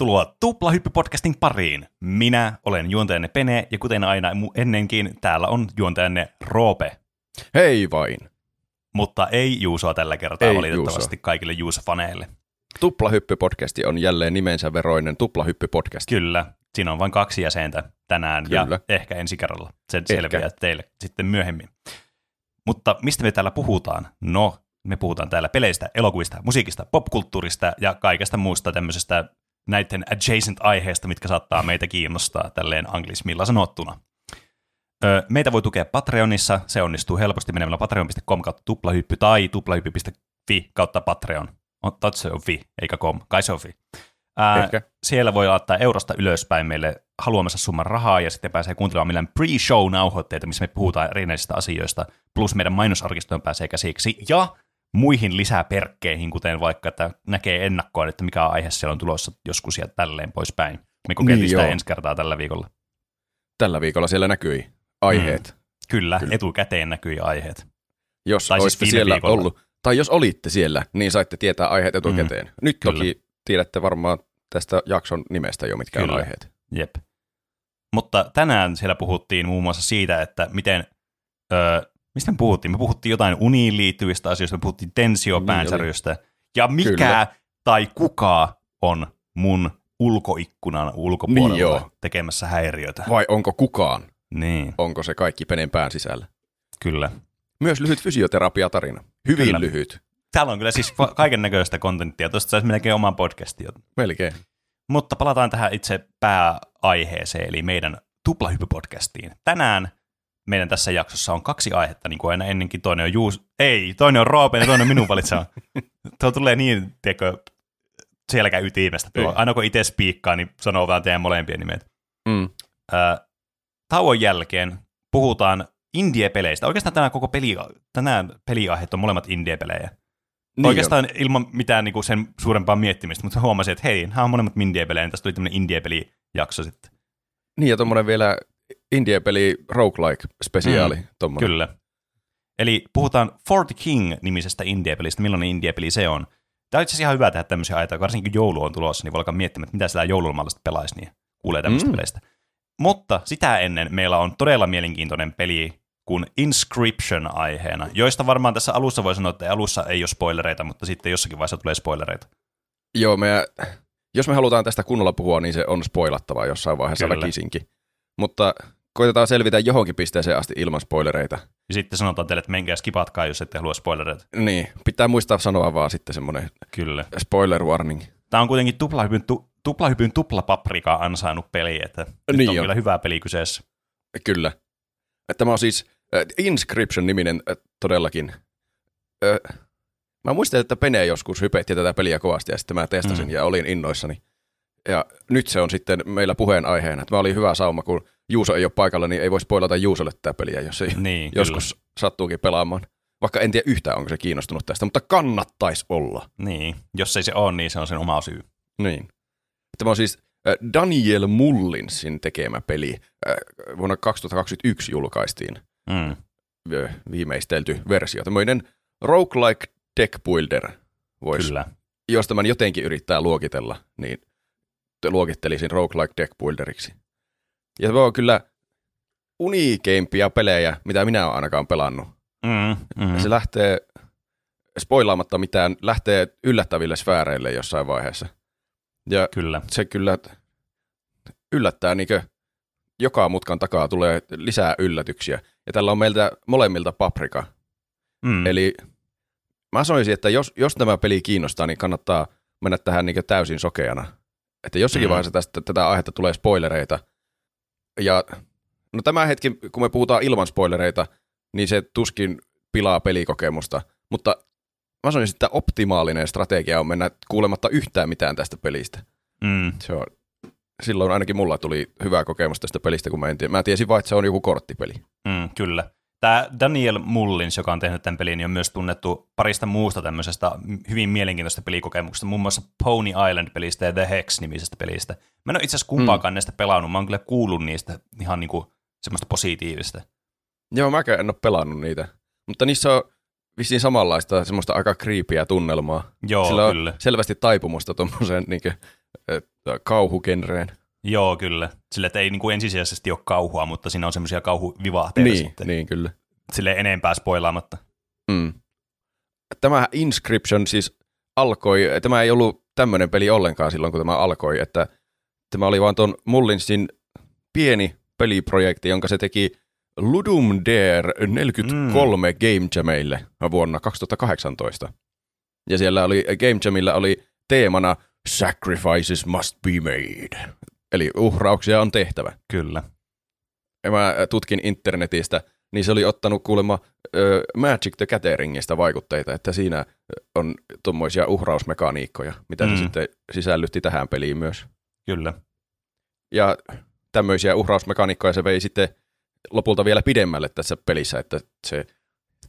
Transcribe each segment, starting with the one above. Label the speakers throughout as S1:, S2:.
S1: Tervetuloa Tuplahyppy-podcastin pariin. Minä olen juontajanne Pene, ja kuten aina ennenkin, täällä on juontajanne Roope.
S2: Hei vain.
S1: Mutta ei Juusoa tällä kertaa
S2: Ei
S1: valitettavasti
S2: Juusoa.
S1: kaikille Juuso-faneille.
S2: Tuplahyppy-podcasti on jälleen nimensä veroinen Tuplahyppy-podcast.
S1: Kyllä, siinä on vain kaksi jäsentä tänään
S2: Kyllä.
S1: ja ehkä ensi kerralla. Se
S2: Ehkä.
S1: selviää teille sitten myöhemmin. Mutta mistä me täällä puhutaan? No, me puhutaan täällä peleistä, elokuvista, musiikista, popkulttuurista ja kaikesta muusta tämmöisestä näiden adjacent-aiheista, mitkä saattaa meitä kiinnostaa tälleen anglismilla sanottuna. Meitä voi tukea Patreonissa, se onnistuu helposti menemällä patreon.com kautta tuplahyppy tai tuplahyppy.fi kautta Patreon. On, se on fi, eikä com, kai se on fi. Ää,
S2: Ehkä.
S1: siellä voi laittaa eurosta ylöspäin meille haluamassa summan rahaa ja sitten pääsee kuuntelemaan meidän pre-show-nauhoitteita, missä me puhutaan erinäisistä asioista, plus meidän mainosarkistoon pääsee käsiksi ja muihin lisäperkkeihin, kuten vaikka, että näkee ennakkoon, että mikä aihe siellä on tulossa joskus ja tälleen poispäin. Me kokeiltiin
S2: Niin
S1: sitä
S2: joo.
S1: ensi kertaa tällä viikolla.
S2: Tällä viikolla siellä näkyi aiheet.
S1: Kyllä, Kyllä.
S2: Kyllä.
S1: etukäteen näkyi aiheet.
S2: Jos
S1: Tai siis
S2: olisitte siellä
S1: viikolla.
S2: ollut, tai jos olitte siellä, niin saitte tietää aiheet etukäteen. Mm. Nyt
S1: Kyllä.
S2: toki tiedätte varmaan tästä jakson nimestä jo, mitkä
S1: Kyllä.
S2: on aiheet.
S1: Jep. Mutta tänään siellä puhuttiin muun muassa siitä, että miten, öö, mistä me puhuttiin? Me puhuttiin jotain uniin liittyvistä asioista, me puhuttiin tensiopäänsärjöstä. Ja mikä
S2: Kyllä.
S1: tai kuka on mun ulkoikkunan ulkopuolella
S2: Niin joo.
S1: tekemässä häiriötä.
S2: Vai onko kukaan?
S1: Niin,
S2: Onko se kaikki penen pään sisällä?
S1: kyllä.
S2: Myös lyhyt fysioterapiatarina. Hyvin
S1: Kyllä.
S2: lyhyt.
S1: Täällä on kyllä siis kaiken näköistä kontenttia. Tuosta saisi melkein oman podcastin.
S2: Melkein.
S1: Mutta palataan tähän itse pääaiheeseen, eli meidän tuplahyppy-podcastiin. Tänään meidän tässä jaksossa on kaksi aihetta, niin kuin aina ennenkin. Toinen on Juus... Ei, toinen on Roope ja toinen on minun valitsema. Tuo tulee niin, tiedätkö, selkä ytimestä. Tuo.
S2: Ei.
S1: Aina kun itse spiikkaa, niin sanoo vaan teidän molempien nimet.
S2: Mm.
S1: Ää, tauon jälkeen puhutaan indie-peleistä. Oikeastaan tänään koko peli, tänään peliaiheet on molemmat indie-pelejä.
S2: Niin
S1: Oikeastaan ilman mitään niinku sen suurempaa miettimistä, mutta huomasin, että hei, nämä on molemmat indie-pelejä, niin tästä tuli tämmöinen indie-pelijakso sitten.
S2: Niin, ja tuommoinen vielä indie-peli roguelike-spesiaali. Mm. Tommonen.
S1: Kyllä. Eli puhutaan Fort King-nimisestä indie-pelistä. Millainen indie-peli se on? Tämä on itse asiassa ihan hyvä tehdä tämmöisiä aiheita, varsinkin kun joulu on tulossa, niin voi alkaa miettimään, että mitä sillä joululomalla sitten pelaisi, niin kuulee tämmöistä
S2: Mm.
S1: peleistä. Mutta sitä ennen meillä on todella mielenkiintoinen peli kuin Inscription aiheena, joista varmaan tässä alussa voi sanoa, että alussa ei ole spoilereita, mutta sitten jossakin vaiheessa tulee spoilereita.
S2: Joo, me, jos me halutaan tästä kunnolla puhua, niin se on spoilattavaa jossain vaiheessa
S1: Kyllä.
S2: väkisinkin. Mutta koitetaan selvitä johonkin pisteeseen asti ilman spoilereita.
S1: Ja sitten sanotaan teille, että menkää skipatkaa, jos ette halua spoilereita.
S2: Niin, pitää muistaa sanoa vaan sitten semmoinen
S1: Kyllä.
S2: spoiler warning.
S1: Tämä on kuitenkin tuplahypyn, tu, tuplahypyn tuplapaprika ansainnut peli, että nyt
S2: Niin
S1: on
S2: on.
S1: kyllä hyvä peli kyseessä.
S2: Kyllä. Tämä on siis äh, Inscription-niminen äh, todellakin. Äh, mä muistan, että Pene joskus hypetti tätä peliä kovasti ja sitten mä testasin
S1: Mm.
S2: ja olin innoissani. Ja nyt se on sitten meillä puheenaiheena. Että mä olin hyvä sauma, kun Juuso ei ole paikalla, niin ei voi spoilata Juusolle tätä peliä, jos ei
S1: Niin,
S2: joskus sattuukin pelaamaan. Vaikka en tiedä yhtään, onko se kiinnostunut tästä, mutta kannattaisi olla.
S1: Kyllä. Niin, jos ei se ole, niin se on sen oma syy.
S2: Niin. Tämä on siis äh, Daniel Mullinsin tekemä peli. Äh, Vuonna 2021 julkaistiin
S1: Mm.
S2: viimeistelty versio. Tämmöinen roguelike deck builder, vois,
S1: Kyllä.
S2: jos tämän jotenkin yrittää luokitella, niin te- luokittelisin roguelike deck builderiksi. Ja se on kyllä uniikeimpia pelejä, mitä minä olen ainakaan pelannut.
S1: Mm, mm.
S2: Mm. Se lähtee, spoilaamatta mitään, lähtee yllättäville sfääreille jossain vaiheessa. Ja
S1: Kyllä.
S2: se kyllä yllättää, niin joka mutkan takaa tulee lisää yllätyksiä. Ja tällä on meiltä molemmilta paprika.
S1: Mm.
S2: Eli mä sanoisin, että jos, jos tämä peli kiinnostaa, niin kannattaa mennä tähän niin täysin sokeana. Että jossakin
S1: mm.
S2: vaiheessa tästä, tätä aihetta tulee spoilereita. Ja no tämä hetki, kun me puhutaan ilman spoilereita, niin se tuskin pilaa pelikokemusta. Mutta mä sanoisin, että optimaalinen strategia on mennä kuulematta yhtään mitään tästä pelistä.
S1: Mm.
S2: Se on, silloin ainakin mulla tuli hyvä kokemus tästä pelistä, kun mä en tiedä. Mä tiesin vaan, että se on joku korttipeli.
S1: Mm, kyllä. Tämä Daniel Mullins, joka on tehnyt tämän pelin, niin on myös tunnettu parista muusta tämmöisestä hyvin mielenkiintoista pelikokemuksesta, muun muassa Pony Island-pelistä ja The Hex-nimisestä pelistä. Mä en ole itse asiassa kumpaakaan mm. näistä pelannut, mä oon kyllä kuullut niistä ihan niinku semmoista positiivista.
S2: Joo, mäkään en ole pelannut niitä. Mutta niissä on vissiin samanlaista semmoista aika kriipiä tunnelmaa.
S1: Joo,
S2: Sillä on
S1: kyllä.
S2: selvästi taipumusta tuommoiseen niin kauhugenreen.
S1: Joo, kyllä. Sille, että ei niin kuin ensisijaisesti ole kauhua, mutta siinä on semmoisia kauhuvivahteita
S2: Niin,
S1: sitten.
S2: niin kyllä.
S1: Sille enempää spoilaamatta.
S2: Mm. Tämä Inscription siis alkoi, tämä ei ollut tämmöinen peli ollenkaan silloin, kun tämä alkoi, että tämä oli vaan tuon Mullinsin pieni peliprojekti, jonka se teki Ludum Dare 43 mm. Game Jamille vuonna 2018. Ja siellä oli, Game Jamilla oli teemana Sacrifices must be made. Eli uhrauksia on tehtävä.
S1: Kyllä.
S2: Ja mä tutkin internetistä, niin se oli ottanut kuulemma ö, Magic the Gatheringista vaikutteita, että siinä on tuommoisia uhrausmekaniikkoja, mitä mm. se sitten sisällytti tähän peliin myös.
S1: Kyllä.
S2: Ja tämmöisiä uhrausmekaniikkoja se vei sitten lopulta vielä pidemmälle tässä pelissä, että se,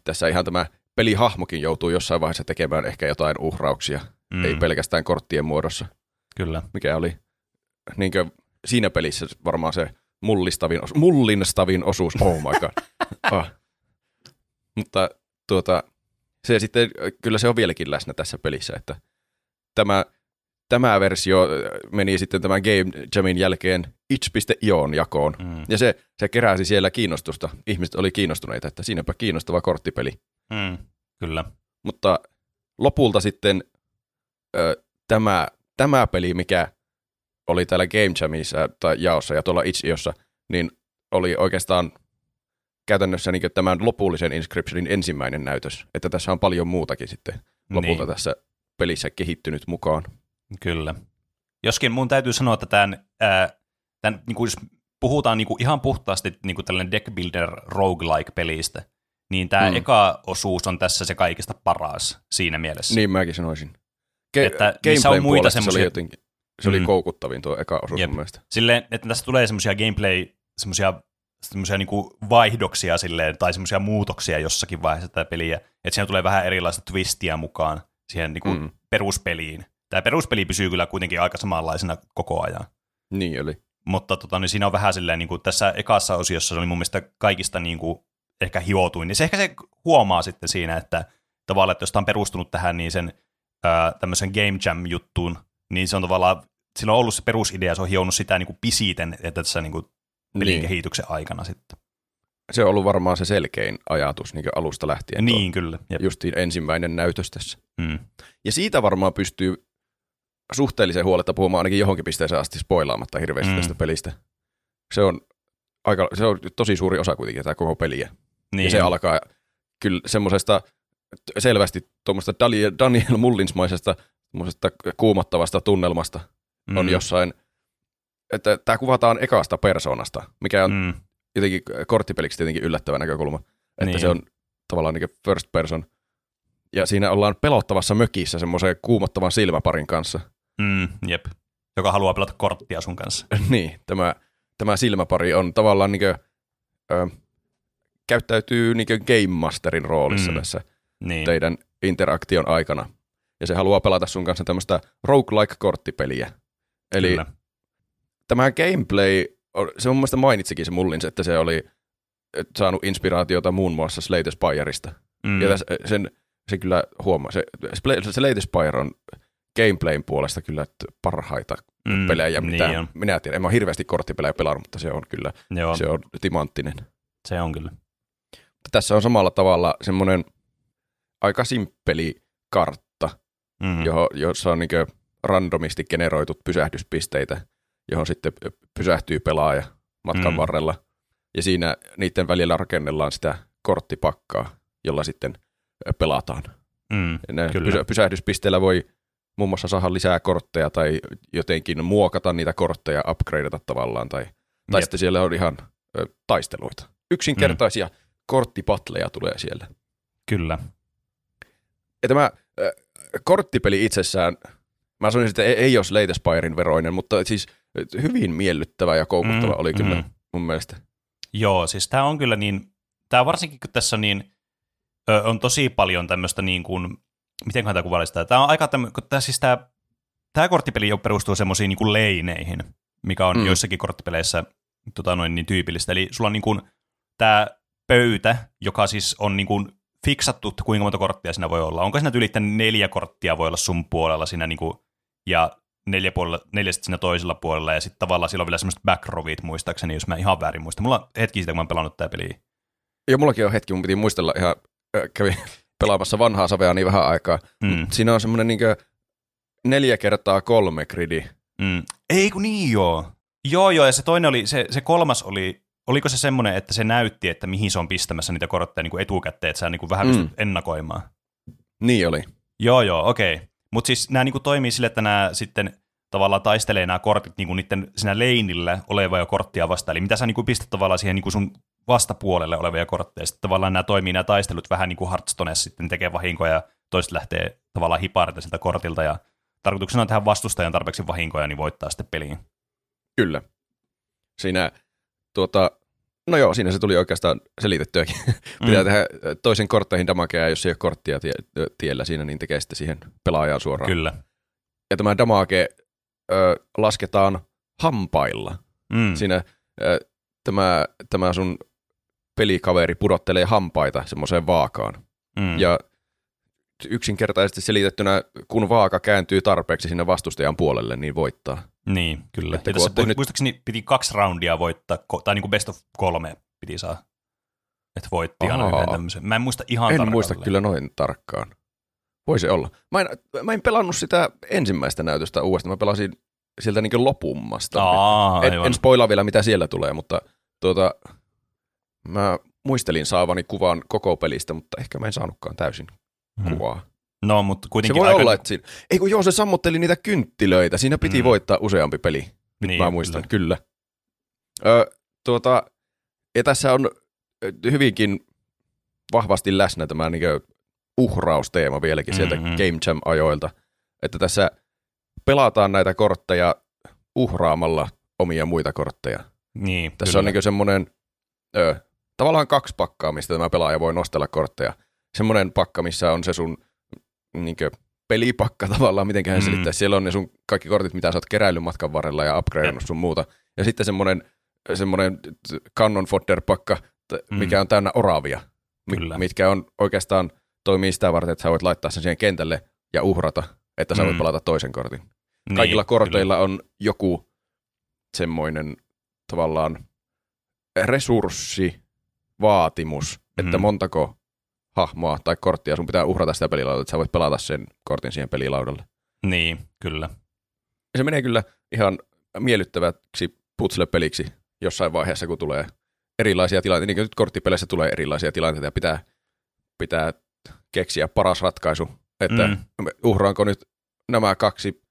S2: tässä ihan tämä pelihahmokin joutuu jossain vaiheessa tekemään ehkä jotain uhrauksia, mm. ei pelkästään korttien muodossa.
S1: Kyllä.
S2: Mikä oli niin siinä pelissä varmaan se mullistavin, osu- mullinstavin osuus. Oh my god. ah. Mutta tuota, se sitten, kyllä se on vieläkin läsnä tässä pelissä, että tämä, tämä versio meni sitten tämän Game Jamin jälkeen itch.ioon jakoon. Mm. Ja se, se keräsi siellä kiinnostusta. Ihmiset oli kiinnostuneita, että siinäpä kiinnostava korttipeli.
S1: Mm, kyllä.
S2: Mutta lopulta sitten ö, tämä, tämä peli, mikä oli täällä Game Jamissa tai jaossa ja tuolla itch.iossa, niin oli oikeastaan käytännössä niin tämän lopullisen Inscriptionin ensimmäinen näytös. Että tässä on paljon muutakin sitten lopulta niin. tässä pelissä kehittynyt mukaan.
S1: Kyllä. Joskin mun täytyy sanoa, että tämän, ää, tämän niin kuin jos puhutaan niin kuin ihan puhtaasti niin kuin tällainen deck builder roguelike-pelistä, niin tämä mm. eka osuus on tässä se kaikista paras siinä mielessä.
S2: Niin mäkin sanoisin.
S1: Ke- että niissä on muita semmoisia...
S2: Se jotenkin, se oli mm. koukuttavin tuo eka osuus Jep. mun mielestä.
S1: Silleen, että tässä tulee semmoisia gameplay, semmoisia semmoisia niinku vaihdoksia silleen, tai semmoisia muutoksia jossakin vaiheessa tätä peliä, että siinä tulee vähän erilaista twistiä mukaan siihen niinku mm. peruspeliin. Tämä peruspeli pysyy kyllä kuitenkin aika samanlaisena koko ajan.
S2: Niin oli.
S1: Mutta tota, niin siinä on vähän silleen, niin kuin tässä ekassa osiossa se oli mun mielestä kaikista niin kuin, ehkä hiotuin, niin se ehkä se huomaa sitten siinä, että tavallaan, että jos tämä on perustunut tähän niin sen ää, tämmöisen Game Jam-juttuun, niin se on tavallaan, sillä on ollut se perusidea, se on hionnut sitä niin kuin pisiten, että tässä niin kuin pelin niin. kehityksen aikana sitten.
S2: Se on ollut varmaan se selkein ajatus niin alusta lähtien.
S1: Niin, kyllä.
S2: Jep. Justiin ensimmäinen näytös tässä. Mm. Ja siitä varmaan pystyy suhteellisen huoletta puhumaan ainakin johonkin pisteeseen asti spoilaamatta hirveästi mm. tästä pelistä. Se on, aika, se on tosi suuri osa kuitenkin tämä koko peliä. Niin. Ja se alkaa kyllä semmoisesta selvästi tuommoista Daniel Mullinsmaisesta kuumottavasta tunnelmasta mm. on jossain, että tämä kuvataan ekasta persoonasta, mikä on mm. jotenkin korttipeliksi tietenkin yllättävä näkökulma, että niin. se on tavallaan niin first person. Ja siinä ollaan pelottavassa mökissä semmoisen kuumottavan silmäparin kanssa.
S1: Mm, jep. Joka haluaa pelata korttia sun kanssa.
S2: niin, tämä, tämä silmäpari on tavallaan niin kuin, ö, käyttäytyy niin Game Masterin roolissa mm. tässä niin. teidän interaktion aikana. Ja se haluaa pelata sun kanssa tämmöistä roguelike-korttipeliä. Eli Kyllä. tämä gameplay, se mun mielestä mainitsikin se mullin, että se oli saanut inspiraatiota muun muassa Slate Spireista. Mm. Ja tässä, sen, se kyllä huomaa. Se, se Slate Spire on gameplayn puolesta kyllä parhaita mm, pelejä, mitä niin minä tiedän. En mä hirveästi korttipelejä pelannut, mutta se on kyllä Joo. se on timanttinen.
S1: Se on kyllä.
S2: Tässä on samalla tavalla semmoinen aika simppeli kartta, mm. johon, jossa on niin randomisti generoitut pysähdyspisteitä, johon sitten pysähtyy pelaaja matkan mm. varrella. Ja siinä niiden välillä rakennellaan sitä korttipakkaa, jolla sitten pelataan. Mm, kyllä. pysähdyspisteillä voi muun muassa saada lisää kortteja tai jotenkin muokata niitä kortteja, upgradeata tavallaan, tai, tai sitten siellä on ihan ö, taisteluita. Yksinkertaisia mm. korttipatleja tulee siellä.
S1: Kyllä.
S2: Ja tämä ö, korttipeli itsessään, mä sanoisin, että ei, ei ole Slate Spirein veroinen, mutta siis hyvin miellyttävä ja koukuttava mm, oli kyllä mm. mun mielestä.
S1: Joo, siis tämä on kyllä niin, tämä varsinkin kun tässä niin, ö, on tosi paljon tämmöistä niin kuin miten tämä kuvailisi sitä? Tämä on aika tämmöinen, tämä, siis tämä, tämä korttipeli jo perustuu semmoisiin niin leineihin, mikä on mm. joissakin korttipeleissä tota noin, niin tyypillistä. Eli sulla on niin kuin, tämä pöytä, joka siis on niin kuin fiksattu, kuinka monta korttia siinä voi olla. Onko siinä ylittänyt neljä korttia voi olla sun puolella siinä, niin kuin, ja neljä, puolella, neljä siinä toisella puolella, ja sitten tavallaan sillä on vielä semmoiset backrovit muistaakseni, jos mä ihan väärin muistan. Mulla on hetki siitä, kun mä oon pelannut tää peliä.
S2: Ja mullakin on hetki, mun piti muistella ihan, äh, kävin pelaamassa vanhaa Savea niin vähän aikaa.
S1: Mm.
S2: Siinä on semmoinen niinkö neljä kertaa kolme gridi.
S1: Mm. Ei kun niin joo. Joo joo, ja se toinen oli, se, se kolmas oli, oliko se semmoinen, että se näytti, että mihin se on pistämässä niitä kortteja niin kuin etukäteen, että sä niin kuin vähän
S2: Mm.
S1: ennakoimaan.
S2: Niin oli.
S1: Joo, joo, okei. Okay. Mutta siis nämä niinku toimii sille, että nämä sitten tavallaan taistelee nämä kortit niinku niiden siinä leinillä olevia korttia vastaan. Eli mitä sä niinku pistät tavallaan siihen niinku sun vastapuolelle olevia kortteja. Sitten tavallaan nämä toimii nämä taistelut vähän niin kuin Hearthstoneessa sitten tekee vahinkoja ja toiset lähtee tavallaan hipaarita siltä kortilta ja tarkoituksena on tehdä vastustajan tarpeeksi vahinkoja, niin voittaa sitten peliin.
S2: Kyllä. Siinä, tuota, no joo, siinä se tuli oikeastaan selitettyäkin. Pitää
S1: Mm.
S2: tehdä toisen kortteihin damagea, jos ei ole korttia tie, tiellä siinä, niin tekee sitten siihen pelaajaan suoraan.
S1: Kyllä.
S2: Ja tämä damage ö, lasketaan hampailla.
S1: Mm.
S2: Siinä ö, tämä, tämä sun pelikaveri pudottelee hampaita semmoiseen vaakaan.
S1: Mm.
S2: Ja yksinkertaisesti selitettynä, kun vaaka kääntyy tarpeeksi sinne vastustajan puolelle, niin voittaa.
S1: Niin, kyllä.
S2: Että
S1: Ja tässä
S2: tehnyt-
S1: muistaakseni piti kaksi roundia voittaa, tai niin kuin best of kolme piti saa. Että voitti aina
S2: Ahaa.
S1: yhden tämmöisen. Mä en muista ihan
S2: en
S1: tarkalleen.
S2: muista kyllä noin tarkkaan. Voisi olla. Mä en, mä en pelannut sitä ensimmäistä näytöstä uudestaan. Mä pelasin sieltä niin lopummasta.
S1: Aa,
S2: en,
S1: aivan.
S2: en spoilaa vielä, mitä siellä tulee, mutta tuota, mä muistelin saavani kuvan koko pelistä, mutta ehkä mä en saanutkaan täysin
S1: Mhm.
S2: kuvaa.
S1: No, mutta
S2: Se
S1: kuitenkin
S2: voi
S1: aika...
S2: olla, että siinä... Ei kun joo, se sammutteli niitä kynttilöitä. Siinä piti
S1: Mm.
S2: mm. voittaa useampi peli. Nyt
S1: niin,
S2: mä muistan, kyllä. Ö, tuota, ja tässä on hyvinkin vahvasti läsnä tämä niin uhrausteema vieläkin sieltä
S1: Mhm.
S2: Game Jam-ajoilta. Että tässä pelataan näitä kortteja uhraamalla omia muita kortteja.
S1: Niin,
S2: Tässä
S1: kyllä.
S2: on niin semmoinen ö, tavallaan kaksi pakkaa, mistä tämä pelaaja voi nostella kortteja. Semmoinen pakka, missä on se sun niin pelipakka tavallaan, miten hän
S1: Mm.
S2: selittää. Siellä on ne sun kaikki kortit, mitä sä oot keräillyt matkan varrella ja upgradeannut sun muuta. Ja sitten semmoinen, semmoinen cannon fodder pakka, t-
S1: Mm.
S2: mikä on täynnä oravia,
S1: Kyllä.
S2: mitkä on oikeastaan toimii sitä varten, että sä voit laittaa sen siihen kentälle ja uhrata, että sä voit
S1: Mm.
S2: pelata toisen kortin.
S1: niin,
S2: Kaikilla
S1: kyllä.
S2: korteilla on joku semmoinen tavallaan resurssivaatimus, että
S1: Mhm.
S2: montako hahmoa tai korttia sun pitää uhrata sitä pelilaudalle, että sä voit pelata sen kortin siihen pelilaudalle.
S1: Niin, kyllä.
S2: Ja se menee kyllä ihan miellyttäväksi putsle-peliksi jossain vaiheessa, kun tulee erilaisia tilanteita. Niin kuin nyt korttipeleissä tulee erilaisia tilanteita ja pitää, pitää keksiä paras ratkaisu, että
S1: Mm.
S2: uhraanko nyt nämä kaksi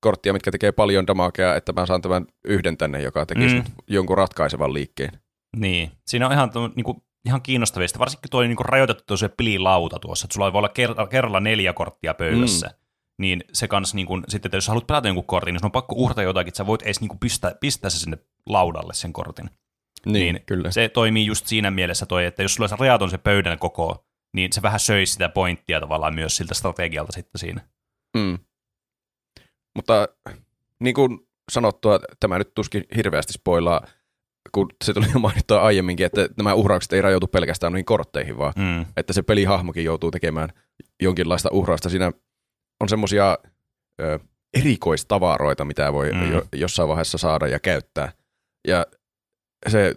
S2: korttia, mitkä tekee paljon damagea, että mä saan tämän yhden tänne, joka tekisi
S1: Mm.
S2: jonkun ratkaisevan liikkeen.
S1: Niin, siinä on ihan, tuo- niinku, ihan kiinnostavista, varsinkin tuo niinku rajoitettu se pelilauta tuossa, että sulla voi olla ker- kerralla neljä korttia pöydässä. Mm. Niin se kans, niinku, sitten, että jos haluat pelata jonkun kortin, niin sun on pakko uhrata jotakin, että sä voit edes niinku pistää, pistää se sinne laudalle sen kortin.
S2: Niin, kyllä.
S1: Se toimii just siinä mielessä toi, että jos sulla se rajaton se pöydän koko, niin se vähän söisi sitä pointtia tavallaan myös siltä strategialta sitten siinä.
S2: Mm. Mutta niin kuin sanottua, tämä nyt tuskin hirveästi spoilaa, kun se tuli jo mainittua aiemminkin, että nämä uhraukset ei rajoitu pelkästään noihin kortteihin, vaan
S1: Mm.
S2: että se pelihahmokin joutuu tekemään jonkinlaista uhrausta. Siinä on semmoisia erikoistavaroita, mitä voi
S1: Mm.
S2: jo, jossain vaiheessa saada ja käyttää. Ja se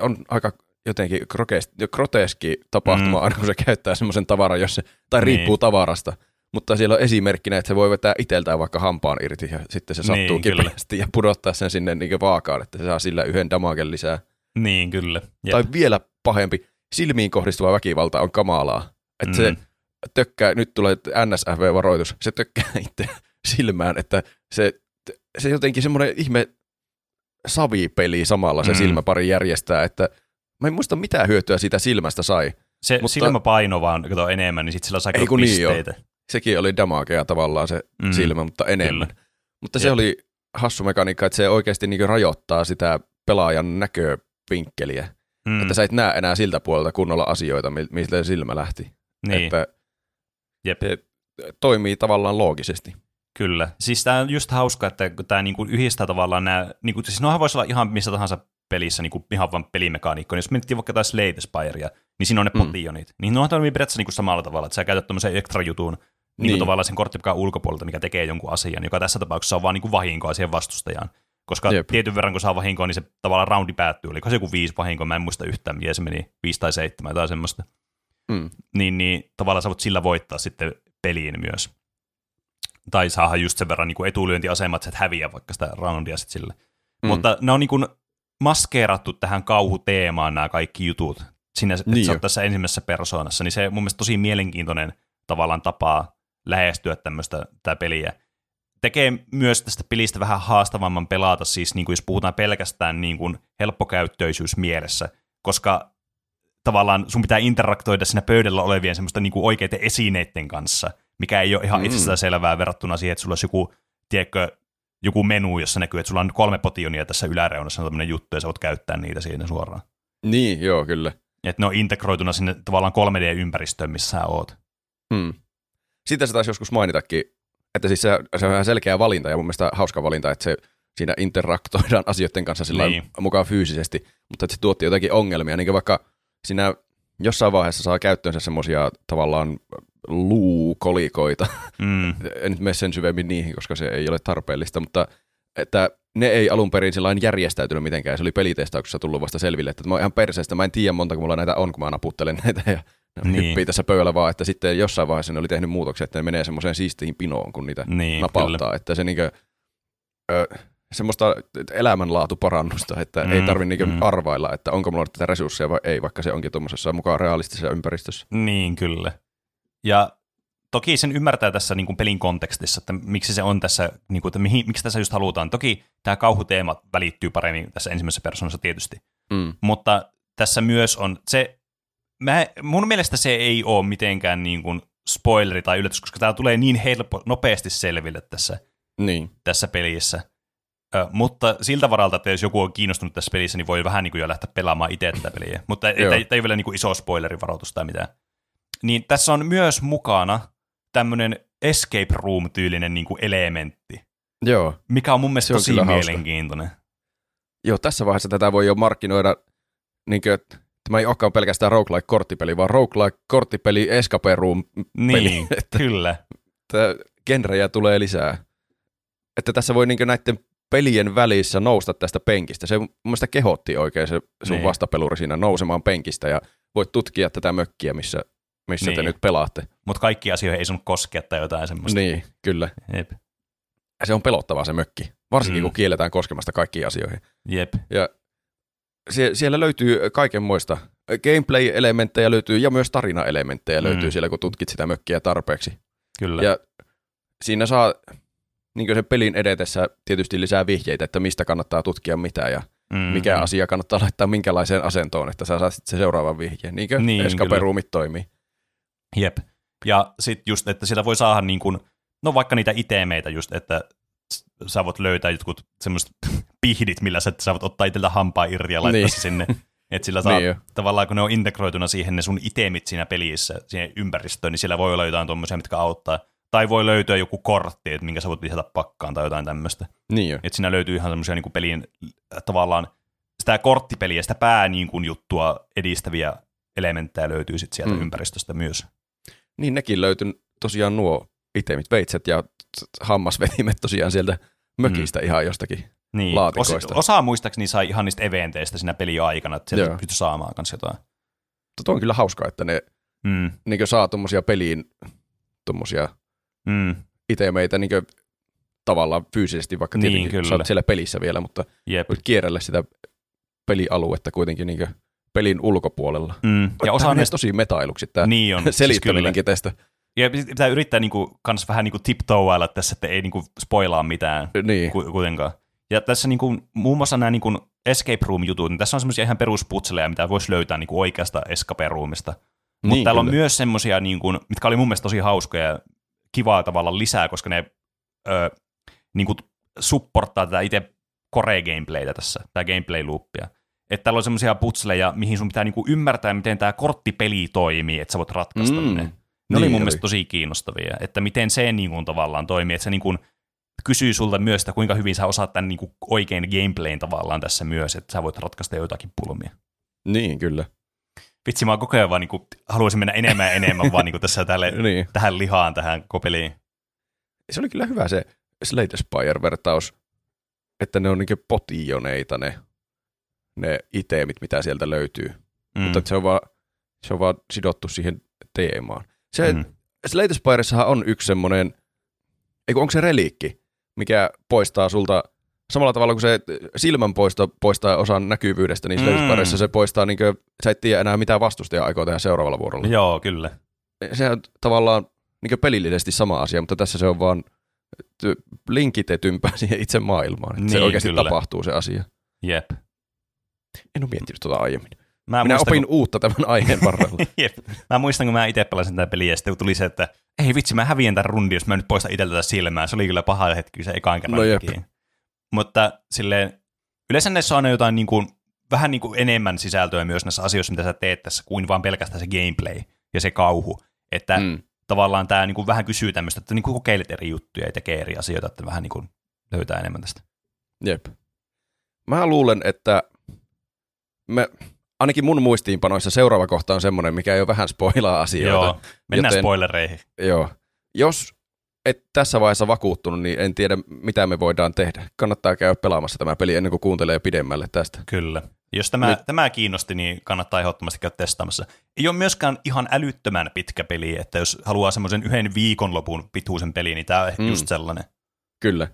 S2: on aika jotenkin groteski, groteski tapahtuma
S1: Mm.
S2: aina, kun se käyttää semmoisen tavaran, jos se, tai
S1: Niin.
S2: riippuu tavarasta. Mutta siellä on esimerkkinä, että se voi vetää itseltään vaikka hampaan irti ja sitten se sattuu
S1: Niin,
S2: niin,
S1: kyllä.
S2: kipeästi ja pudottaa sen sinne niin vaakaan, että se saa sillä yhden damagen lisää.
S1: Niin, kyllä. Jep.
S2: Tai vielä pahempi, silmiin kohdistuva väkivalta on kamalaa. Että se
S1: Mm.
S2: tökkää, nyt tulee NSFV-varoitus, se tökkää itse silmään, että se, se jotenkin semmoinen ihme savipeli samalla se
S1: Mm.
S2: silmäpari järjestää, että mä en muista mitä hyötyä siitä silmästä sai.
S1: Se
S2: Mutta-
S1: silmäpaino vaan kato enemmän, niin sitten sillä saa
S2: Ei
S1: kato
S2: kun niin. Sekin oli damagea tavallaan se
S1: Mm.
S2: silmä, mutta enemmän.
S1: Kyllä.
S2: Mutta se
S1: Jep.
S2: oli hassu mekaniikka, että se oikeasti niin rajoittaa sitä pelaajan näkövinkkeliä.
S1: Mm.
S2: Että sä et näe enää siltä puolelta kunnolla asioita, mi- mistä se silmä lähti.
S1: niin.
S2: Että
S1: Jep.
S2: se toimii tavallaan loogisesti.
S1: Kyllä. Siis tämä on just hauska, että kun tämä niinku yhdistää tavallaan nämä, niinku, siis nohan voisi olla ihan missä tahansa pelissä niinku ihan vain pelimekaniikko. Jos miettii vaikka taas Slate Spirea, niin siinä on ne
S2: Mm.
S1: potionit. Niin nohan toimii periaatteessa niinku samalla tavalla, että sä käytät tämmöisen extra jutun, niin. Niin tavallaan sen korttipakan ulkopuolelta, mikä tekee jonkun asian, joka tässä tapauksessa on vaan niin kuin vahinkoa siihen vastustajaan. Koska Jep. tietyn verran, kun saa vahinkoa, niin se tavallaan roundi päättyy. Oliko se joku viisi vahinkoa, mä en muista yhtään, miten se meni, viisi tai seitsemän tai semmoista. Mm. Niin, niin tavallaan sä voit sillä voittaa sitten peliin myös. Tai saada just sen verran niin etulyöntiasemat, että häviää vaikka sitä roundia sitten sille. Mm. Mutta ne on niin kuin maskeerattu tähän kauhuteemaan nämä kaikki jutut. Niin että sä oot tässä ensimmäisessä persoonassa, niin se mun mielestä tosi mielenkiintoinen tavallaan tapaa lähestyä tämmöistä tämä peliä. Tekee myös tästä pelistä vähän haastavamman pelata, siis niin kuin jos puhutaan pelkästään niin kuin helppokäyttöisyys mielessä, koska tavallaan sun pitää interaktoida siinä pöydällä olevien semmoista niin kuin oikeiden esineiden kanssa, mikä ei ole ihan mm. itsestään selvää verrattuna siihen, että sulla olisi joku, tiedätkö, joku menu, jossa näkyy, että sulla on kolme potionia tässä yläreunassa, on tämmöinen juttu, ja sä voit käyttää niitä siinä suoraan.
S2: Niin, joo, kyllä.
S1: Että ne on integroituna sinne tavallaan 3D-ympäristöön, missä sä oot.
S2: Hmm. Sitä se taisi joskus mainitakin, että siis se, se on ihan selkeä valinta ja mun mielestä hauska valinta, että se siinä interaktoidaan asioiden kanssa sillä niin. mukaan fyysisesti, mutta että se tuotti jotakin ongelmia, niin kuin vaikka siinä jossain vaiheessa saa käyttöönsä semmoisia tavallaan luukolikoita. Mm. en nyt mene sen syvemmin niihin, koska se ei ole tarpeellista, mutta että ne ei alun perin sellainen järjestäytynyt mitenkään. Se oli pelitestauksessa tullut vasta selville, että mä oon ihan perseestä. Mä en tiedä monta, kun mulla näitä on, kun mä naputtelen näitä ja niin. hyppii tässä pöydällä vaan, että sitten jossain vaiheessa ne oli tehnyt muutoksia, että ne menee semmoiseen siistiin pinoon, kun niitä niin, napauttaa. Kyllä. Että se niinkö, ö, semmoista elämänlaatuparannusta, että mm, ei tarvitse mm. arvailla, että onko mulla tätä resursseja vai ei, vaikka se onkin tuommoisessa mukaan realistisessa ympäristössä.
S1: Niin, kyllä. Ja toki sen ymmärtää tässä niin kuin pelin kontekstissa, että miksi se on tässä, niin kuin, että mihin, miksi tässä just halutaan. Toki tämä kauhuteema välittyy paremmin tässä ensimmäisessä persoonassa tietysti, mm. mutta tässä myös on se, mä, mun mielestä se ei ole mitenkään niin kuin spoileri tai yllätys, koska tämä tulee niin helppo, nopeasti selville tässä,
S2: niin.
S1: tässä pelissä. Ö, mutta siltä varalta, että jos joku on kiinnostunut tässä pelissä, niin voi vähän niin kuin jo lähteä pelaamaan itse tätä peliä. Mutta ei, ei, ei vielä niin kuin iso spoilerivaroitus tai mitään. Niin tässä on myös mukana tämmöinen escape room-tyylinen niin kuin elementti.
S2: Joo.
S1: Mikä on mun mielestä tosi mielenkiintoinen. Hauska.
S2: Joo, tässä vaiheessa tätä voi jo markkinoida, niin kuin, että tämä ei olekaan pelkästään roguelike-korttipeli, vaan roguelike-korttipeli, escape room-peli.
S1: Niin, että, kyllä.
S2: Että genrejä tulee lisää. Että tässä voi niin näiden pelien välissä nousta tästä penkistä. Se mun mielestä kehotti oikein se sun niin. vastapeluri siinä nousemaan penkistä ja voit tutkia tätä mökkiä, missä missä niin. te nyt pelaatte.
S1: Mutta kaikki asioihin ei sun koskea tai jotain semmoista.
S2: Niin, kyllä.
S1: Jep.
S2: Se on pelottavaa se mökki, varsinkin mm. kun kielletään koskemasta kaikkiin asioihin.
S1: Jep.
S2: Ja sie- siellä löytyy kaikenmoista. Gameplay-elementtejä löytyy ja myös tarina-elementtejä mm. löytyy siellä, kun tutkit sitä mökkiä tarpeeksi.
S1: Kyllä.
S2: Ja siinä saa niin sen pelin edetessä tietysti lisää vihjeitä, että mistä kannattaa tutkia mitä ja mm-hmm. mikä asia kannattaa laittaa minkälaiseen asentoon, että sä saat sitten se seuraavan vihjeen. Niinkö niin, escape-roomit toimii.
S1: Jep. Ja sitten just, että sillä voi saada niin kuin, no vaikka niitä itemeitä just, että sä voit löytää jotkut semmoiset pihdit, millä sä, voit ottaa itseltä hampaa irti ja laittaa niin. se sinne. Että sillä saa, niin tavallaan kun ne on integroituna siihen ne sun itemit siinä pelissä, siihen ympäristöön, niin siellä voi olla jotain tuommoisia, mitkä auttaa. Tai voi löytyä joku kortti, että minkä sä voit lisätä pakkaan tai jotain tämmöistä.
S2: Niin
S1: Että siinä löytyy ihan semmoisia niin pelin tavallaan sitä korttipeliä, sitä pää niin kuin juttua edistäviä elementtejä löytyy sit sieltä mm. ympäristöstä myös.
S2: Niin nekin löytyi tosiaan nuo itemit, veitset ja hammasvetimet tosiaan sieltä mökistä mm. ihan jostakin niin. laatikoista.
S1: Osa, osa muistaakseni sai ihan niistä eventeistä siinä peli aikana, että sieltä pystyi saamaan kanssa jotain.
S2: Tuo on kyllä hauskaa, että ne mm. niin saa tuommoisia peliin tuommoisia mm. itemeitä niin tavallaan fyysisesti, vaikka niin, tietenkin kyllä. sä siellä pelissä vielä, mutta Jep. voit kierrellä sitä pelialuetta kuitenkin niin pelin ulkopuolella. Mm. Ja osa on tosi metailuksi tämä niin on, selittäminenkin siis tästä.
S1: Ja pitää yrittää niinku, kans vähän niinku tiptoailla tässä, että ei niinku spoilaa mitään niin. kuitenkaan. Ja tässä niinku, muun muassa nämä niinku escape room-jutut, niin tässä on semmoisia ihan perusputseleja, mitä voisi löytää niinku oikeasta escape roomista. Mutta niin, täällä kyllä. on myös semmoisia, niinku, mitkä oli mun mielestä tosi hauskoja ja kivaa tavalla lisää, koska ne ö, niinku, supporttaa tätä itse core-gameplaytä tässä, tämä gameplay-loopia että täällä on semmoisia putseleja, mihin sun pitää niinku ymmärtää, miten tämä korttipeli toimii, että sä voit ratkaista mm. ne. Ne niin oli mun oli. mielestä tosi kiinnostavia, että miten se niinku tavallaan toimii, että se niinku kysyy sulta myös, että kuinka hyvin sä osaat tämän niinku oikein gameplayn tavallaan tässä myös, että sä voit ratkaista jotakin pulmia.
S2: Niin, kyllä.
S1: vitsi mä koko ajan vaan niin kuin, haluaisin mennä enemmän ja enemmän vaan niin kuin tässä tälle,
S2: niin.
S1: tähän lihaan, tähän kopeliin.
S2: Se oli kyllä hyvä se Slate Spire-vertaus, että ne on niin potioneita ne, ne itemit, mitä sieltä löytyy. Mm. Mutta se on, vaan, se on vaan sidottu siihen teemaan. Se, mm. Slate on yksi semmoinen, eikö onko se reliikki, mikä poistaa sulta samalla tavalla kuin se silmän poisto poistaa osan näkyvyydestä, niin mm. se poistaa, niin kuin, sä et tiedä enää mitä vastustaja aikoo tehdä seuraavalla vuorolla.
S1: Joo, kyllä.
S2: Se on tavallaan niin pelillisesti sama asia, mutta tässä se on vaan linkitetympää siihen itse maailmaan. Että niin, se oikeasti kyllä. tapahtuu se asia.
S1: Jep.
S2: En ole miettinyt tuota aiemmin. Mä Minä muistan, opin kun... uutta tämän aiheen varrella.
S1: Jep. Mä muistan, kun mä itse pelasin tätä peliä, ja sitten tuli se, että ei vitsi, mä häviän tämän rundin, jos mä nyt poistan itseltä tätä silmää. Se oli kyllä paha hetki se ekaan kerran. No jep. Mutta silleen, yleensä näissä on jotain niin kuin, vähän niin kuin enemmän sisältöä myös näissä asioissa, mitä sä teet tässä, kuin vaan pelkästään se gameplay ja se kauhu. Että mm. tavallaan tämä niin kuin vähän kysyy tämmöistä, että niin kuin kokeilet eri juttuja ja tekee eri asioita, että vähän niin kuin löytää enemmän tästä.
S2: Jep. Mä luulen, että me, ainakin mun muistiinpanoissa seuraava kohta on semmoinen, mikä jo vähän spoilaa asioita.
S1: Joo, mennään joten, spoilereihin.
S2: Joo. Jos et tässä vaiheessa vakuuttunut, niin en tiedä, mitä me voidaan tehdä. Kannattaa käydä pelaamassa tämä peli ennen kuin kuuntelee pidemmälle tästä.
S1: Kyllä. Jos tämä, Nyt. tämä kiinnosti, niin kannattaa ehdottomasti käydä testaamassa. Ei ole myöskään ihan älyttömän pitkä peli, että jos haluaa semmoisen yhden viikonlopun pituisen peli, niin tämä on mm. just sellainen.
S2: Kyllä.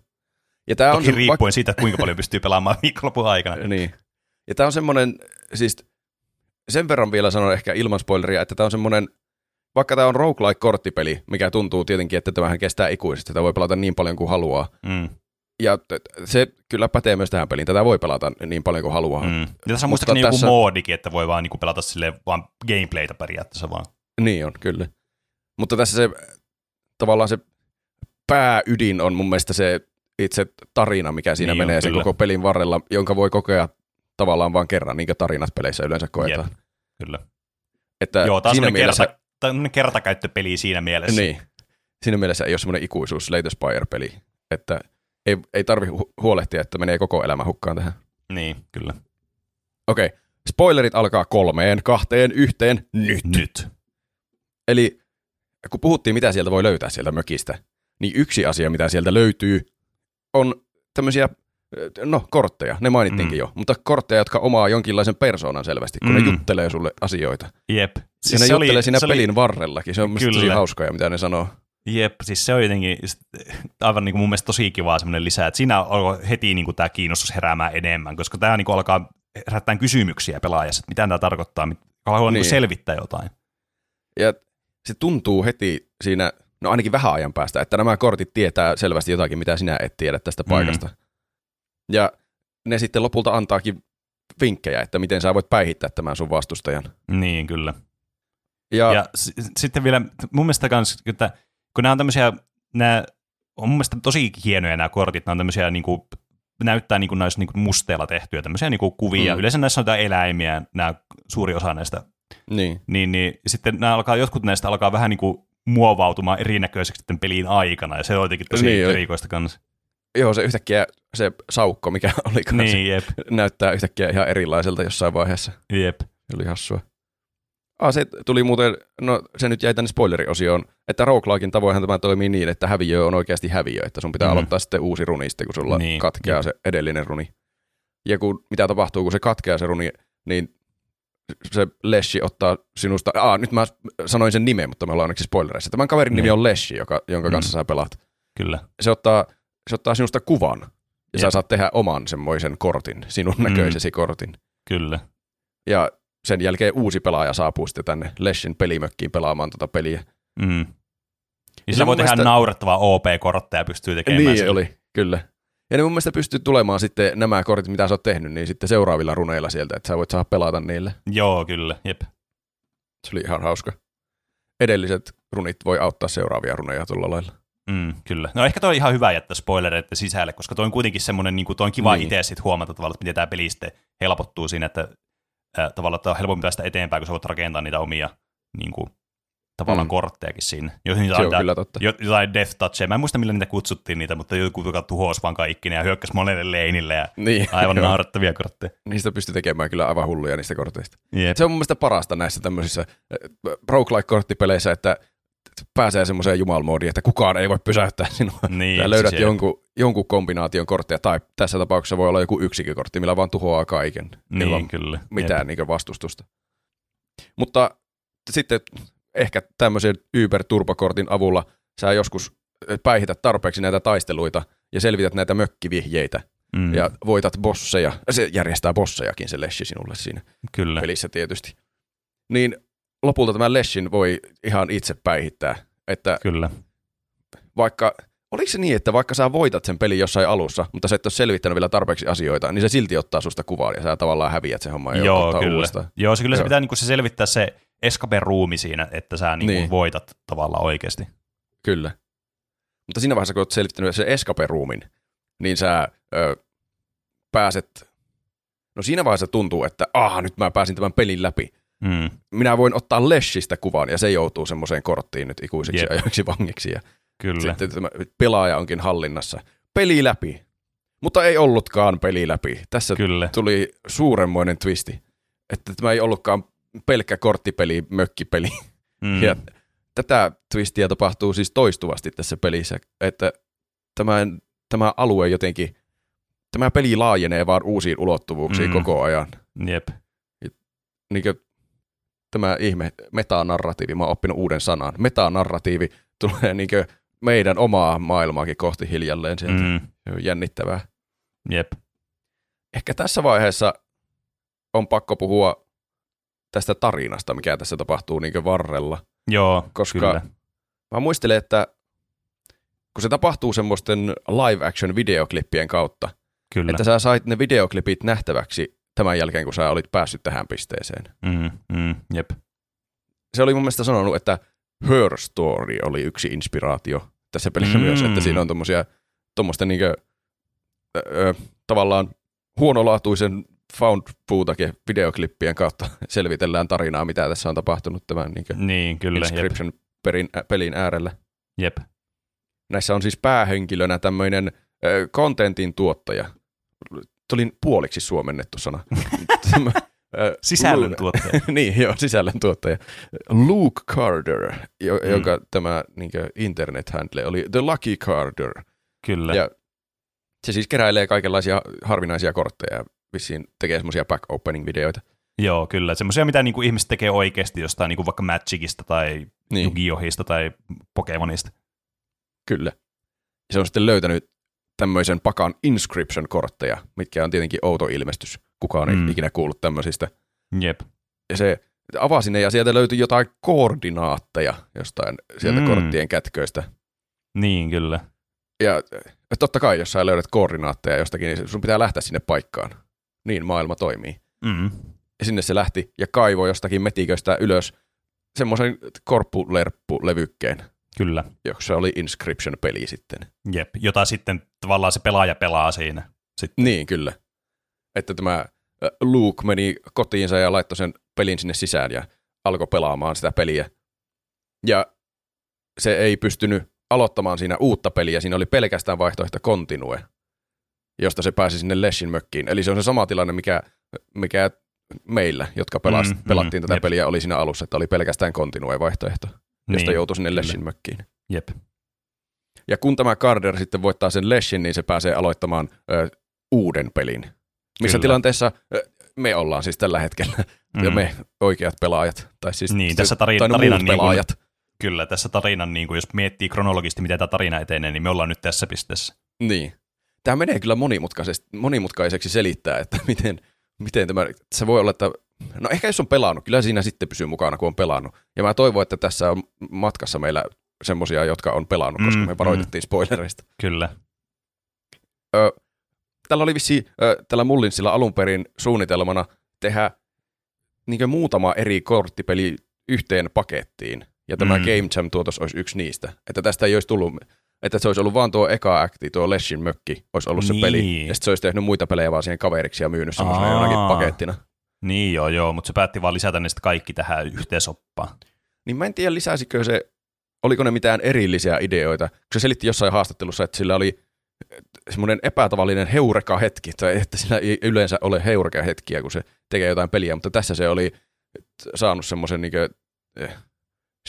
S2: Ja tämä
S1: Toki on riippuen va- siitä, kuinka paljon pystyy pelaamaan viikonlopun aikana.
S2: niin. Ja tämä on semmoinen, siis sen verran vielä sanon ehkä ilman spoileria, että tämä on semmoinen vaikka tämä on roguelike-korttipeli, mikä tuntuu tietenkin, että tämähän kestää ikuisesti, tätä voi pelata niin paljon kuin haluaa. Mm. Ja se kyllä pätee myös tähän peliin. Tätä voi pelata niin paljon kuin haluaa. Mm. Ja
S1: tässä on muistaakseni joku tässä... moodikin, että voi vaan niinku pelata sille vaan gameplaytä periaatteessa vaan.
S2: Niin on, kyllä. Mutta tässä se tavallaan se pääydin on mun mielestä se itse tarina, mikä siinä niin menee on, sen koko pelin varrella, jonka voi kokea tavallaan vain kerran, niin kuin tarinat peleissä yleensä koetaan. Jep.
S1: Kyllä.
S2: Että Joo, taas siinä mielessä... kerta,
S1: tämmöinen kertakäyttöpeli siinä mielessä.
S2: Niin. Siinä mielessä ei ole semmoinen ikuisuus Slate Spire-peli, että ei, ei tarvi hu- huolehtia, että menee koko elämä hukkaan tähän.
S1: Niin, kyllä.
S2: Okei, okay. spoilerit alkaa kolmeen, kahteen, yhteen, nyt.
S1: Nyt.
S2: Eli kun puhuttiin, mitä sieltä voi löytää sieltä mökistä, niin yksi asia, mitä sieltä löytyy, on tämmöisiä no kortteja, ne mainittiinkin mm. jo, mutta kortteja, jotka omaa jonkinlaisen persoonan selvästi, kun mm. ne juttelee sulle asioita.
S1: Jep.
S2: Siis ja ne juttelee oli, siinä pelin oli... varrellakin, se on kyllä. tosi hauskaa, mitä ne sanoo.
S1: Jep, siis se on jotenkin aivan niin kuin mun mielestä tosi kivaa semmoinen lisä, että siinä on heti niin kuin tämä kiinnostus heräämään enemmän, koska tämä niin kuin alkaa herättää kysymyksiä pelaajassa, että mitä tämä tarkoittaa, haluaa niin. niin selvittää jotain.
S2: Ja se tuntuu heti siinä, no ainakin vähän ajan päästä, että nämä kortit tietää selvästi jotakin, mitä sinä et tiedä tästä mm. paikasta. Mm. Ja ne sitten lopulta antaakin vinkkejä, että miten sä voit päihittää tämän sun vastustajan.
S1: Niin, kyllä. Ja, ja s- sitten vielä mun mielestä kans, että kun nämä on tämmöisiä, nämä on mun mielestä tosi hienoja nämä kortit, nämä on tämmöisiä niin kuin, näyttää niin kuin näissä niin kuin musteella tehtyjä tämmöisiä niin kuin kuvia. Mm. Yleensä näissä on jotain eläimiä, nämä suuri osa näistä.
S2: Niin.
S1: Niin, niin sitten nämä alkaa, jotkut näistä alkaa vähän niin kuin muovautumaan erinäköiseksi sitten pelin aikana, ja se on jotenkin tosi niin, erikoista kanssa.
S2: Joo, se yhtäkkiä se saukko, mikä oli
S1: niin, jep.
S2: näyttää yhtäkkiä ihan erilaiselta jossain vaiheessa.
S1: Jep.
S2: Se oli hassua. Ah, se tuli muuten, no se nyt jäi tänne spoileriosioon, että roguelikein tavoinhan tämä toimii niin, että häviö on oikeasti häviö, että sun pitää mm. aloittaa sitten uusi runi sitten, kun sulla niin, katkeaa jep. se edellinen runi. Ja kun, mitä tapahtuu, kun se katkeaa se runi, niin se Leshi ottaa sinusta, ah, nyt mä sanoin sen nimen, mutta me ollaan onneksi spoilereissa. Tämän kaverin niin. nimi on Leshi, joka, jonka kanssa mm. sä pelaat.
S1: Kyllä.
S2: Se ottaa se ottaa sinusta kuvan, ja Jep. sä saat tehdä oman semmoisen kortin, sinun mm. näköisesi kortin.
S1: Kyllä.
S2: Ja sen jälkeen uusi pelaaja saapuu sitten tänne Leshin pelimökkiin pelaamaan tuota peliä.
S1: Mm. Ja sillä voi tehdä naurettavaa OP-kortteja pystyy tekemään.
S2: Niin sille. oli, kyllä. Ja ne mun mielestä pystyy tulemaan sitten nämä kortit, mitä sä oot tehnyt, niin sitten seuraavilla runeilla sieltä, että sä voit saada pelata niille.
S1: Joo, kyllä, jep.
S2: Se oli ihan hauska. Edelliset runit voi auttaa seuraavia runeja tuolla lailla.
S1: Mm, kyllä. No ehkä toi on ihan hyvä jättää spoilereita sisälle, koska toi on kuitenkin semmoinen, niin kuin, toi on kiva niin. itse sitten huomata tavallaan, että miten tämä peli sitten helpottuu siinä, että äh, tavallaan että on helpompi päästä eteenpäin, kun sä voit rakentaa niitä omia niin kuin, tavallaan
S2: Mm.
S1: korttejakin siinä. Joihin
S2: Se on kyllä totta.
S1: jo- jotain death toucheja. Mä en muista, millä niitä kutsuttiin niitä, mutta joku joka tuhosi vaan kaikki ja hyökkäsi monelle leinille ja
S2: Niin,
S1: aivan naurettavia kortteja.
S2: Niistä pystyy tekemään kyllä aivan hulluja niistä korteista.
S1: Jep.
S2: Se on mun mielestä parasta näissä tämmöisissä äh, roguelike-korttipeleissä, että pääsee semmoiseen jumalmoodiin, että kukaan ei voi pysäyttää sinua.
S1: Niin,
S2: Sä löydät
S1: siis
S2: jonkun, jonkun kombinaation kortteja, tai tässä tapauksessa voi olla joku yksikin kortti, millä vaan tuhoaa kaiken.
S1: Niin, kyllä.
S2: mitään niin vastustusta. Mutta sitten ehkä tämmöisen Uber-turbokortin avulla sä joskus päihität tarpeeksi näitä taisteluita ja selvität näitä mökkivihjeitä.
S1: Mm,
S2: ja voitat bosseja. Se järjestää bossejakin se Leshi sinulle siinä
S1: kyllä.
S2: pelissä tietysti. Niin lopulta tämän Leshin voi ihan itse päihittää, että
S1: Kyllä.
S2: vaikka, oliko se niin, että vaikka sä voitat sen pelin jossain alussa, mutta sä et ole selvittänyt vielä tarpeeksi asioita, niin se silti ottaa susta kuvan ja sä tavallaan häviät sen homman ja
S1: Joo,
S2: ottaa
S1: kyllä.
S2: uudestaan.
S1: Joo, se kyllä se
S2: Joo.
S1: pitää niinku se selvittää se eskapen ruumi siinä, että sä niinku
S2: Niin.
S1: niin. voitat tavallaan oikeasti.
S2: Kyllä. Mutta siinä vaiheessa, kun olet selvittänyt sen escape-ruumin, niin sä ö, pääset... No siinä vaiheessa tuntuu, että ah, nyt mä pääsin tämän pelin läpi.
S1: Mm.
S2: Minä voin ottaa Leshistä kuvan, ja se joutuu semmoiseen korttiin nyt ikuisiksi
S1: Jep.
S2: ajoiksi vangiksi. Ja
S1: Kyllä.
S2: sitten tämä pelaaja onkin hallinnassa. Peli läpi. Mutta ei ollutkaan peli läpi. Tässä
S1: Kyllä.
S2: tuli suuremmoinen twisti, että tämä ei ollutkaan pelkkä korttipeli, mökkipeli.
S1: Mm.
S2: Ja tätä twistiä tapahtuu siis toistuvasti tässä pelissä, että tämän, tämä alue jotenkin, tämä peli laajenee vaan uusiin ulottuvuuksiin
S1: mm.
S2: koko ajan.
S1: Jep.
S2: Niin kuin tämä ihme metanarratiivi, mä oon oppinut uuden sanan. Metanarratiivi tulee niin meidän omaa maailmaakin kohti hiljalleen sieltä. Mm. Jännittävää.
S1: Jep.
S2: Ehkä tässä vaiheessa on pakko puhua tästä tarinasta, mikä tässä tapahtuu niin varrella.
S1: Joo,
S2: Koska
S1: kyllä.
S2: Mä muistelen, että kun se tapahtuu semmoisten live-action videoklippien kautta,
S1: Kyllä.
S2: että sä sait ne videoklipit nähtäväksi tämän jälkeen, kun sä olit päässyt tähän pisteeseen.
S1: Mm, mm, jep.
S2: Se oli mun mielestä sanonut, että Her Story oli yksi inspiraatio tässä pelissä
S1: Mm.
S2: myös, että siinä on tommosia, tommoista niinkö, ö, ö, tavallaan huonolaatuisen found footage videoklippien kautta selvitellään tarinaa, mitä tässä on tapahtunut tämän niinkö
S1: Niin, kyllä. Jep.
S2: Inscription perin, ä, pelin äärellä.
S1: jep.
S2: Näissä on siis päähenkilönä tämmöinen kontentin tuottaja. Tuli puoliksi suomennettu sana. Tämä, ö,
S1: Sisällön
S2: Lu-
S1: tuottaja.
S2: niin, joo, sisällön tuottaja. Luke Carter, jo,
S1: Mm.
S2: jonka tämä niinkö, internet-handle oli The Lucky Carter.
S1: Kyllä.
S2: Ja se siis keräilee kaikenlaisia harvinaisia kortteja ja vissiin tekee semmoisia back-opening-videoita.
S1: Joo, kyllä. Semmoisia, mitä niinku ihmiset tekee oikeasti jostain niinku vaikka Magicista tai
S2: Niin,
S1: Yu-Gi-Ohista tai Pokemonista.
S2: kyllä. Ja se on sitten löytänyt tämmöisen pakan inscription-kortteja, mitkä on tietenkin outo ilmestys. Kukaan ei
S1: Mm.
S2: ikinä kuullut tämmöisistä.
S1: Jep.
S2: Ja se avasi ne ja sieltä löytyi jotain koordinaatteja jostain sieltä
S1: Mm.
S2: korttien kätköistä.
S1: Niin, kyllä.
S2: Ja totta kai, jos sä löydät koordinaatteja jostakin, niin sun pitää lähteä sinne paikkaan. Niin maailma toimii.
S1: Mm.
S2: Ja sinne se lähti ja kaivoi jostakin metiköstä ylös semmoisen korppulerppulevykkeen,
S1: Kyllä.
S2: jossa oli Inscription-peli sitten.
S1: Jep. Jota sitten tavallaan se pelaaja pelaa siinä. Sitten.
S2: Niin, kyllä. Että tämä Luke meni kotiinsa ja laittoi sen pelin sinne sisään ja alkoi pelaamaan sitä peliä. Ja se ei pystynyt aloittamaan siinä uutta peliä, siinä oli pelkästään vaihtoehto Continue, josta se pääsi sinne Leshin mökkiin. Eli se on se sama tilanne, mikä, mikä meillä, jotka pelas,
S1: Mm,
S2: mm,
S1: mm,
S2: pelattiin tätä
S1: jep.
S2: peliä, oli siinä alussa, että oli pelkästään Continue-vaihtoehto, josta
S1: niin.
S2: joutui sinne. Leshin mökkiin.
S1: Jep.
S2: Ja kun tämä Carter sitten voittaa sen Leshin, niin se pääsee aloittamaan ö, uuden pelin. Missä
S1: Kyllä.
S2: tilanteessa ö, me ollaan siis tällä hetkellä, mm. ja me oikeat pelaajat, tai siis
S1: Niin, tässä tari-
S2: tai no
S1: tarinan
S2: muut
S1: niin kuin-
S2: pelaajat.
S1: Kyllä, tässä tarinan, niin kuin, jos miettii kronologisesti, miten tämä tarina etenee, niin me ollaan nyt tässä pisteessä.
S2: Niin. Tämä menee kyllä monimutkaiseksi, monimutkaiseksi selittää, että miten, miten tämä, se voi olla, että no ehkä jos on pelannut, kyllä siinä sitten pysyy mukana, kun on pelannut. Ja mä toivon, että tässä on matkassa meillä semmosia, jotka on pelannut, koska
S1: Mm,
S2: me varoitettiin spoilereista.
S1: Kyllä.
S2: Ö, tällä oli vissi ö, tällä Mullinsilla alun perin suunnitelmana tehdä niin muutama eri korttipeli yhteen pakettiin. Ja tämä
S1: Mm.
S2: mm. Game Jam-tuotos olisi yksi niistä. Että tästä ei olisi tullut, että se olisi ollut vaan tuo eka akti, tuo Leshin mökki, olisi ollut
S1: Niin.
S2: se peli. Ja sitten se olisi tehnyt muita pelejä vaan siihen kaveriksi ja myynyt semmoisena jonakin pakettina.
S1: Niin joo, joo, mutta se päätti vaan lisätä ne kaikki tähän yhteen soppaan.
S2: niin mä en tiedä lisäsikö se, oliko ne mitään erillisiä ideoita, kun se selitti jossain haastattelussa, että sillä oli semmoinen epätavallinen heureka-hetki, tai että sillä ei yleensä ole heureka-hetkiä, kun se tekee jotain peliä, mutta tässä se oli saanut semmoisen niin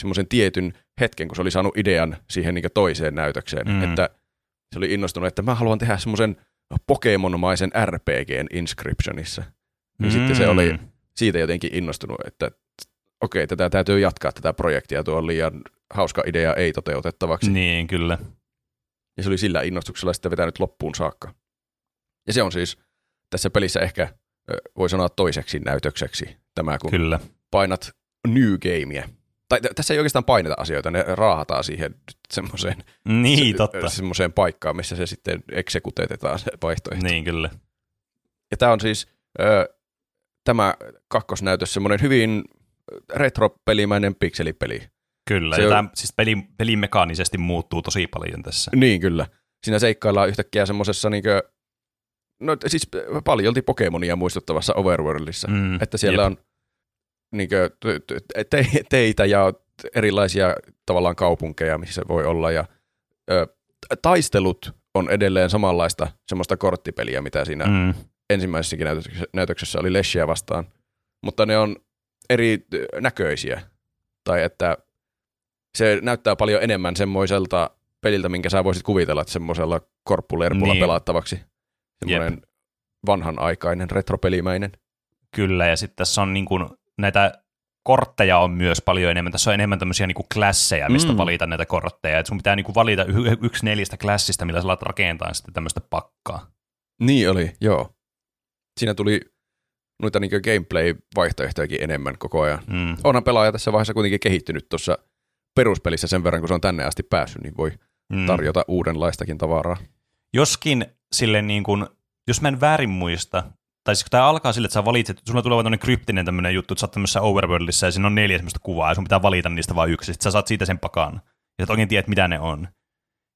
S2: semmoisen tietyn hetken, kun se oli saanut idean siihen niin toiseen näytökseen, mm. että se oli innostunut, että mä haluan tehdä semmoisen Pokemon-maisen RPGn Inscriptionissa. Niin mm. sitten se oli mm. siitä jotenkin innostunut, että okei, tätä täytyy jatkaa tätä projektia, tuo on liian hauska idea ei toteutettavaksi.
S1: Niin, kyllä.
S2: Ja se oli sillä innostuksella sitten vetänyt loppuun saakka. Ja se on siis tässä pelissä ehkä, voi sanoa toiseksi näytökseksi tämä, kun kyllä. painat New Gamea tai tässä ei oikeastaan paineta asioita, ne raahataan siihen semmoiseen,
S1: niin, totta.
S2: semmoiseen paikkaan, missä se sitten eksekuteetetaan se vaihtoehto.
S1: Niin, kyllä.
S2: Ja tämä on siis ö, tämä kakkosnäytös semmoinen hyvin retro-pelimäinen pikselipeli.
S1: Kyllä, se ja on... tämä siis peli, peli mekaanisesti muuttuu tosi paljon tässä.
S2: Niin, kyllä. Siinä seikkaillaan yhtäkkiä semmoisessa niinkö, no siis paljolti Pokemonia muistuttavassa Overworldissa, mm, että siellä jep. on niin te, teitä ja erilaisia tavallaan kaupunkeja, missä voi olla. Ja, ö, taistelut on edelleen samanlaista semmoista korttipeliä, mitä siinä mm. Ensimmäisessäkin näytöksessä, näytöksessä oli Leshiä vastaan. Mutta ne on eri näköisiä. Tai että se näyttää paljon enemmän semmoiselta peliltä, minkä sä voisit kuvitella, että semmoisella korppulerpulla niin. pelattavaksi. Semmoinen vanhanaikainen retropelimäinen.
S1: Kyllä, ja sitten tässä on niin kuin näitä kortteja on myös paljon enemmän. Tässä on enemmän tämmöisiä niinku klasseja, mistä mm. valita näitä kortteja. Et sun pitää niinku valita y- yksi neljästä klassista, millä sä alat rakentaa sitten tämmöistä pakkaa.
S2: Niin oli, joo. Siinä tuli noita niinku gameplay-vaihtoehtojakin enemmän koko ajan. Mm. Onhan pelaaja tässä vaiheessa kuitenkin kehittynyt tuossa peruspelissä sen verran, kun se on tänne asti päässyt, niin voi mm. tarjota uudenlaistakin tavaraa.
S1: Joskin sille niin kuin, jos mä en väärin muista, tai siis kun tämä alkaa sille, että sä valitset, sulla tulee tämmöinen kryptinen tämmöinen juttu, että sä oot tämmöisessä overworldissa ja siinä on neljä semmoista kuvaa ja sun pitää valita niistä vain yksi, sitten sä saat siitä sen pakan. Ja sä oikein tiedät, mitä ne on.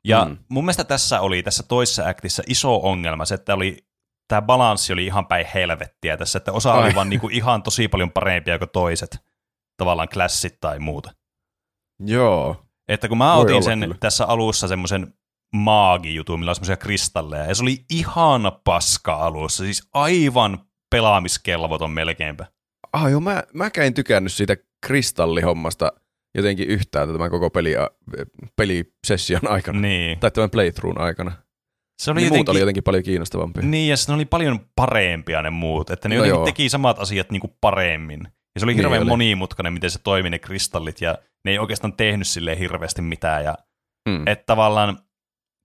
S1: Ja mm. mun mielestä tässä oli, tässä toisessa actissa iso ongelma se, että oli, tämä balanssi oli ihan päin helvettiä tässä, että osa Ai. oli vaan niinku ihan tosi paljon parempia kuin toiset, tavallaan klassit tai muuta.
S2: Joo.
S1: Että kun mä Voi otin sen kyllä. tässä alussa semmoisen maagijutun, millä on semmoisia kristalleja. Ja se oli ihana paska alussa, siis aivan pelaamiskelvoton melkeinpä.
S2: Ah joo, mä, mä en tykännyt siitä kristallihommasta jotenkin yhtään tämän koko peli, pelisession aikana.
S1: Niin.
S2: Tai tämän playthroughin aikana. Se oli niin jotenkin, muut oli jotenkin paljon kiinnostavampi.
S1: Niin, ja ne oli paljon parempia ne muut. Että ne no jotenkin joo. teki samat asiat niin kuin paremmin. Ja se oli niin hirveän oli. monimutkainen, miten se toimi ne kristallit, ja ne ei oikeastaan tehnyt sille hirveästi mitään. Ja, mm. Että tavallaan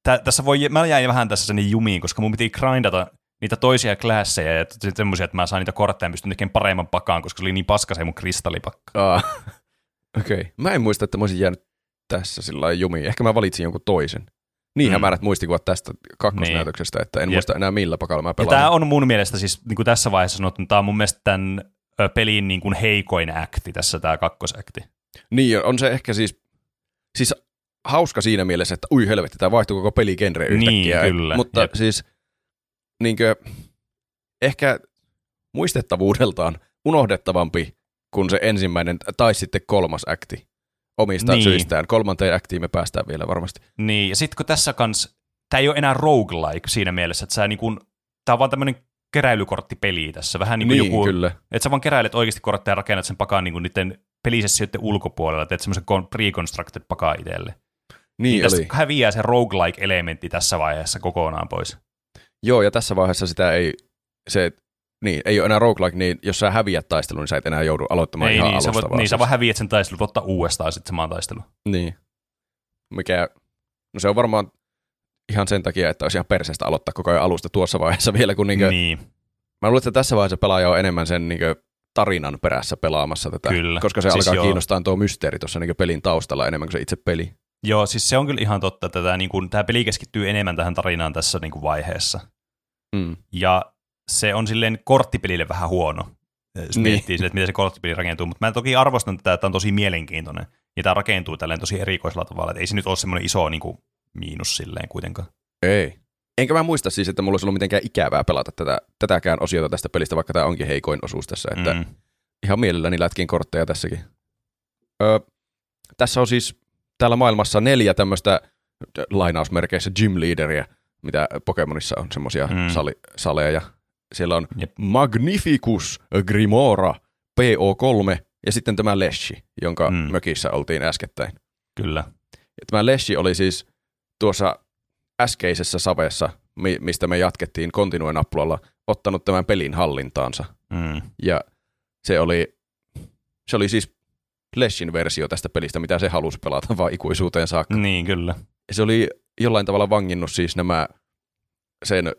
S1: tä, tässä voi, mä jäin vähän tässä sen jumiin, koska mun piti grindata niitä toisia klasseja ja semmoisia, että mä saan niitä kortteja ja pystyn tekemään paremman pakaan, koska se oli niin paska se mun kristallipakka.
S2: Ah. Okei. Okay. Mä en muista, että mä olisin jäänyt tässä sillä jumiin. Ehkä mä valitsin jonkun toisen. Niin mm. hämärät muistikuvat tästä kakkosnäytöksestä, niin. että en Jep. muista enää millä pakalla mä pelaan.
S1: tämä on mun mielestä siis niin kuin tässä vaiheessa sanottu, tämä on mun mielestä tämän pelin niin kuin heikoin akti tässä tämä kakkosakti.
S2: Niin, on se ehkä siis, siis hauska siinä mielessä, että ui helvetti, tämä vaihtui koko peligenre yhtäkkiä.
S1: Niin, kyllä.
S2: Mutta Jep. siis niinkö, ehkä muistettavuudeltaan unohdettavampi kuin se ensimmäinen tai sitten kolmas akti omista niin. syistään. Kolmanteen aktiin me päästään vielä varmasti.
S1: Niin, ja sitten kun tässä kans, tämä ei ole enää roguelike siinä mielessä, että sä niin tämä on vaan tämmöinen keräilykorttipeli tässä. Vähän niin kuin niin, joku, kyllä. että sä vaan keräilet oikeasti kortteja ja rakennat sen pakan niin kuin niiden pelisessioiden ulkopuolella, teet semmoisen pre-constructed pakaa itselle. Niin, niin tästä häviää se roguelike-elementti tässä vaiheessa kokonaan pois.
S2: Joo, ja tässä vaiheessa sitä ei, se, niin, ei ole enää roguelike, niin jos sä häviät taistelun, niin sä et enää joudu aloittamaan ei, ihan
S1: niin,
S2: alusta.
S1: Sä voit, niin, sä vaan häviät sen taistelun, ottaa uudestaan sitten samaan taistelun.
S2: Niin. Mikä, no se on varmaan ihan sen takia, että olisi ihan perseestä aloittaa koko ajan alusta tuossa vaiheessa vielä, kun niinkö, niin. Mä luulen, että tässä vaiheessa pelaaja on enemmän sen niinkö, tarinan perässä pelaamassa tätä,
S1: Kyllä.
S2: koska se siis alkaa joo. kiinnostaa tuo mysteeri tuossa niin pelin taustalla enemmän kuin se itse peli.
S1: Joo, siis se on kyllä ihan totta, että tämä, niin kuin, tämä peli keskittyy enemmän tähän tarinaan tässä niin kuin vaiheessa. Mm. Ja se on silleen korttipelille vähän huono, jos niin. miettii sille, että miten se korttipeli rakentuu. Mutta mä toki arvostan tätä, että tämä on tosi mielenkiintoinen. Ja tämä rakentuu tälleen tosi erikoisella tavalla, että ei se nyt ole semmoinen iso niin kuin, miinus silleen kuitenkaan.
S2: Ei. Enkä mä muista siis, että mulla olisi ollut mitenkään ikävää pelata tätä, tätäkään osiota tästä pelistä, vaikka tämä onkin heikoin osuus tässä. Että mm. Ihan mielelläni lätkin kortteja tässäkin. Öö, tässä on siis täällä maailmassa neljä tämmöistä lainausmerkeissä gym leaderia, mitä Pokemonissa on semmoisia
S1: Mm.
S2: sali, saleja. Siellä on
S1: Jep.
S2: Magnificus Grimora PO3 ja sitten tämä Leshi, jonka
S1: Mm.
S2: mökissä oltiin äskettäin.
S1: Kyllä.
S2: Ja tämä Leshi oli siis tuossa äskeisessä savessa, mi- mistä me jatkettiin Continue-nappulalla, ottanut tämän pelin hallintaansa.
S1: Mm.
S2: Ja se oli, se oli siis Leshin versio tästä pelistä, mitä se halusi pelata vaan ikuisuuteen saakka.
S1: Niin, kyllä.
S2: Ja se oli jollain tavalla vanginnut siis nämä sen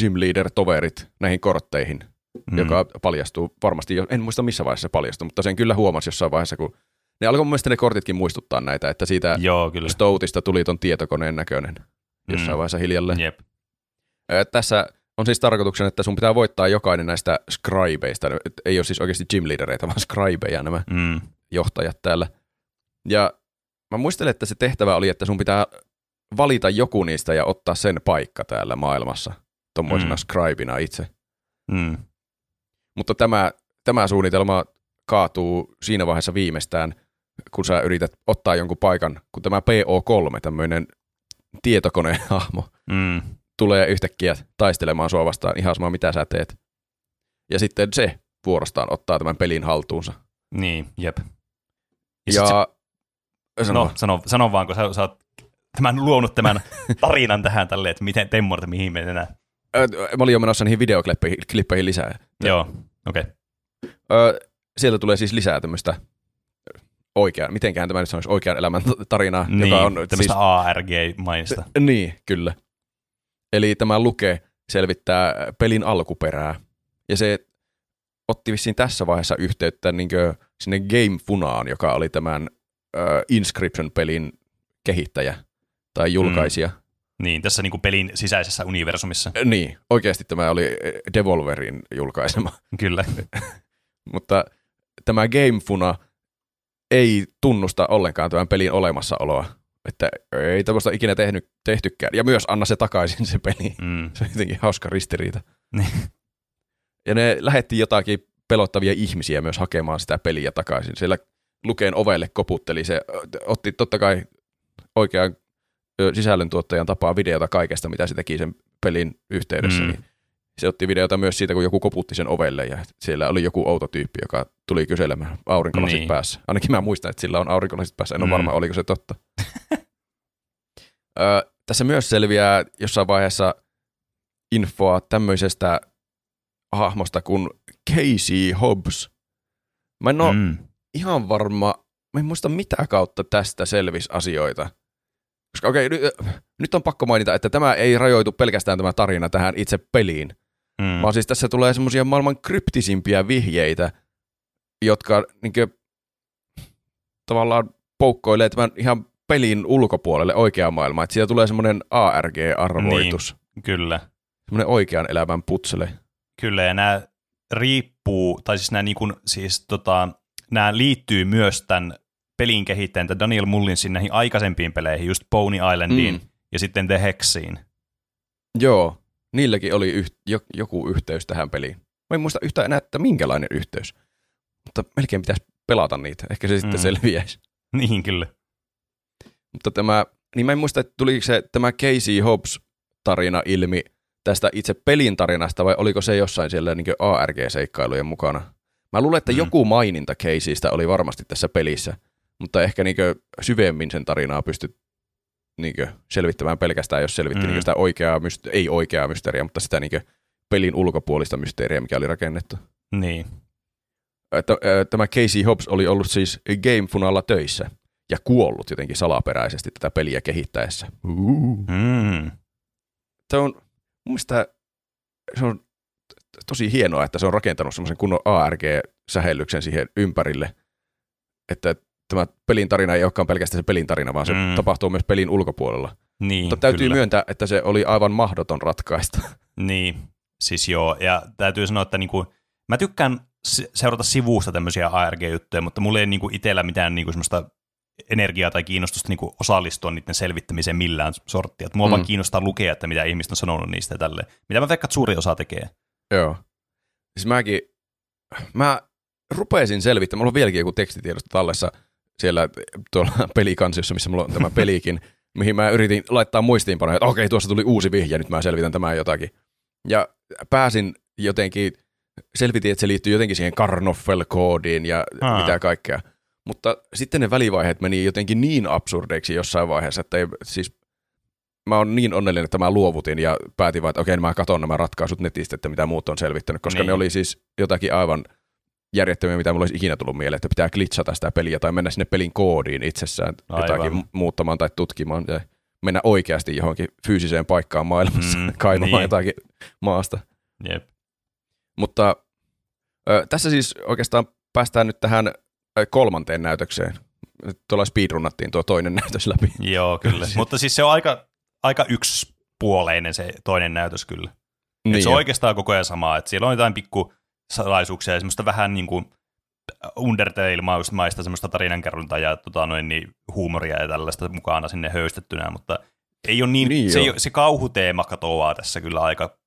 S2: gym leader-toverit näihin kortteihin,
S1: Mm.
S2: mm. joka paljastuu varmasti, jo, en muista missä vaiheessa se paljastui, mutta sen kyllä huomasi jossain vaiheessa, kun ne alkoi mun mielestä ne kortitkin muistuttaa näitä, että siitä
S1: Joo, kyllä.
S2: Stoutista tuli ton tietokoneen näköinen jossain
S1: Mm.
S2: vaiheessa hiljalleen.
S1: Jep.
S2: Tässä on siis tarkoituksena, että sun pitää voittaa jokainen näistä scribeista. Et Ei ole siis oikeasti gym leadereita, vaan scribeja nämä
S1: Mm.
S2: johtajat täällä. Ja mä muistelen, että se tehtävä oli, että sun pitää valita joku niistä ja ottaa sen paikka täällä maailmassa. Tuommoisena
S1: Mm.
S2: scribina itse.
S1: Mm.
S2: Mutta tämä, tämä suunnitelma kaatuu siinä vaiheessa viimeistään, kun sä yrität ottaa jonkun paikan, kun tämä PO3, tämmöinen tietokonehahmo,
S1: Mm.
S2: tulee yhtäkkiä taistelemaan sua vastaan ihan sama mitä sä teet. Ja sitten se vuorostaan ottaa tämän pelin haltuunsa.
S1: Niin, jep. Ja,
S2: Ja,
S1: se, no, sano, sano vaan, kun sä, sä oot tämän luonut tämän tarinan tähän tälleen, että miten Temmorta, mihin me enää.
S2: mä olin jo menossa niihin videoklippeihin klippeihin lisää.
S1: Joo, okei. Okay.
S2: Sieltä tulee siis lisää tämmöistä oikean, mitenkään tämä nyt sanoisi oikean elämän tarinaa,
S1: Niin,
S2: joka on
S1: tämmöistä
S2: siis,
S1: ARG-mainista.
S2: Niin, kyllä. Eli tämä Luke selvittää pelin alkuperää. Ja se otti vissiin tässä vaiheessa yhteyttä niin sinne Game Funaan, joka oli tämän uh, Inscription-pelin kehittäjä tai julkaisija. Mm.
S1: Niin, tässä niinku pelin sisäisessä universumissa.
S2: Niin, oikeasti tämä oli Devolverin julkaisema.
S1: Kyllä.
S2: Mutta tämä Game Funa ei tunnusta ollenkaan tämän pelin olemassaoloa. Että ei tämmöistä ikinä tehnyt, tehtykään. Ja myös anna se takaisin se peli.
S1: Mm.
S2: Se on jotenkin hauska ristiriita.
S1: Niin.
S2: Ja ne lähetti jotakin pelottavia ihmisiä myös hakemaan sitä peliä takaisin. Siellä Lukeen ovelle koputteli. Se otti totta kai oikean sisällöntuottajan tapaa videota kaikesta, mitä se teki sen pelin yhteydessä.
S1: Mm.
S2: Niin se otti videota myös siitä, kun joku koputti sen ovelle ja siellä oli joku outo tyyppi, joka tuli kyselemään aurinkolasit
S1: niin.
S2: päässä. Ainakin mä muistan, että sillä on aurinkolasit päässä. En ole
S1: Mm.
S2: varma, oliko se totta. Ö, tässä myös selviää jossain vaiheessa infoa tämmöisestä hahmosta kuin Casey Hobbs. Mä en ole
S1: Mm.
S2: ihan varma, mä en muista mitä kautta tästä selvisi asioita. Koska okei, nyt, nyt on pakko mainita, että tämä ei rajoitu pelkästään tämä tarina tähän itse peliin,
S1: Mm.
S2: vaan siis tässä tulee semmoisia maailman kryptisimpiä vihjeitä, jotka niinkö, tavallaan poukkoilee tämän ihan pelin ulkopuolelle oikeaan maailmaan. Että siitä tulee semmoinen ARG-arvoitus, niin.
S1: Kyllä.
S2: semmoinen oikean elämän putsele.
S1: Kyllä, ja nämä riippuu, tai siis nämä, niin kuin, siis, tota, nämä liittyy myös tämän pelin kehittäjän, tämän Daniel Mullinsin näihin aikaisempiin peleihin, just Pony Islandiin
S2: Mm.
S1: ja sitten The Hexiin.
S2: Joo, niilläkin oli yh, jo, joku yhteys tähän peliin. Mä en muista yhtään enää, että minkälainen yhteys. Mutta melkein pitäisi pelata niitä. Ehkä se sitten
S1: Mm.
S2: selviäisi.
S1: Niin, kyllä.
S2: Mutta tämä, niin mä en muista, että tuliko se tämä Casey Hobbs-tarina ilmi tästä itse pelin tarinasta, vai oliko se jossain siellä niin ARG-seikkailujen mukana? Mä luulen, että
S1: mm.
S2: joku maininta Caseystä oli varmasti tässä pelissä, mutta ehkä niin syvemmin sen tarinaa pysty niin selvittämään pelkästään, jos selvitti
S1: Mm.
S2: sitä oikeaa, myste- ei oikeaa mysteeriä, mutta sitä niin pelin ulkopuolista mysteeriä, mikä oli rakennettu.
S1: Niin.
S2: Tämä Casey Hobbs oli ollut siis Game Funalla töissä ja kuollut jotenkin salaperäisesti tätä peliä kehittäessä. Uh.
S1: Mm.
S2: Se on, mun mielestä se on tosi hienoa, että se on rakentanut semmoisen kunnon ARG-sähellyksen siihen ympärille, että tämä pelin tarina ei olekaan pelkästään se pelin tarina, vaan se
S1: Mm.
S2: tapahtuu myös pelin ulkopuolella.
S1: Niin,
S2: Mutta täytyy
S1: kyllä.
S2: myöntää, että se oli aivan mahdoton ratkaista.
S1: Niin, siis joo. Ja täytyy sanoa, että niinku, mä tykkään se- seurata sivusta tämmöisiä ARG-juttuja, mutta mulla ei niinku itsellä mitään niinku semmoista energiaa tai kiinnostusta niinku osallistua niiden selvittämiseen millään sorttia. Et mua mm. vaan kiinnostaa lukea, että mitä ihmiset on sanonut niistä ja tälleen. Mitä mä veikkaan, että suuri osa tekee.
S2: Joo. Siis mäkin, mä rupesin selvittämään, mulla on vieläkin joku tekstitiedosto tallessa siellä tuolla pelikansiossa, missä mulla on tämä pelikin, mihin mä yritin laittaa muistiinpanoja, että okei, tuossa tuli uusi vihje, nyt mä selvitän tämän jotakin. Ja pääsin jotenkin, selvitin, että se liittyy jotenkin siihen Karnoffel-koodiin ja
S1: Aa.
S2: mitä kaikkea. Mutta sitten ne välivaiheet meni jotenkin niin absurdeiksi jossain vaiheessa, että ei, siis mä oon niin onnellinen, että mä luovutin ja päätin vaan, että okei, mä katson nämä ratkaisut netistä, että mitä muut on selvittänyt, koska
S1: Niin.
S2: ne oli siis jotakin aivan järjettömiä, mitä mulla olisi ikinä tullut mieleen, että pitää glitchata sitä peliä tai mennä sinne pelin koodiin itsessään
S1: Aivan.
S2: jotakin mu- muuttamaan tai tutkimaan ja mennä oikeasti johonkin fyysiseen paikkaan maailmassa
S1: Mm,
S2: kaivamaan
S1: niin.
S2: jotakin maasta.
S1: Jep.
S2: Mutta ö, tässä siis oikeastaan päästään nyt tähän kolmanteen näytökseen. Tuolla speedrunnattiin tuo toinen näytös läpi.
S1: Joo, kyllä. Mutta siis se on aika, aika yksipuoleinen se toinen näytös kyllä. Niin se on
S2: jo.
S1: oikeastaan koko ajan sama, että siellä on jotain pikku salaisuuksia ja semmoista vähän niin kuin Undertale-maista semmoista tarinankerrontaa ja tota, noin, niin, huumoria ja tällaista mukana sinne höystettynä, mutta ei ole niin,
S2: Niin
S1: se, se kauhuteema katoaa tässä kyllä aika,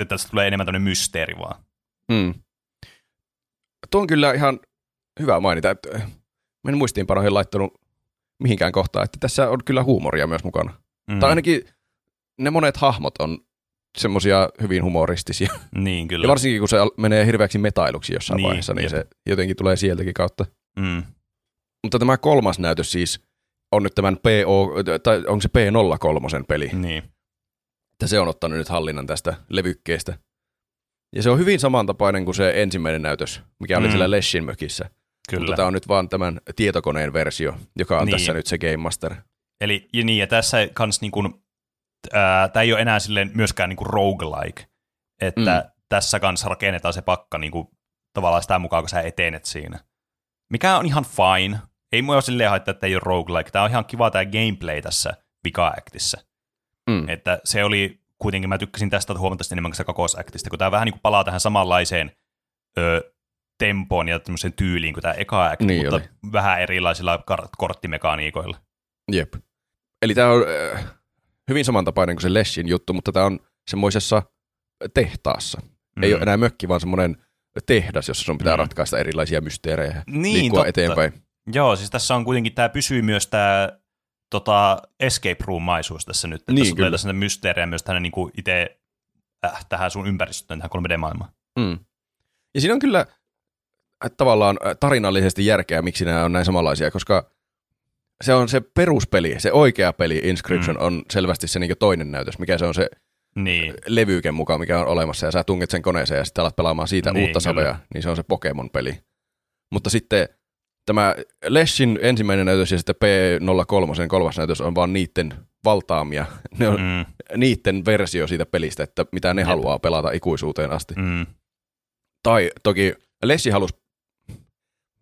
S1: että tästä tulee enemmän tämmöinen mysteeri vaan.
S2: Mm. Tuo on kyllä ihan hyvä mainita. Että äh, mä en muistiinpanoihin laittanut mihinkään kohtaan, että tässä on kyllä huumoria myös mukana.
S1: Mm.
S2: Tai ainakin ne monet hahmot on semmoisia hyvin humoristisia.
S1: Niin, kyllä.
S2: Ja varsinkin kun se menee hirveäksi metailuksi jossain
S1: Niin,
S2: vaiheessa, niin
S1: jep.
S2: se jotenkin tulee sieltäkin kautta.
S1: Mm.
S2: Mutta tämä kolmas näytös siis on nyt tämän PO, tai onko se P03 peli,
S1: Niin.
S2: että se on ottanut nyt hallinnan tästä levykkeestä. Ja se on hyvin samantapainen kuin se ensimmäinen näytös, mikä oli
S1: Mm.
S2: siellä Leshin mökissä.
S1: Kyllä.
S2: Mutta tämä on nyt vaan tämän tietokoneen versio, joka on
S1: Niin.
S2: tässä nyt se Game Master.
S1: Eli ja niin, ja tässä kans niin kuin, tämä ei ole enää silleen myöskään niin kuin roguelike, että mm. tässä kanssa rakennetaan se pakka niin kuin, tavallaan sitä mukaan, kun sä etenet siinä. Mikä on ihan fine. Ei mua silleen haittaa, että ei ole roguelike. Tämä on ihan kiva tämä gameplay tässä Vika-actissa.
S2: Mm.
S1: Että se oli kuitenkin, mä tykkäsin tästä huomattavasti enemmän kuin se kakosactista, kun tämä vähän niin kuin palaa tähän samanlaiseen ö, tempoon ja tämmöiseen tyyliin kuin tämä eka act,
S2: Niin
S1: mutta
S2: oli.
S1: vähän erilaisilla kar- korttimekaniikoilla.
S2: Jep. Eli tämä on äh, hyvin samantapainen kuin se Leshin juttu, mutta tämä on semmoisessa tehtaassa. Mm. Ei ole enää mökki, vaan semmoinen tehdas, jossa sun pitää
S1: Mm.
S2: ratkaista erilaisia mysteerejä ja
S1: Niin,
S2: liikkua
S1: totta.
S2: eteenpäin.
S1: Joo, siis tässä on kuitenkin, tämä pysyy myös tämä tota, escape room-maisuus tässä nyt. Että
S2: Niin,
S1: tässä tulee tässä mysteerejä myös tähän niin itse äh, tähän sun ympäristöön, tähän 3D-maailmaan.
S2: Mm. Ja siinä on kyllä äh, tavallaan äh, tarinallisesti järkeä, miksi nämä on näin samanlaisia, koska se on se peruspeli, se oikea peli Inscription
S1: Mm.
S2: on selvästi se niin toinen näytös, mikä se on se
S1: Niin,
S2: levyken mukaan, mikä on olemassa, ja sä tunget sen koneeseen ja sitten alat pelaamaan siitä
S1: Niin,
S2: uutta savea, niin se on se Pokemon-peli. Mutta sitten tämä Leshin ensimmäinen näytös ja sitten P03 kolmas näytös on vaan niiden valtaamia. Ne on mm. niiden versio siitä pelistä, että mitä ne
S1: Jep.
S2: haluaa pelata ikuisuuteen asti.
S1: mm,
S2: Tai toki Lessi halusi,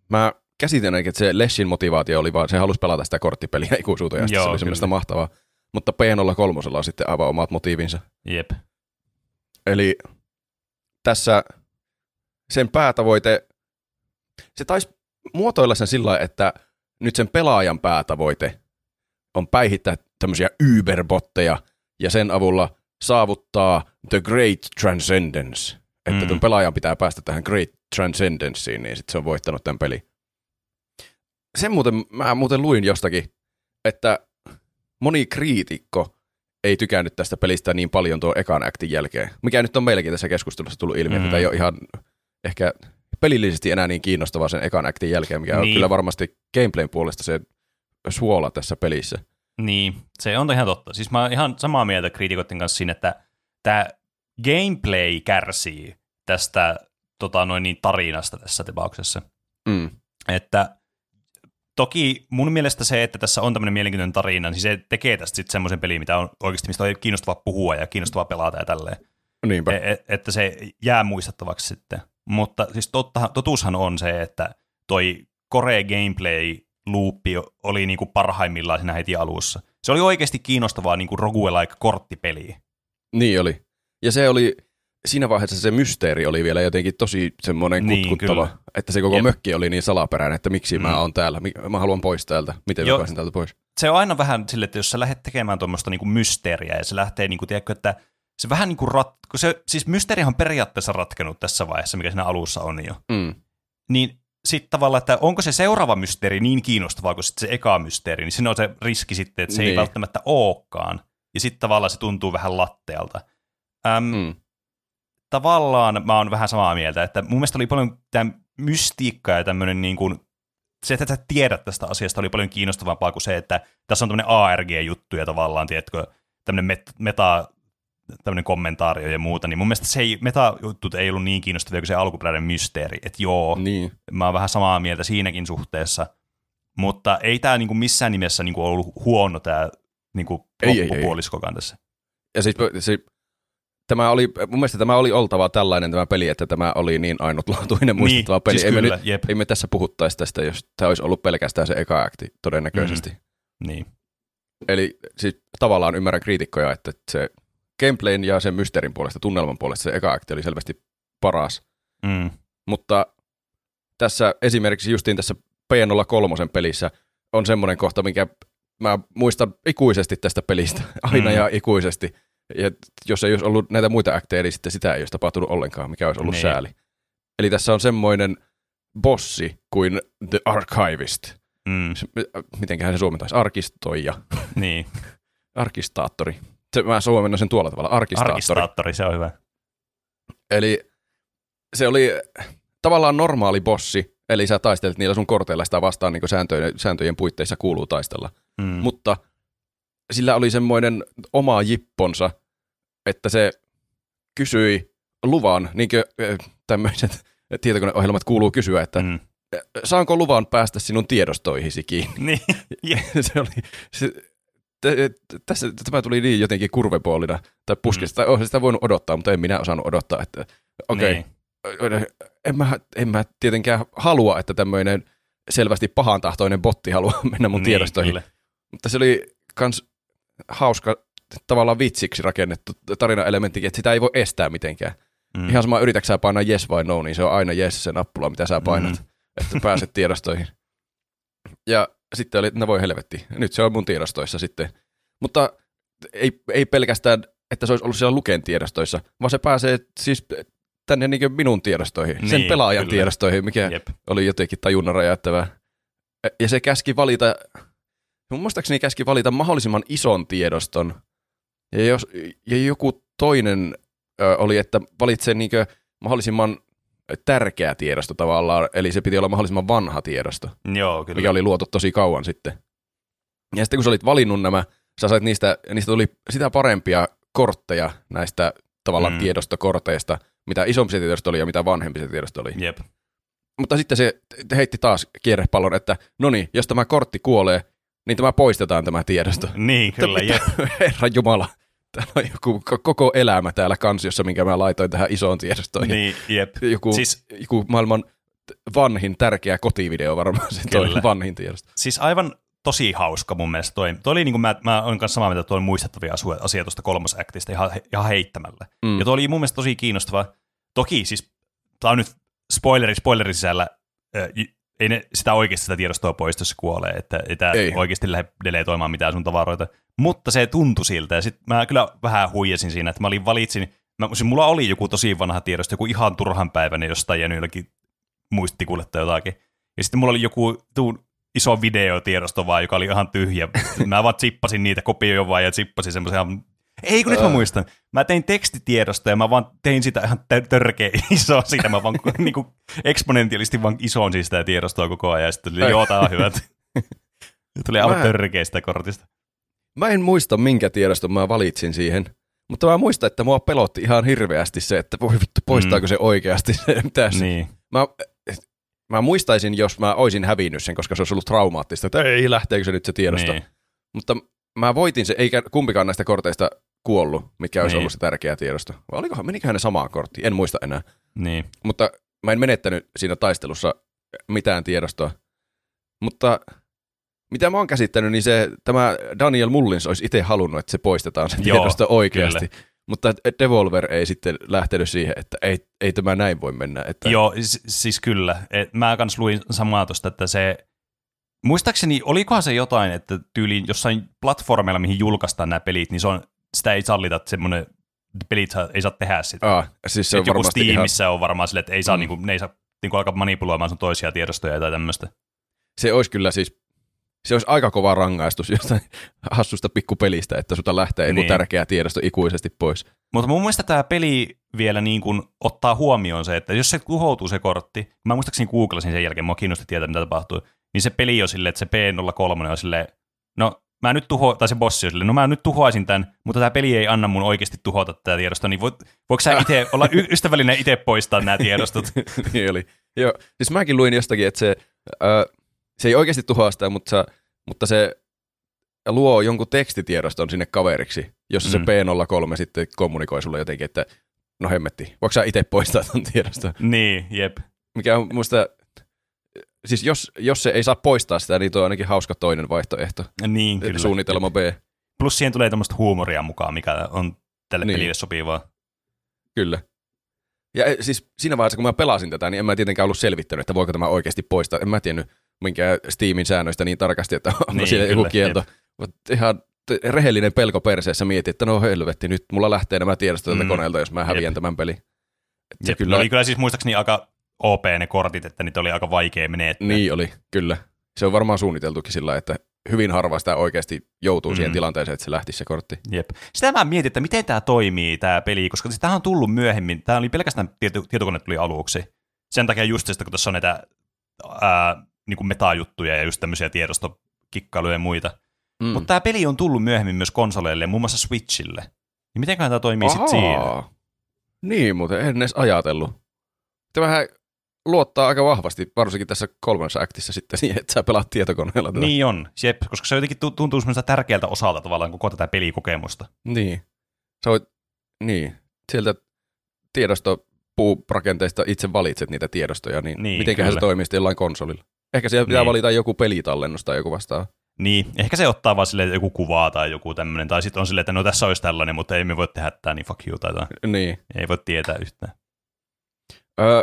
S2: mä käsitän että se Lessin motivaatio oli vaan, se halusi pelata sitä korttipeliä ikuisuuteen asti,
S1: Joo,
S2: se oli semmoista mahtavaa. Mutta P03 on sitten aivan omat motiivinsa.
S1: jep.
S2: Eli tässä sen päätavoite, se taisi muotoilla sen sillä että nyt sen pelaajan päätavoite on päihittää tämmöisiä Uberbotteja ja sen avulla saavuttaa the great transcendence. Että
S1: Mm.
S2: mm. pelaajan pitää päästä tähän great transcendenceen, niin sitten se on voittanut tämän peli. Sen muuten, mä muuten luin jostakin, että moni kriitikko ei tykännyt tästä pelistä niin paljon tuon ekan actin jälkeen. Mikä nyt on meilläkin tässä keskustelussa tullut ilmi,
S1: Mm.
S2: että ei ole ihan ehkä pelillisesti enää niin kiinnostavaa sen ekan actin jälkeen, mikä. Niin. on kyllä varmasti gameplayn puolesta se suola tässä pelissä.
S1: Niin, se on ihan totta. Siis mä oon ihan samaa mieltä kriitikoiden kanssa siinä, että tämä gameplay kärsii tästä tota, noin niin, tarinasta tässä tapauksessa.
S2: Mm.
S1: Että toki mun mielestä se, että tässä on tämmöinen mielenkiintoinen tarina, niin se tekee tästä sitten semmoisen pelin, mitä on oikeasti, mistä on kiinnostavaa puhua ja kiinnostavaa pelata ja tälleen.
S2: Niinpä.
S1: E- e- että se jää muistettavaksi sitten. Mutta siis totta, totuushan on se, että toi Core gameplay loopi oli niinku parhaimmillaan siinä heti alussa. Se oli oikeasti kiinnostavaa niinku roguelike korttipeli.
S2: Niin oli. Ja se oli, siinä vaiheessa se mysteeri oli vielä jotenkin tosi semmoinen
S1: Niin,
S2: kutkuttava,
S1: kyllä.
S2: että se koko
S1: Jep.
S2: mökki oli niin salaperäinen, että miksi
S1: Mm.
S2: mä oon täällä, mä haluan pois täältä, miten
S1: Joo.
S2: mä pääsen täältä pois.
S1: Se on aina vähän sille, että jos sä lähdet tekemään tuommoista niinku mysteeriä ja se lähtee, niinku, tiedätkö, että se vähän niinku rat... kun se, siis mysteerihan on periaatteessa ratkenut tässä vaiheessa, mikä siinä alussa on jo.
S2: Mm.
S1: niin sitten tavallaan, että onko se seuraava mysteeri niin kiinnostavaa kuin sit se eka mysteeri, niin siinä on se riski sitten, että se niin. ei välttämättä olekaan. Ja sitten tavallaan se tuntuu vähän lattealta. Äm, mm. Tavallaan mä oon vähän samaa mieltä, että mun mielestä oli paljon tämä mystiikka ja tämmöinen niin kuin, se, että sä tiedät tästä asiasta, oli paljon kiinnostavampaa kuin se, että tässä on tämmöinen ARG-juttu ja tavallaan, tiedätkö, tämmöinen met- meta tämmöinen kommentaario ja muuta, niin mun mielestä se ei, meta-juttut ei ollut niin kiinnostavia kuin se alkuperäinen mysteeri, että joo, niin. mä oon vähän samaa mieltä siinäkin suhteessa, mutta ei tämä niinku missään nimessä niinku ollut huono tämä niinku loppupuoliskokaan tässä.
S2: Ja siis se, tämä oli, mun mielestä tämä oli oltava tällainen tämä peli, että tämä oli niin ainutlaatuinen niin, muistettava niin, peli. Siis ei, kyllä, me nyt, ei me tässä puhuttaisi tästä, jos tämä olisi ollut pelkästään se eka akti todennäköisesti.
S1: Mm, niin.
S2: Eli siis tavallaan ymmärrän kriitikkoja, että se gameplayn ja sen mysteerin puolesta, tunnelman puolesta se eka akti oli selvästi paras.
S1: Mm.
S2: Mutta tässä esimerkiksi justiin tässä P03 pelissä on semmoinen kohta, mikä mä muistan ikuisesti tästä pelistä, aina mm. ja ikuisesti. Ja jos ei olisi ollut näitä muita akteja, niin sitten sitä ei olisi tapahtunut ollenkaan, mikä olisi ollut niin. sääli. Eli tässä on semmoinen bossi kuin The Archivist.
S1: Mm.
S2: Mitenköhän se suomentaisi? Arkistoija.
S1: Niin.
S2: Arkistaattori se, mä suomennan sen tuolla tavalla, arkistaattori.
S1: Arkistaattori, se on hyvä.
S2: Eli se oli tavallaan normaali bossi, eli sä taistelet niillä sun korteilla sitä vastaan niin sääntöjen, sääntöjen puitteissa kuuluu taistella.
S1: Mm.
S2: Mutta sillä oli semmoinen oma jipponsa, että se kysyi luvan, niin kuin tämmöiset tietokoneohjelmat kuuluu kysyä, että mm. saanko luvan päästä sinun tiedostoihisi kiinni?
S1: Niin.
S2: se oli, se, tässä, tämä tuli niin jotenkin kurvepuolina tai puskista. Mm. Olisi sitä voinut odottaa, mutta en minä osannut odottaa, että okei, okay, niin. en, mä, en mä tietenkään halua, että tämmöinen selvästi pahantahtoinen botti haluaa mennä mun niin, tiedostoihin. Kyllä. Mutta se oli kans hauska tavallaan vitsiksi rakennettu tarinaelementti, että sitä ei voi estää mitenkään. Mm. Ihan sama, yritäksä painaa yes vai no, niin se on aina yes se nappula, mitä sä painat, mm. että pääset tiedostoihin. Ja sitten oli, että no voi helvetti, nyt se on mun tiedostoissa sitten. Mutta ei, ei pelkästään, että se olisi ollut siellä Luken tiedostoissa, vaan se pääsee siis tänne niin minun tiedostoihin, niin, sen pelaajan kyllä. tiedostoihin, mikä Jep. oli jotenkin tajunnan räjäyttävää. Ja se käski valita, mun muistaakseni käski valita mahdollisimman ison tiedoston. Ja, jos, ja joku toinen ö, oli, että valitse niin mahdollisimman tärkeä tiedosto tavallaan, eli se piti olla mahdollisimman vanha tiedosto.
S1: Joo, kyllä.
S2: Mikä oli luotu tosi kauan sitten. Ja sitten kun sä olit valinnut nämä, sä sait niistä, niistä tuli sitä parempia kortteja näistä tavallaan mm. tiedostokorteista, mitä isompi se tiedosto oli ja mitä vanhempi se tiedosto oli.
S1: Jep.
S2: Mutta sitten se heitti taas kierrepallon, että no niin, jos tämä kortti kuolee, niin tämä poistetaan tämä tiedosto.
S1: Niin, kyllä, jep.
S2: Herra Jumala. Täällä on joku koko elämä täällä kansiossa, minkä mä laitoin tähän isoon tiedostoon.
S1: Niin, jep.
S2: Joku, siis, joku maailman vanhin tärkeä kotivideo varmaan se toi vanhin tiedosto.
S1: Siis aivan tosi hauska mun mielestä toi. toi oli niin kuin mä, mä olen kanssa samaa mieltä, että toi muistettavia asia tuosta kolmas aktista ihan, ihan heittämällä. Mm. Ja toi oli mun mielestä tosi kiinnostava. Toki siis, tämä on nyt spoileri, spoileri sisällä, ei ne sitä oikeasti sitä tiedostoa poistu, jos se kuolee, että ei tämä ei. oikeasti lähde deletoimaan mitään sun tavaroita. Mutta se tuntui siltä, ja sitten mä kyllä vähän huijasin siinä, että mä olin valitsin, mä, siis mulla oli joku tosi vanha tiedosto, joku ihan turhan päiväinen jostain jäänyt jollakin muistikulle tai jotakin. Ja sitten mulla oli joku tuun iso videotiedosto vaan, joka oli ihan tyhjä. Mä vaan chippasin niitä, kopioin vaan ja chippasin semmoisen ei kun nyt mä muistan. Mä tein tekstitiedosta ja mä vaan tein sitä ihan törkeä iso siitä. Mä vaan niin kuin eksponentiaalisesti vaan isoon siis sitä tiedostoa koko ajan. Ja sitten tuli, joo, tää on hyvä. tuli aivan törkeä sitä kortista.
S2: Mä en muista, minkä tiedoston mä valitsin siihen. Mutta mä muistan, että mua pelotti ihan hirveästi se, että voi vittu, poistaako mm. se oikeasti se tässä.
S1: Niin.
S2: Mä, mä muistaisin, jos mä oisin hävinnyt sen, koska se olisi ollut traumaattista, että ei, lähteekö se nyt se tiedosto. Niin. Mutta mä voitin se, eikä kumpikaan näistä korteista kuollut, mikä olisi niin. ollut se tärkeä tiedosto. Vai olikohan, meniköhän ne samaa korttia? En muista enää.
S1: Niin.
S2: Mutta mä en menettänyt siinä taistelussa mitään tiedostoa. Mutta mitä mä oon käsittänyt, niin se, tämä Daniel Mullins olisi itse halunnut, että se poistetaan se Joo, tiedosto oikeasti. Kyllä. Mutta Devolver ei sitten lähtenyt siihen, että ei, ei tämä näin voi mennä. Että...
S1: Joo, siis kyllä. Et mä kans luin samaa tuosta, että se Muistaakseni, olikohan se jotain, että tyyliin jossain platformeilla, mihin julkaistaan nämä pelit, niin se on, sitä ei sallita, että semmoinen pelit ei saa tehdä sitä.
S2: Ah, siis se on
S1: joku Steamissa ihan... on varmaan silleen, että ei saa, mm. niin kuin, ne ei saa niin alkaa manipuloimaan sun toisia tiedostoja tai tämmöistä.
S2: Se olisi kyllä siis, se olisi aika kova rangaistus jostain hassusta pikkupelistä, että sulta lähtee joku
S1: Niin.
S2: tärkeä tiedosto ikuisesti pois.
S1: Mutta mun mielestä tämä peli vielä niin kuin ottaa huomioon se, että jos se tuhoutuu se kortti, mä muistaakseni googlasin sen jälkeen, mua kiinnosti tietää, mitä tapahtuu, niin se peli on silleen, että se P03 on silleen, no mä nyt tuho, tai se bossi on silleen, no mä nyt tuhoaisin tämän, mutta tämä peli ei anna mun oikeasti tuhota tätä tiedostoa, niin voit, voiko sä itse olla y- ystävällinen itse poistaa nämä tiedostot?
S2: niin oli. Joo, siis mäkin luin jostakin, että se, ö, se ei oikeasti tuhoa sitä, mutta, se, mutta se luo jonkun tekstitiedoston sinne kaveriksi, jossa
S1: Mm.
S2: se P03 sitten kommunikoi sulle jotenkin, että no hemmetti, voiko sä itse poistaa ton tiedoston?
S1: niin, jep.
S2: Mikä on musta, siis jos, jos se ei saa poistaa sitä, niin tuo on ainakin hauska toinen vaihtoehto.
S1: Niin, kyllä.
S2: Suunnitelma B.
S1: Plus siihen tulee tämmöistä huumoria mukaan, mikä on tälle
S2: Niin.
S1: pelille sopivaa.
S2: Kyllä. Ja eh, siis siinä vaiheessa, kun mä pelasin tätä, niin en mä tietenkään ollut selvittänyt, että voiko tämä oikeasti poistaa. En mä tiennyt minkään Steamin säännöistä niin tarkasti, että onko
S1: Niin,
S2: siellä joku kielto. Mutta ihan rehellinen pelko perseessä mietin, että no helvetti, nyt mulla lähtee nämä tiedostot
S1: Mm.
S2: koneelta, jos mä häviän
S1: Jep.
S2: tämän pelin. Se
S1: Jep,
S2: kyllä,
S1: kyllä... oli kyllä siis muistaakseni aika OP ne kortit, että niitä oli aika vaikea menettää.
S2: Niin oli, kyllä. Se on varmaan suunniteltukin sillä, että hyvin harva sitä oikeasti joutuu mm. siihen tilanteeseen, että se lähtisi se kortti.
S1: Jep. Sitä mä mietin, että miten tämä toimii, tämä peli, koska siis tämähän on tullut myöhemmin. Tämä oli pelkästään tieto, tietokone tuli aluksi. Sen takia just sitä, kun tässä on näitä ää, niin kuin metajuttuja ja just tämmöisiä tiedostokikkailuja ja muita.
S2: Mm.
S1: Mm. Mutta tämä peli on tullut myöhemmin myös konsoleille, muun muassa Switchille. Niin mitenköhän tämä toimii sitten siinä?
S2: Niin, mutta en edes ajatellut. Tämähän luottaa aika vahvasti, varsinkin tässä kolmannessa aktissa sitten siihen, että sä pelaat tietokoneella tätä.
S1: Niin on, jep, koska se jotenkin tu- tuntuu semmoista tärkeältä osalta tavallaan koko tätä pelikokemusta.
S2: Niin. Sä voit, niin. Sieltä tiedostopuurakenteista itse valitset niitä tiedostoja, niin, niin mitenköhän se
S1: kyllä.
S2: toimii sitten jollain konsolilla? Ehkä siellä pitää
S1: Niin.
S2: valita joku pelitallennus tai joku vastaava.
S1: Niin, ehkä se ottaa vaan silleen joku kuvaa tai joku tämmöinen, tai sitten on silleen, että no tässä olisi tällainen, mutta ei me voi tehdä tämä, niin fuck you tai jotain.
S2: Niin.
S1: Ei voi tietää yhtään.
S2: Öö,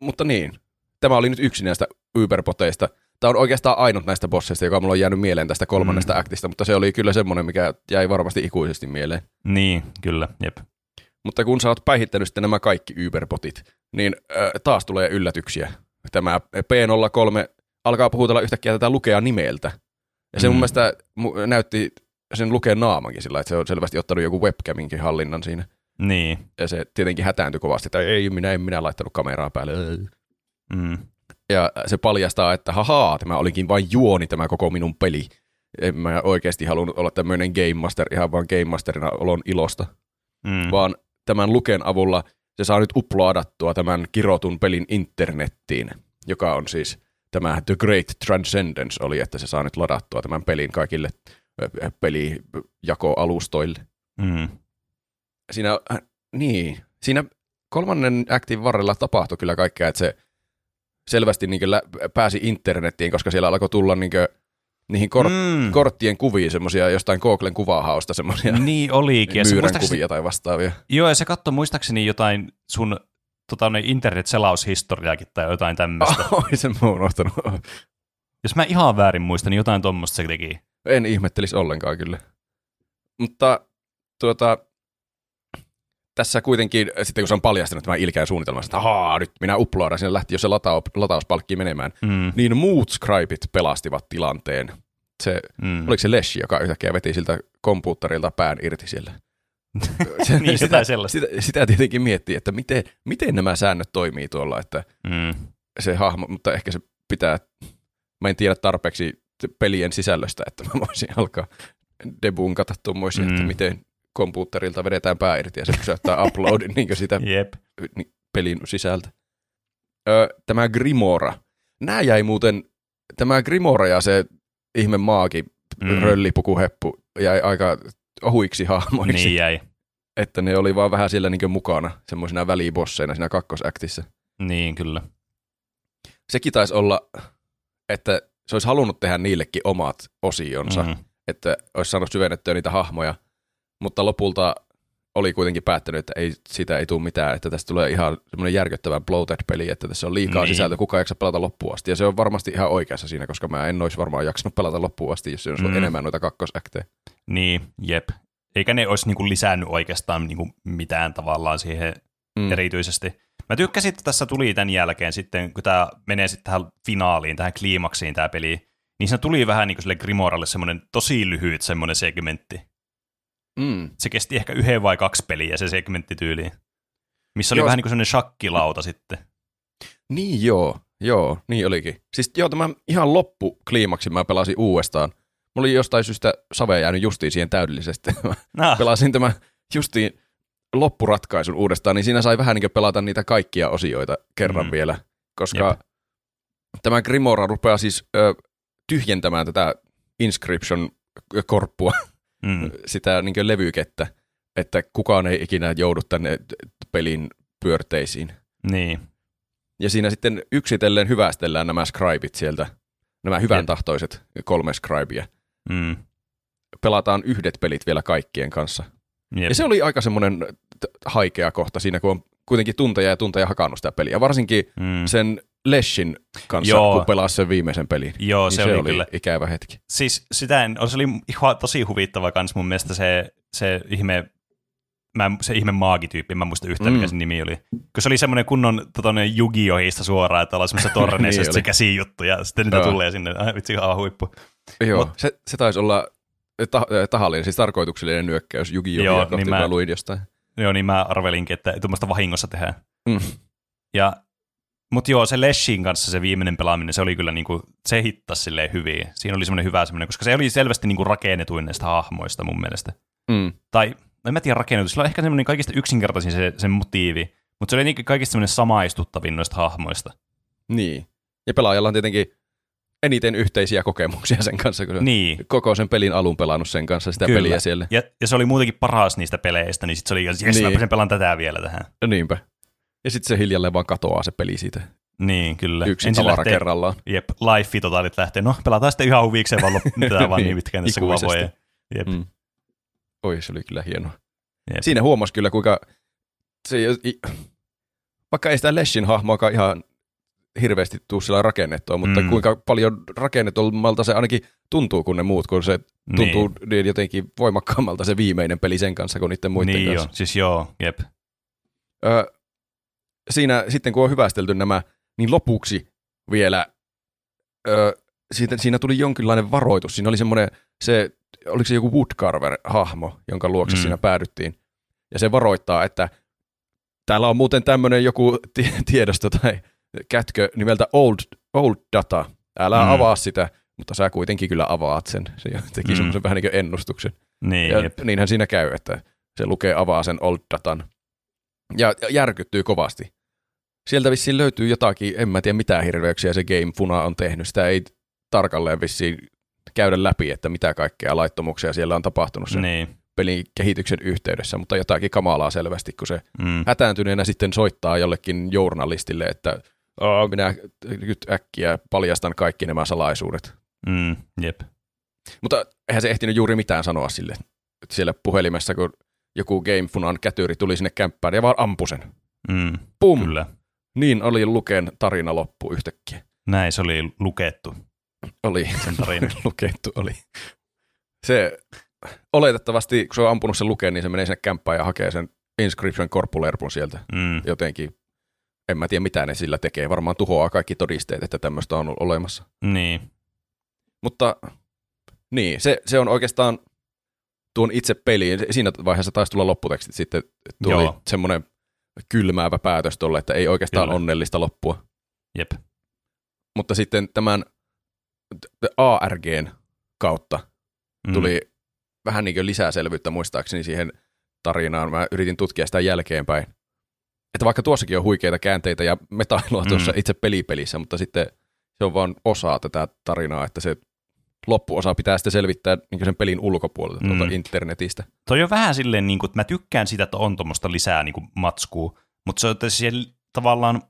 S2: mutta niin. Tämä oli nyt yksi näistä Uberpoteista. Tämä on oikeastaan ainut näistä bosseista, joka mulla on jäänyt mieleen tästä kolmannesta mm. aktista, mutta se oli kyllä semmoinen, mikä jäi varmasti ikuisesti mieleen.
S1: Niin, kyllä, jep.
S2: Mutta kun sä oot päihittänyt sitten nämä kaikki Uberpotit, niin äh, taas tulee yllätyksiä. Tämä P03 alkaa puhutella yhtäkkiä tätä lukea nimeltä. Ja se mm. mun mielestä mu- näytti sen lukeen naamankin sillä, että se on selvästi ottanut joku webcaminkin hallinnan siinä.
S1: Niin,
S2: Ja se tietenkin hätääntyi kovasti, että ei minä, en minä laittanut kameraa päälle.
S1: Mm.
S2: Ja se paljastaa, että hahaa, tämä olikin vain juoni tämä koko minun peli. En mä oikeasti halunnut olla tämmöinen Game Master ihan vaan Game Masterina olon ilosta,
S1: Mm.
S2: vaan tämän luken avulla se saa nyt uploadattua tämän kirotun pelin internettiin, joka on siis tämä The Great Transcendence oli, että se saa nyt ladattua tämän pelin kaikille pelijakoalustoille.
S1: Mm.
S2: Siinä, äh, niin, siinä kolmannen aktin varrella tapahtui kyllä kaikkea, että se selvästi niin pääsi internettiin, koska siellä alkoi tulla niin kuin, niihin kor- mm. korttien kuviin semmoisia jostain Googlen kuvahausta semmoisia
S1: Niin olikin. Se
S2: myyrän
S1: muistaakseni-
S2: kuvia tai vastaavia.
S1: Joo, ja se katsoi muistaakseni jotain sun tota, ne internet-selaushistoriaakin tai jotain tämmöistä.
S2: Oi, sen mä unohtanut.
S1: Jos mä ihan väärin muistan, niin jotain tuommoista se teki.
S2: En ihmettelisi ollenkaan kyllä. Mutta tuota, tässä kuitenkin, sitten kun se on paljastunut tämän ilkeän suunnitelman, että ahaa, nyt minä uploadan, sinne lähti jo se latau, latauspalkki menemään,
S1: Mm.
S2: niin muut scribeit pelastivat tilanteen. Se,
S1: Mm.
S2: oliko se Leshi, joka yhtäkkiä veti siltä kompuutterilta pään irti siellä?
S1: niin, jotain sellaista.
S2: Sitä, sitä tietenkin miettii, että miten, miten nämä säännöt toimii tuolla, että
S1: Mm.
S2: se hahmo, mutta ehkä se pitää, mä en tiedä tarpeeksi pelien sisällöstä, että mä voisin alkaa debunkata tuommoisia, mm. että miten kompuutterilta vedetään pää irti ja se pysäyttää uploadin niin sitä
S1: Jep.
S2: ni- pelin sisältä. Ö, tämä Grimora. Nämä jäi muuten, tämä Grimora ja se ihme maagi, mm. Röllipukuheppu, jäi aika ohuiksi hahmoiksi,
S1: Niin jäi.
S2: että ne oli vaan vähän siellä niin mukana semmoisina välibosseina siinä kakkosäktissä.
S1: Niin, kyllä.
S2: Sekin taisi olla, että se olisi halunnut tehdä niillekin omat osionsa. Mm. että olisi saanut syvennettyä niitä hahmoja, mutta lopulta oli kuitenkin päättänyt, että ei, siitä ei tule mitään, että tästä tulee ihan semmoinen järkyttävän bloated-peli, että tässä on liikaa niin. Sisältöä, kukaan ei jaksa pelata loppuun asti. Ja se on varmasti ihan oikeassa siinä, koska mä en olisi varmaan jaksanut pelata loppuun asti, jos se olisi ollut
S1: Mm.
S2: enemmän noita kakkosäktejä.
S1: Niin, jep. Eikä ne olisi niinku lisännyt oikeastaan niinku mitään tavallaan siihen
S2: Mm.
S1: mm. erityisesti. Mä tykkäsin, että tässä tuli tämän jälkeen sitten, kun tämä menee sitten tähän finaaliin, tähän kliimaksiin tämä peli, niin se tuli vähän niin kuin sille Grimoralle semmoinen tosi lyhyt semmoinen segmentti.
S2: Mm.
S1: Se kesti ehkä yhden vai kaksi peliä se segmentti tyyliin. Missä oli
S2: Joo.
S1: vähän niin kuin semmoinen shakkilauta sitten.
S2: Niin joo, joo, niin olikin. Siis joo, tämä ihan loppu kliimaksi mä pelasin uudestaan. Mulla oli jostain syystä save jäänyt justiin siihen täydellisesti. Mä
S1: Nah,
S2: pelasin tämän justiin loppuratkaisun uudestaan, niin siinä sai vähän niin pelata niitä kaikkia osioita kerran
S1: mm.
S2: vielä, koska
S1: Jep.
S2: tämä Grimora rupeaa siis ö, tyhjentämään tätä inscription-korppua,
S1: mm,
S2: sitä niin levykettä, että kukaan ei ikinä joudu tänne pelin pyörteisiin.
S1: niin,
S2: Ja siinä sitten yksitellen hyvästellään nämä scribit sieltä, nämä hyvän tahtoiset kolme scribia.
S1: mm,
S2: Pelataan yhdet pelit vielä kaikkien kanssa.
S1: jep.
S2: Ja se oli aika semmoinen haikea kohta siinä, kun on kuitenkin tunteja ja tunteja hakannut sitä peliä. Varsinkin
S1: mm.
S2: sen Leshin kanssa,
S1: Joo.
S2: kun pelasi sen viimeisen pelin.
S1: Joo,
S2: niin
S1: se,
S2: se,
S1: oli,
S2: oli
S1: kyllä.
S2: ikävä hetki.
S1: Siis sitä en, se oli tosi huvittava kans mun mielestä se, se ihme, mä, se ihme maagityyppi, mä en muista yhtään, mikä
S2: Mm.
S1: sen nimi oli. Kun se oli semmoinen kunnon tota, Yu-Gi-Ohista suoraan, että ollaan semmoisessa torneissa,
S2: Niin
S1: niin se käsijuttu, ja sitten niitä
S2: Joo.
S1: tulee sinne. Ai, vitsi, aivan huippu.
S2: Joo,
S1: Mut-
S2: se, se taisi olla ta- tahallinen, siis tarkoituksellinen nyökkäys gi
S1: Joo, niin
S2: mä...
S1: mä-
S2: luin jostain.
S1: Joo, niin mä arvelinkin, että tuommoista vahingossa tehdään.
S2: Mm.
S1: Ja, mutta joo, se Leshin kanssa se viimeinen pelaaminen, se oli kyllä niinku, se hittasi silleen hyvin. Siinä oli semmoinen hyvä semmoinen, koska se oli selvästi niinku rakennetuin näistä hahmoista mun mielestä.
S2: Mm.
S1: Tai en mä tiedä rakennetu, sillä on ehkä semmoinen kaikista yksinkertaisin se, se motiivi, mutta se oli niinku kaikista semmoinen samaistuttavin noista hahmoista.
S2: Niin. Ja pelaajalla on tietenkin eniten yhteisiä kokemuksia sen kanssa, kun
S1: Niin,
S2: koko sen pelin alun pelannut sen kanssa sitä
S1: Kyllä.
S2: peliä siellä.
S1: ja, ja se oli muutenkin paras niistä peleistä, niin sitten se oli, jes, niin. mä sen pelaan tätä vielä tähän.
S2: Ja niinpä. Ja sitten se hiljalleen vaan katoaa se peli siitä.
S1: Niin, kyllä.
S2: Yksi
S1: Ensin
S2: tavara
S1: lähtee-
S2: kerrallaan.
S1: Jep, life totalit lähtee. No, pelataan sitten ihan huvikseen vaan loppu, tätä vaan niin
S2: Niin,
S1: pitkään tässä kuin vaan voi. Jep,
S2: Mm. Oi, se oli kyllä hienoa.
S1: Jep.
S2: Siinä huomasi kyllä, kuinka se, i- vaikka ei sitä Leshin hahmoakaan ihan hirveästi tuu sillä rakennettua, mutta
S1: Mm.
S2: kuinka paljon rakennetulmalta se ainakin tuntuu kuin ne muut, kun se tuntuu niin. jotenkin voimakkaammalta se viimeinen peli sen kanssa kuin niiden muiden
S1: niin
S2: kanssa.
S1: joo, siis joo, jep.
S2: Ö, siinä sitten kun on hyvästelty nämä, niin lopuksi vielä ö, siitä, siinä tuli jonkinlainen varoitus. Siinä oli semmoinen, se, oliko se joku Woodcarver-hahmo, jonka luokse
S1: Mm.
S2: siinä päädyttiin. Ja se varoittaa, että täällä on muuten tämmöinen joku ti- tiedosto tai kätkö nimeltä Old, Old Data. Älä
S1: Mm.
S2: avaa sitä, mutta sä kuitenkin kyllä avaat sen. Se teki
S1: Mm.
S2: mm. semmoisen vähän niin kuin ennustuksen.
S1: Niin,
S2: Ja
S1: jep.
S2: niinhän siinä käy, että se lukee avaa sen old datan. Ja ja järkyttyy kovasti. Sieltä vissiin löytyy jotakin, en mä tiedä mitä hirveyksiä se Game Funa on tehnyt. Sitä ei tarkalleen vissiin käydä läpi, että mitä kaikkea laittomuuksia siellä on tapahtunut sen
S1: Niin.
S2: pelin kehityksen yhteydessä, mutta jotakin kamalaa selvästi, kun se
S1: Mm.
S2: hätääntyneenä sitten soittaa jollekin journalistille, että "Aa, minä nyt äkkiä paljastan kaikki nämä salaisuudet.
S1: Mm. Jep.
S2: Mutta eihän se ehtinyt juuri mitään sanoa sille siellä puhelimessa, kun joku Game Funan kätyri tuli sinne kämppään ja vaan ampui sen.
S1: Mm.
S2: Pum!
S1: Kyllä.
S2: Niin oli Luken tarina loppu yhtäkkiä.
S1: Näin se oli lukettu,
S2: Oli
S1: sen tarina.
S2: lukettu, oli. Se oletettavasti, kun se on ampunut sen Luken, niin se menee sinne kämppään ja hakee sen Inscription Corpulerpun sieltä
S1: Mm.
S2: jotenkin. En mä tiedä, mitä ne sillä tekee. Varmaan tuhoaa kaikki todisteet, että tämmöistä on ollut olemassa.
S1: Niin.
S2: Mutta niin, se, se on oikeastaan tuon itse peliin. Siinä vaiheessa taisi tulla lopputekstit sitten. Tuli
S1: Joo.
S2: semmoinen kylmäävä päätös tuolle, että ei oikeastaan
S1: Kyllä.
S2: onnellista loppua.
S1: Jep.
S2: Mutta sitten tämän ARGn kautta
S1: Mm.
S2: tuli vähän niin kuin lisää selvyyttä muistaakseni siihen tarinaan. Mä yritin tutkia sitä jälkeenpäin. Että vaikka tuossakin on huikeita käänteitä ja metailua tuossa
S1: Mm.
S2: itse pelipelissä, mutta sitten se on vain osa tätä tarinaa, että se loppuosa pitää sitten selvittää niin sen pelin ulkopuolelta
S1: Mm.
S2: tuolta internetistä.
S1: Toi on vähän silleen, niin kuin, että mä tykkään sitä, että on tuommoista lisää niin kuin matskua, mutta se on siellä tavallaan,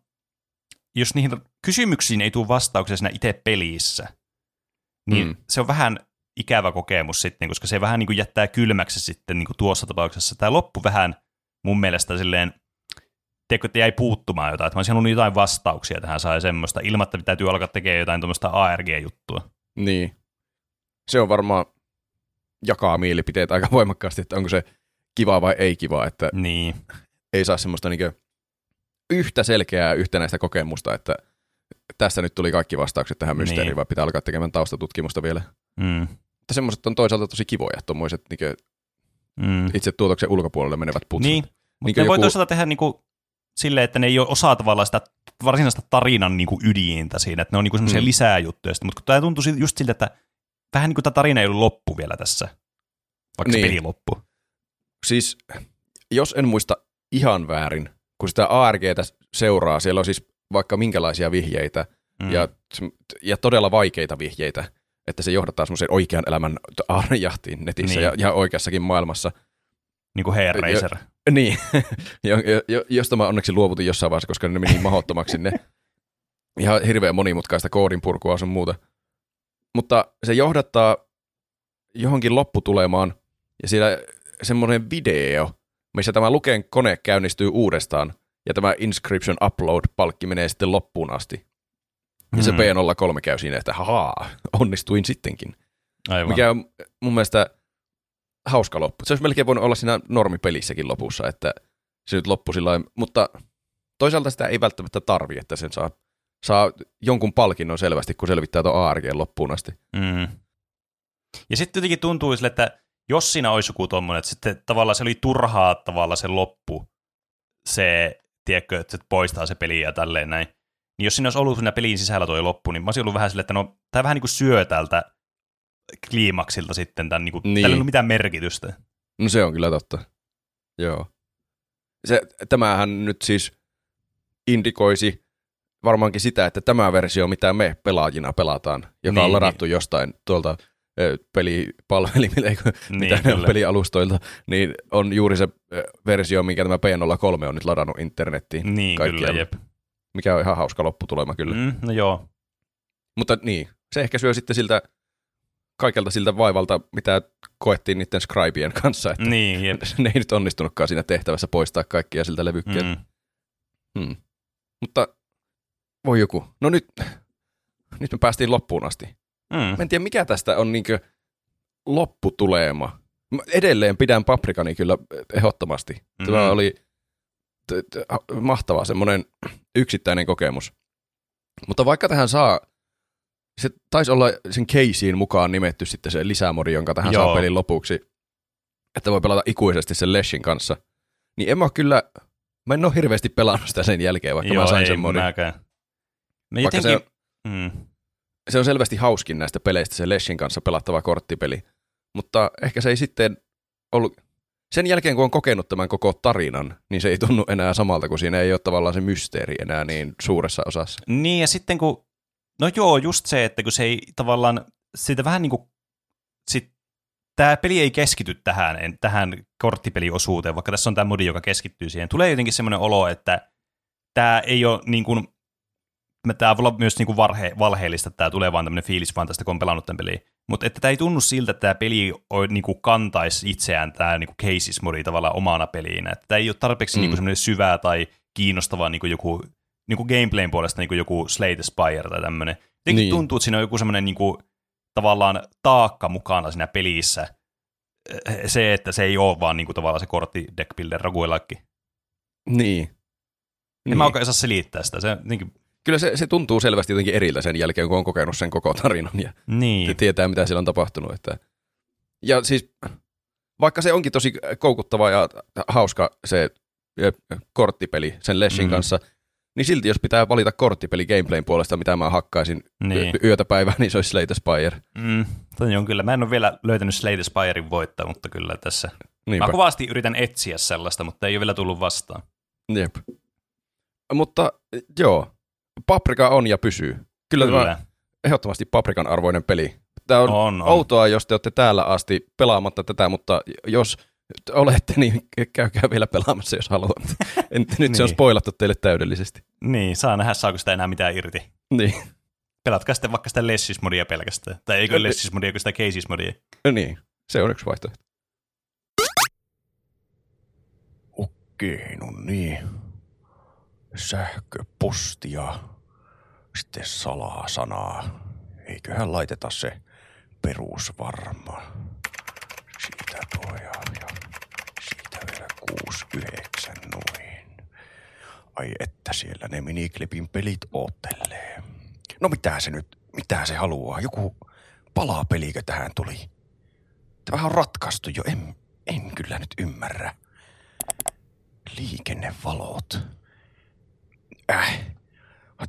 S1: jos niihin kysymyksiin ei tule vastauksia siinä itse pelissä, niin mm.
S2: Mm.
S1: se on vähän ikävä kokemus sitten, koska se vähän niin kuin jättää kylmäksi sitten niin kuin tuossa tapauksessa. Tämä loppu vähän mun mielestä silleen, tiedätkö, että jäi puuttumaan jotain, että mä olisin halunnut jotain vastauksia tähän sai semmoista, ilman että täytyy alkaa tekemään jotain tuommoista ARG-juttua.
S2: Niin. Se on varmaan jakaa mielipiteet aika voimakkaasti, että onko se kiva vai ei kiva, että
S1: Niin,
S2: ei saa semmoista niin yhtä selkeää yhtenäistä kokemusta, että tässä nyt tuli kaikki vastaukset tähän mysteeriin,
S1: Niin.
S2: vai pitää alkaa tekemään taustatutkimusta vielä.
S1: Mm.
S2: Mutta semmoiset on toisaalta tosi kivoja, tuommoiset niin
S1: Mm.
S2: itse tuotoksen ulkopuolelle menevät putsut.
S1: Niin, mutta
S2: Niinkö
S1: ne voi
S2: joku-
S1: toisaalta tehdä niinku silleen, että ne ei ole osaa tavallaan sitä varsinaista tarinan niinku ydintä siinä, että ne on niinku semmoisia
S2: Mm.
S1: lisää juttuja. Mutta tämä tuntuu just siltä, että vähän niin kuin tämä tarina ei ollut loppu vielä tässä, vaikka
S2: Niin.
S1: se peli loppu.
S2: Siis, jos en muista ihan väärin, kun sitä ARGtä seuraa, siellä on siis vaikka minkälaisia vihjeitä
S1: Mm.
S2: ja, ja todella vaikeita vihjeitä, että se johdattaa semmoiseen oikean elämän aarejahtiin netissä
S1: Niin.
S2: ja, ja oikeassakin maailmassa.
S1: niin kuin Hair Racer.
S2: Niin, jo, jo, jo, josta mä onneksi luovutin jossain vaiheessa, koska ne meni mahdottomaksi ne. Ihan hirveän monimutkaista koodin purkua sun muuta. Mutta se johdattaa johonkin lopputulemaan, ja siellä semmoinen video, missä tämä Luken kone käynnistyy uudestaan, ja tämä Inscription Upload-palkki menee sitten loppuun asti. Ja se
S1: Mm.
S2: P03 käy siinä, että hahaa, onnistuin sittenkin.
S1: Aivan.
S2: Mikä on mun mielestä hauska loppu. Se olisi melkein voinut olla siinä normipelissäkin lopussa, että se nyt loppui sillä mutta toisaalta sitä ei välttämättä tarvi, että sen saa, saa jonkun palkinnon selvästi, kun selvittää tuon ARG loppuun asti.
S1: Mm. Ja sitten jotenkin tuntuu sille, että jos siinä olisi joku tommonen, että sitten tavallaan se oli turhaa tavalla se loppu, se, tiedätkö, että se poistaa se peli ja tälleen näin, niin jos siinä olisi ollut siinä pelin sisällä tuo loppu, niin mä olisin ollut vähän silleen, että no, tämä vähän niin kuin syö tältä kliimaksilta sitten, tämän, niin kuin,
S2: Niin.
S1: tällä ei ollut mitään merkitystä.
S2: No se on kyllä totta. Joo. Se, tämähän nyt siis indikoisi varmaankin sitä, että tämä versio, mitä me pelaajina pelataan, joka
S1: Niin,
S2: on ladattu jostain tuolta pelipalvelimille,
S1: Niin,
S2: mitä ne on pelialustoilta, niin on juuri se versio, minkä tämä P03 on nyt ladannut internettiin,
S1: Niin,
S2: kaikkialla.
S1: kyllä, jep.
S2: mikä on ihan hauska lopputulema kyllä. Mm.
S1: Mm, no joo.
S2: Mutta niin, se ehkä syö sitten siltä kaikelta siltä vaivalta, mitä koettiin niiden scribien kanssa, että
S1: Niin, jep.
S2: ne ei nyt onnistunutkaan siinä tehtävässä poistaa kaikkia siltä levykkeeltä.
S1: Mm.
S2: Hmm. Mutta voi joku. No nyt, nyt me päästiin loppuun asti.
S1: Mm.
S2: Mä en tiedä, mikä tästä on niinkö lopputulema. Mä edelleen pidän paprikani kyllä ehdottomasti. Tämä
S1: Mhm.
S2: oli t- t- mahtava semmoinen yksittäinen kokemus. Mutta vaikka tähän saa, se taisi olla sen Caseyin mukaan nimetty sitten se lisämodi, jonka tähän saa
S1: Joo.
S2: pelin lopuksi, että voi pelata ikuisesti sen Leshin kanssa. Niin en mä kyllä, mä en ole hirveästi pelannut sitä sen jälkeen, vaikka
S1: Joo,
S2: mä sain sen modin.
S1: mäkään. Me
S2: Vaikka se,
S1: jotenkin... Mm.
S2: se on selvästi hauskin näistä peleistä se Leshin kanssa pelattava korttipeli, mutta ehkä se ei sitten ollut, sen jälkeen kun on kokenut tämän koko tarinan, niin se ei tunnu enää samalta, kun siinä ei ole tavallaan se mysteeri enää niin suuressa osassa.
S1: Niin, ja sitten kun, no joo, just se, että kun se ei tavallaan, siitä vähän niin kuin, sit, tämä peli ei keskity tähän, en- tähän korttipeliosuuteen, vaikka tässä on tämä modi, joka keskittyy siihen. Tulee jotenkin semmoinen olo, että tämä ei ole niin kuin, tämä voi olla myös niin kuin varhe, valheellista, että tämä tulee vaan tämmöinen fiilis vaan tästä, kun on pelannut tämän peliä. Mutta että tämä ei tunnu siltä, että tämä peli on, niin kuin kantaisi itseään tämä niin kuin cases modi tavallaan omana peliinä. Että tämä ei ole tarpeeksi
S2: Mm.
S1: niin kuin semmoinen syvää tai kiinnostavaa niin kuin joku niin kuin gameplayn puolesta niin kuin joku Slay the Spire tai tämmöinen. Jotenkin
S2: Niin.
S1: tuntuu, että siinä on joku semmoinen niin kuin, tavallaan taakka mukana siinä pelissä. Se, että se ei ole vaan niin kuin, tavallaan se kortti deck builder roguelike.
S2: Niin.
S1: En
S2: niin.
S1: mä oikein saa selittää sitä. Se, niin, kuin,
S2: Kyllä se, se tuntuu selvästi jotenkin eriltä sen jälkeen, kun on kokenut sen koko tarinan ja
S1: niin.
S2: tietää, mitä siellä on tapahtunut. Että... Ja siis, vaikka se onkin tosi koukuttava ja hauska se korttipeli sen Leshin
S1: Mm.
S2: kanssa, niin silti jos pitää valita korttipeli gameplayn puolesta, mitä mä hakkaisin
S1: Niin.
S2: y- yötä päivää, niin se olisi Slay the Spire.
S1: Mm, toi on kyllä. Mä en ole vielä löytänyt Slay the Spirein voittaa, mutta kyllä tässä.
S2: Niinpä.
S1: Mä kovasti yritän etsiä sellaista, mutta ei ole vielä tullut vastaan.
S2: Jep. Mutta joo, Paprika on ja pysyy. Kyllä, kyllä. tämä ehdottomasti Paprikan arvoinen peli. Tämä on,
S1: On, on.
S2: outoa, jos te olette täällä asti pelaamatta tätä, mutta jos olette, niin käykää vielä pelaamassa, jos haluatte. En, nyt se on
S1: Niin.
S2: spoilattu teille täydellisesti.
S1: Niin, saa nähdä, saako sitä enää mitään irti.
S2: Niin,
S1: Pelatkaa sitten vaikka sitä Lessis-modia pelkästään. Tai eikö
S2: Kyllä.
S1: Lessis-modia, kun sitä Cases-modia.
S2: niin. se on yksi vaihtoehto. Okei, no niin. Sähköposti ja sitten salasanaa. Eiköhän laiteta se perusvarma. Siitä tuo ja, siitä vielä kuusi yhdeksän noin. Ai että siellä ne miniklipin pelit oottelee. No mitä se nyt, mitä se haluaa? Joku palapelikö tähän tuli? Tämä on ratkaistu jo, en, en kyllä nyt ymmärrä. Liikennevalot. Äh,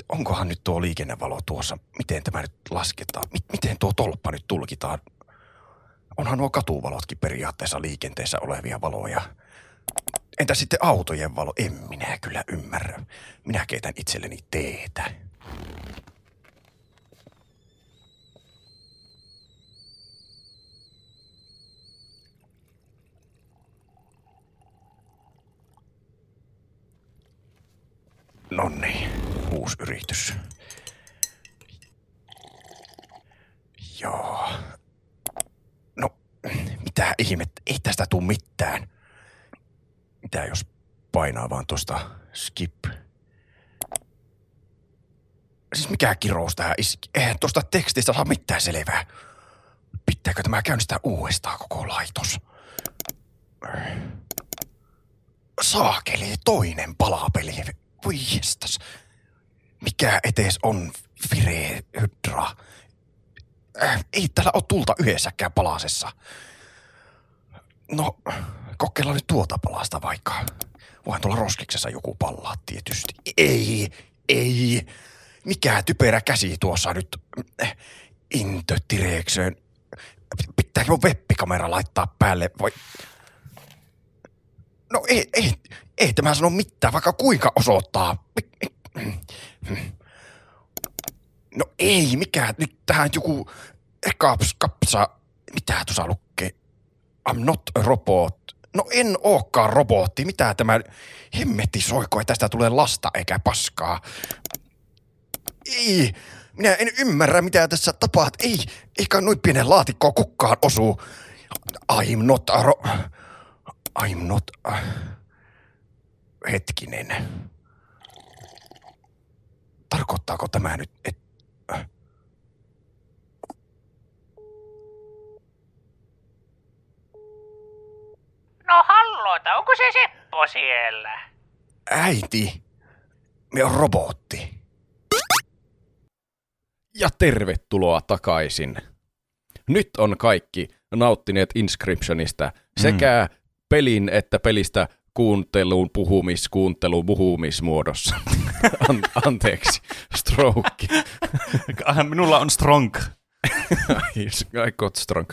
S2: onkohan nyt tuo liikennevalo tuossa? Miten tämä nyt lasketaan? Miten tuo tolppa nyt tulkitaan? Onhan nuo katuvalotkin periaatteessa liikenteessä olevia valoja. Entä sitten autojen valo? En minä kyllä ymmärrä. Minä keitän itselleni teetä. Nonni, uusi yritys. Joo. No, mitä ihmettä? Ei tästä tuu mitään. Mitä jos painaa vaan tosta skip? Siis mikä kirous tähän iski? Eihän tosta tekstistä saa mitään selvää. Pitääkö tämä käynnistää uudestaan koko laitos? Saakeli, toinen palapeli. Voi jestas. Mikä etes on Fire Hydra? Äh, ei täällä ole tulta yhdessäkään palasessa. No, kokeillaan nyt tuota palasta vaikka. Voihan tuolla roskiksessa joku pallaa tietysti. Ei, ei. Mikä typerä käsi tuossa nyt. Into direction. Pitääkö mun webbikamera laittaa päälle vai... No ei, ei, ei tämä sano mitään, vaikka kuinka osoittaa. No ei, mikä nyt tähän joku kaps, kapsa, mitä tuossa lukee? I'm not a robot. No en ookaan robotti, mitä tämä hemmetti soiko, että tästä tulee lasta eikä paskaa. Ei, minä en ymmärrä mitä tässä tapahtuu. Ei, eikä noin pienen laatikkoon kukkaan osuu. I'm not a ro- I'm not a... Hetkinen. Tarkoittaako tämä nyt, että...
S3: No halloita, onko se Seppo siellä?
S2: Äiti, me on robotti. Ja tervetuloa takaisin. Nyt on kaikki nauttineet Inscriptionista sekä mm. Pelin että pelistä kuunteluun, puhumis, kuunteluun, puhumismuodossa. An- anteeksi, stroke.
S1: Minulla on strong.
S2: I got strong.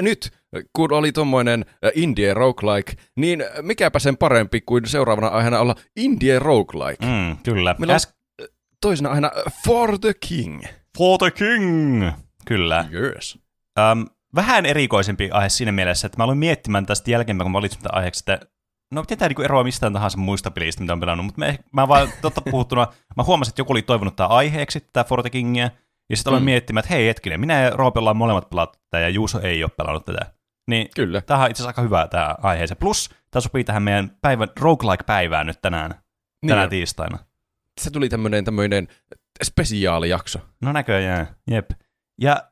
S2: Nyt, kun oli tommoinen Indie roguelike, niin mikäpä sen parempi kuin seuraavana aiheena olla Indie roguelike.
S1: Mm, kyllä.
S2: Meillä on
S1: Äs-
S2: toisena aiheena For the King.
S1: For the King. Kyllä.
S2: Yes.
S1: Um, vähän erikoisempi aihe siinä mielessä, että mä aloin miettimään tästä jälkeenpäin, kun mä valitsin tätä aiheeksi, että no miten tämä niinku eroaa mistään tahansa muista pelistä, mitä on pelannut, mutta mä, mä vaan totta puhuttuna, mä huomasin, että joku oli toivonut tämä aiheeksi, tätä For the Kingia, ja sitten aloin
S2: Mm.
S1: miettimään, että hei hetkinen, minä ja Roope ollaan molemmat pelattu tätä, ja Juuso ei ole pelannut tätä. Niin
S2: Kyllä.
S1: tämähän on itse asiassa aika hyvä tämä aiheeseen. Plus, tämä sopii tähän meidän päivän roguelike-päivään nyt tänään, tänään
S2: Niin,
S1: tiistaina.
S2: se tuli tämmöinen, tämmöinen spesiaalijakso.
S1: No näköjään, jep. Ja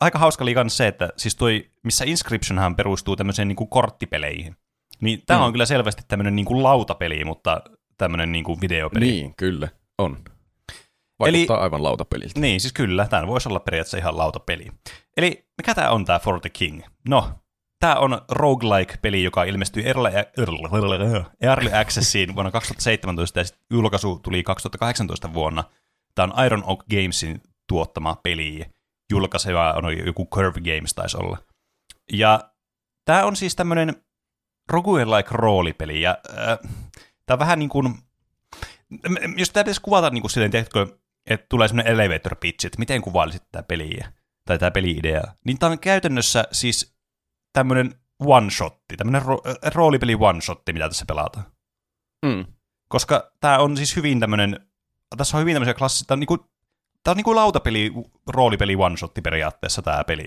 S1: aika hauska oli se, että siis toi, missä Inscriptionhan perustuu tämmöiseen niinku korttipeleihin. Niin tämä
S2: Mm.
S1: on kyllä selvästi tämmöinen niinku lautapeli, mutta tämmöinen niinku videopeli.
S2: Niin, kyllä, on. Vaikuttaa Eli... aivan lautapeliltä.
S1: Niin, siis kyllä, tämä voisi olla periaatteessa ihan lautapeli. Eli mikä tämä on tämä For the King? No, tämä on roguelike-peli, joka ilmestyi Early, Early Accessiin vuonna 2017 ja julkaisu tuli 2018 vuonna. Tämä on Iron Oak Gamesin tuottama peli. Julkaiseva on joku Curve Games taisi olla. Ja tämä on siis tämmöinen roguelike roolipeli. Ja äh, tämä on vähän niin kuin, jos tämä pitäisi kuvata niin kuin silleen, tiedätkö, että tulee semmoinen elevator pitch, että miten kuvailisit tätä peliä, tai tämä peli-idea, niin tämä on käytännössä siis tämmöinen one-shotti, tämmöinen ro- äh, roolipeli one-shotti, mitä tässä pelataan.
S2: Mm.
S1: Koska tämä on siis hyvin tämmöinen, tässä on hyvin tämmöisiä klassisia, tämä on niinku, tämä on niinku lautapeli, roolipeli one-shotti periaatteessa tämä peli.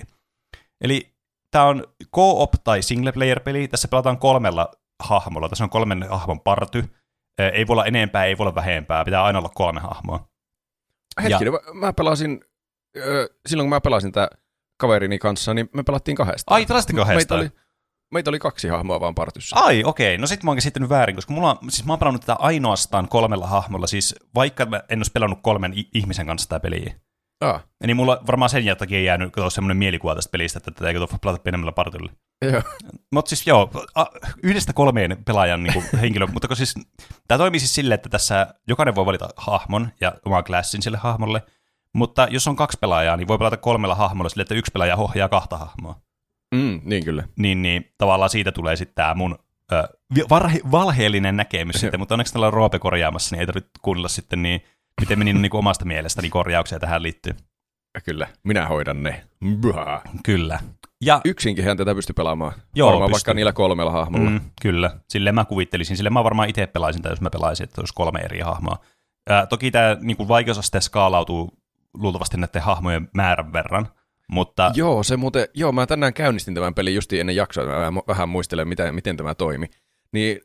S1: Eli tämä on co-op tai single player peli, tässä pelataan kolmella hahmolla, tässä on kolmen hahmon party, ei voi olla enempää, ei voi olla vähempää, pitää aina olla kolme hahmoa.
S2: Hetkinen, mä, mä pelasin, silloin kun mä pelasin tää kaverini kanssa, niin me pelattiin kahdestaan.
S1: Ai, tällaista kahdestaan?
S2: Meitä oli, Meitä oli kaksi hahmoa vaan partyssa.
S1: Ai, okei. No sit mä oon käsittänyt väärin, koska mulla, siis mä oon pelannut tätä ainoastaan kolmella hahmolla, siis vaikka mä en olisi pelannut kolmen ihmisen kanssa tätä peliä.
S2: Ah,
S1: Niin mulla varmaan sen takia ei jäänyt kato semmoinen mielikuva tästä pelistä, että tätä ei kato pelata pienemmällä partilla.
S2: joo.
S1: Mutta siis joo, a, yhdestä kolmeen pelaajan niin henkilö, mutta kun siis, tämä toimii siis silleen, että tässä jokainen voi valita hahmon ja oman klassin sille hahmolle, mutta jos on kaksi pelaajaa, niin voi pelata kolmella hahmolla sille, että yksi pelaaja ohjaa kahta hahmoa.
S2: Mm, niin kyllä.
S1: Niin, niin tavallaan siitä tulee sitten tämä mun ö, varhe, valheellinen näkemys sitten, mutta onneksi täällä on Roope korjaamassa, niin ei tarvitse kuunnella sitten niin, miten menin niin omasta mielestäni korjauksia tähän liittyy.
S2: Kyllä. Minä hoidan ne. Bää.
S1: Kyllä. Ja
S2: Yksinkinhän tätä pystyy pelaamaan.
S1: Joo,
S2: Varmaan
S1: pystyy.
S2: vaikka niillä kolmella hahmolla.
S1: Mm, kyllä, sille mä kuvittelisin. Sille mä varmaan itse pelaisin tätä, jos mä pelaisin, että olisi kolme eri hahmoa. Ää, toki tämä niin vaikeusaste skaalautuu luultavasti näiden hahmojen määrän verran, mutta
S2: Joo, se muuten, joo, mä tänään käynnistin tämän pelin justiin ennen jaksoa, mä vähän, muistelen, miten, miten tämä toimi. Niin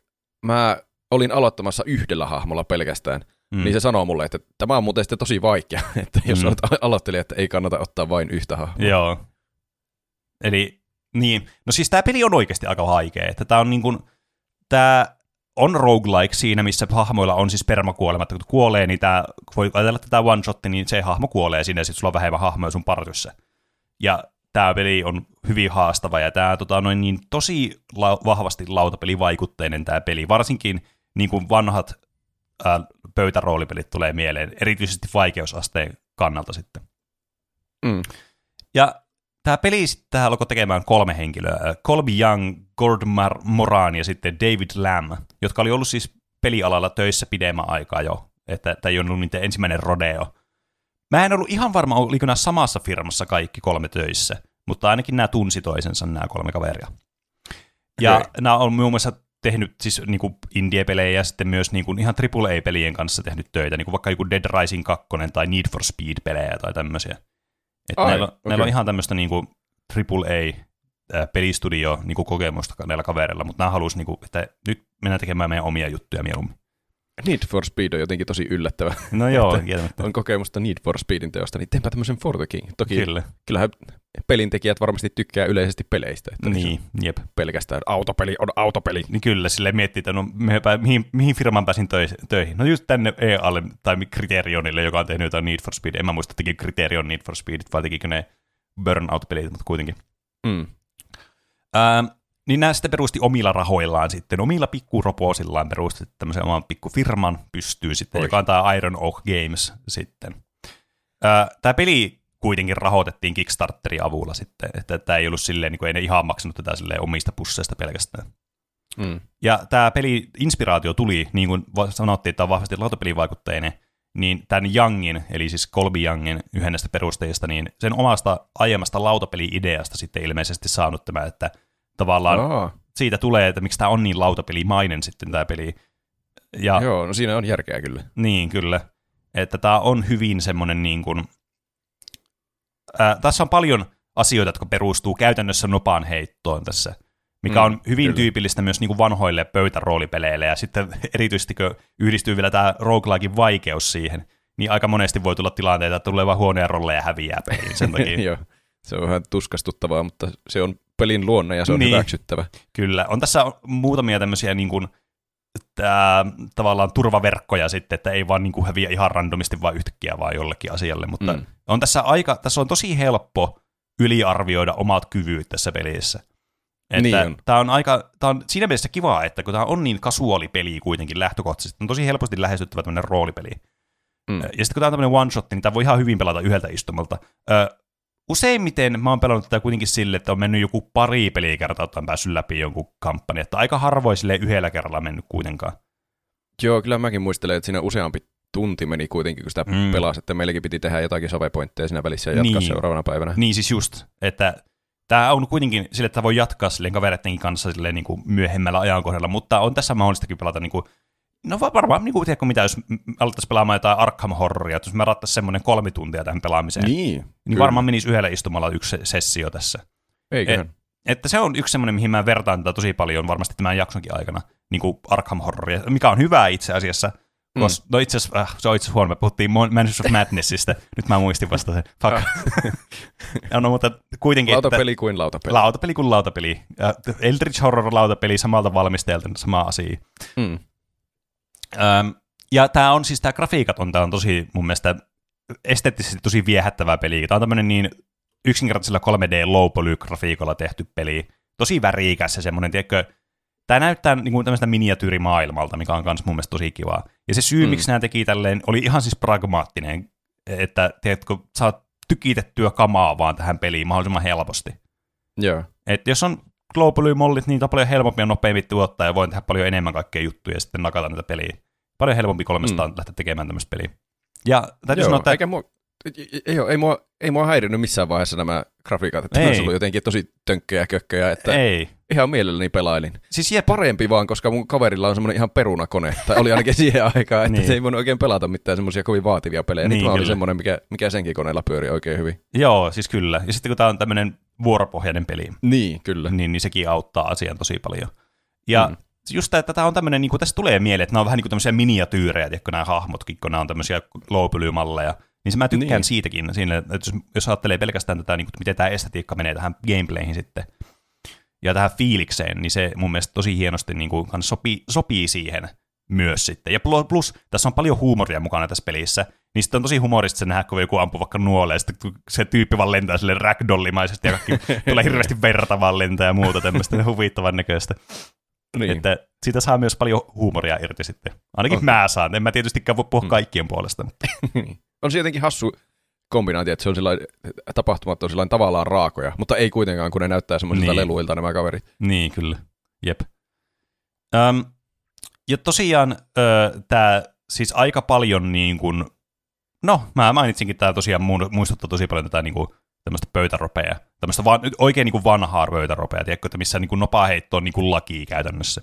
S2: mä olin aloittamassa yhdellä hahmolla pelkästään,
S1: mm,
S2: niin se sanoo mulle, että tämä on muuten sitten tosi vaikea, että jos
S1: Mm.
S2: olet aloittelija, että ei kannata ottaa vain yhtä hahmoa.
S1: Joo. Eli niin, no siis tämä peli on oikeasti aika vaikea, että tämä on niin kuin, tämä on roguelike siinä, missä hahmoilla on siis permakuolemat, kun kuolee, niin tämä, voi ajatella, että tämä one shot, niin se hahmo kuolee siinä, ja sitten sulla on vähemmän hahmoja sun partyssa. Ja tämä peli on hyvin haastava, ja tämä tota, noin niin tosi la- vahvasti lautapelivaikutteinen tämä peli, varsinkin niin kuin vanhat ää, pöytäroolipelit tulee mieleen, erityisesti vaikeusasteen kannalta sitten.
S2: Mm.
S1: Ja tämä peli sitten alkoi tekemään kolme henkilöä, Colby Young, Gord Mar- Moran ja sitten David Lamb, jotka oli ollut siis pelialalla töissä pidemmän aikaa jo, että tämä ei ollut niiden ensimmäinen rodeo. Mä en ollut ihan varma, oliko nämä samassa firmassa kaikki kolme töissä, mutta ainakin nämä tunsi toisensa, nämä kolme kaveria. Ja
S2: Okei.
S1: nämä on muun muassa tehnyt siis niin kuin indie-pelejä ja sitten myös niin kuin ihan AAA-pelien kanssa tehnyt töitä, niin kuin vaikka joku Dead Rising 2 tai Need for Speed-pelejä tai tämmöisiä. Että
S2: Ai,
S1: näillä, on, näillä on ihan tämmöistä niin kuin AAA-pelistudio niin kuin kokemusta näillä kavereilla, mutta nämä halusi, niin kuin, että nyt mennään tekemään meidän omia juttuja mieluummin.
S2: Need for Speed on jotenkin tosi yllättävä.
S1: No joo,
S2: Että. On kokemusta Need for Speedin teosta, niin teenpä tämmöisen For the King. Toki
S1: Kyllä.
S2: kyllähän pelintekijät varmasti tykkää yleisesti peleistä. Että
S1: Niin, jep.
S2: pelkästään autopeli on autopeli.
S1: Niin kyllä, sille miettii, että no, mihin, mihin firmaan pääsin töi- töihin. No just tänne EAlle tai Criterionille, joka on tehnyt jotain Need for Speed. En mä muista, teki Criterion Need for Speed, vai tekikö ne Burnout-pelit, mutta kuitenkin.
S2: Mm.
S1: Ähm, niin nämä sitten perusti omilla rahoillaan sitten, omilla pikkuroposillaan perusti tämmöisen oman pikkufirman pystyy sitten,
S2: Oi.
S1: joka on tämä Iron Oak Games sitten. Tämä peli kuitenkin rahoitettiin Kickstarterin avulla sitten, että tämä ei ollut silleen, niin kuin ei ne ihan maksanut tätä silleen omista pusseista pelkästään.
S2: Mm.
S1: Ja tämä peli inspiraatio tuli, niin kuin sanottiin, että tämä on vahvasti lautapelivaikutteinen, niin tämän Youngin, eli siis Colby Youngin yhden näistä perustajista, niin sen omasta aiemmasta lautapeli-ideasta sitten ilmeisesti saanut tämä, että tavallaan
S2: Aa,
S1: siitä tulee, että miksi tämä on niin lautapelimainen sitten tämä peli. Ja
S2: joo, no siinä on järkeä kyllä.
S1: niin, kyllä. Että tämä on hyvin semmoinen niin kuin, ää, tässä on paljon asioita, jotka perustuu käytännössä nopaan heittoon tässä, mikä
S2: Mm,
S1: on hyvin
S2: kyllä.
S1: tyypillistä myös niin kuin vanhoille pöytäroolipeleille, ja sitten erityisesti kun yhdistyy vielä tämä roguelikein vaikeus siihen, niin aika monesti voi tulla tilanteita, että tulee vaan huonoja rolleja ja häviää peliin sen takia.
S2: Joo, se on vähän tuskastuttavaa, mutta se on pelin luonne ja se on
S1: Niin.
S2: hyväksyttävä.
S1: Kyllä. On tässä muutamia tämmöisiä niin kuin, tää, tavallaan turvaverkkoja sitten, että ei vaan niin kuin häviä ihan randomisti vaan yhtäkkiä vaan jollekin asialle, mutta mm. On tässä aika, tässä on tosi helppo yliarvioida omat kyvyt tässä pelissä. Että
S2: Niin on.
S1: Tämä on, aika, tämä on siinä mielessä kiva, että kun tämä on niin kasuaalipeli kuitenkin lähtökohtaisesti, on tosi helposti lähestyttävä tämmöinen roolipeli.
S2: Mm.
S1: Ja sitten kun tämä on tämmöinen one shot, niin tämä voi ihan hyvin pelata yhdeltä istumalta. Ö, useimmiten mä oon pelannut tätä kuitenkin sille, että on mennyt joku pari pelikertaa, että on päässyt läpi jonkun kampanja. Että aika harvoin sille yhdellä kerralla mennyt kuitenkaan.
S2: Joo, kyllä mäkin muistelen, että siinä useampi tunti meni kuitenkin, kun sitä
S1: Mm.
S2: pelasi, että meilläkin piti tehdä jotakin sovepointteja siinä välissä ja jatkaa
S1: Niin.
S2: seuraavana päivänä.
S1: Niin siis just, että tämä on kuitenkin sille, että voi jatkaa silleen kavereiden kanssa silleen niin kuin myöhemmällä ajankohdalla, mutta on tässä mahdollistakin pelata niin kuin, no va- varmaan niin kuin, tiedätkö mitä, jos alettaisiin pelaamaan jotain Arkham Horroria, että jos mä rattaisiin semmoinen kolme tuntia tähän pelaamiseen, niin,
S2: Niin,
S1: varmaan menisi yhdellä istumalla yksi se- sessio tässä.
S2: Eiköhän.
S1: Että se on yksi semmoinen, mihin mä vertaan tätä tosi paljon varmasti tämän jaksonkin aikana, niin kuin Arkham Horroria, mikä on hyvää itse asiassa, Mm. Kos, no itse asiassa, äh, se on itse asiassa huono, me puhuttiin Mansions of Madnessista, nyt mä muistin vasta sen. Fuck. Ah. no, mutta kuitenkin,
S2: lautapeli että, kuin lautapeli.
S1: Lautapeli kuin lautapeli. Eldritch Horror lautapeli samalta valmistajalta sama asia. Mm. Ja tämä on siis, tämä grafiikat on, tää on tosi mun mielestä esteettisesti tosi viehättävää peliä. Tämä on tämmöinen niin yksinkertaisella 3D low grafiikolla tehty peli. Tosi värikäs ja semmoinen, tiedätkö, Tämä näyttää niin kuin tämmöistä miniatyyrimaailmalta, mikä on myös mun mielestä tosi kivaa. Ja se syy, mm. miksi nämä teki tälleen, oli ihan siis pragmaattinen, että tiedätkö, saat tykitettyä kamaa vaan tähän peliin mahdollisimman helposti.
S2: Joo.
S1: Et jos on globally mollit, niin on paljon helpompi ja nopeammin tuottaa ja voin tehdä paljon enemmän kaikkea juttuja ja sitten nakata näitä peliä. Paljon helpompi kolmestaan mm. lähteä tekemään tämmöistä peliä. Ja täytyy
S2: Joo,
S1: sanoa, että...
S2: Eikä mua, ei, ei, ei, mua, ei mua häirinyt missään vaiheessa nämä grafiikat, että ei. olisi ollut jotenkin tosi tönkköjä ja kökköjä, että
S1: ei.
S2: ihan mielelläni pelailin.
S1: Siis jep.
S2: Parempi vaan, koska mun kaverilla on semmoinen ihan perunakone, tai oli ainakin siihen aikaan, että niin. se ei voinut oikein pelata mitään semmoisia kovin vaativia pelejä. Niin, Nyt oli semmoinen, mikä, mikä senkin koneella pyöri oikein hyvin.
S1: Joo, siis kyllä. Ja sitten kun tämä on tämmöinen vuoropohjainen peli,
S2: niin, kyllä.
S1: Niin, niin sekin auttaa asian tosi paljon. Ja mm just tämä, että tämä on tämmöinen, niin kuin tässä tulee mieleen, että nämä on vähän niin kuin tämmöisiä miniatyyrejä, tiedätkö, nämä hahmotkin, kun nämä on tämmöisiä low malleja niin se mä tykkään niin. siitäkin, siinä, että jos, jos ajattelee pelkästään tätä, niin kuin, miten tämä estetiikka menee tähän gameplayhin sitten, ja tähän fiilikseen, niin se mun mielestä tosi hienosti niin kuin, sopii, sopii siihen myös sitten. Ja plus, tässä on paljon huumoria mukana tässä pelissä, niin sitten on tosi humorista se nähdä, kun joku ampuu vaikka nuoleen, ja sitten se tyyppi vaan lentää sille ragdollimaisesti, ja kaikki tulee hirveästi verta vaan lentää ja muuta tämmöistä huvittavan näköistä. Niin. Että siitä saa myös paljon huumoria irti sitten. Ainakin okay. mä saan. En mä tietystikään voi puhua mm. kaikkien puolesta. Mutta.
S2: on se jotenkin hassu kombinaatio, että se on sillain, tapahtumat on sillain tavallaan raakoja, mutta ei kuitenkaan, kun ne näyttää semmoisilta niin. leluilta nämä kaverit.
S1: Niin, kyllä. Jep. Öm, ja tosiaan tämä siis aika paljon niin kuin, no mä mainitsinkin, tämä tosiaan muistuttaa tosi paljon tätä niin kuin, tämmöistä pöytäropea, tämmöistä van, oikein niin kuin vanhaa pöytäropea, tiedätkö, että missä niin kuin nopaheitto on niin kuin laki käytännössä.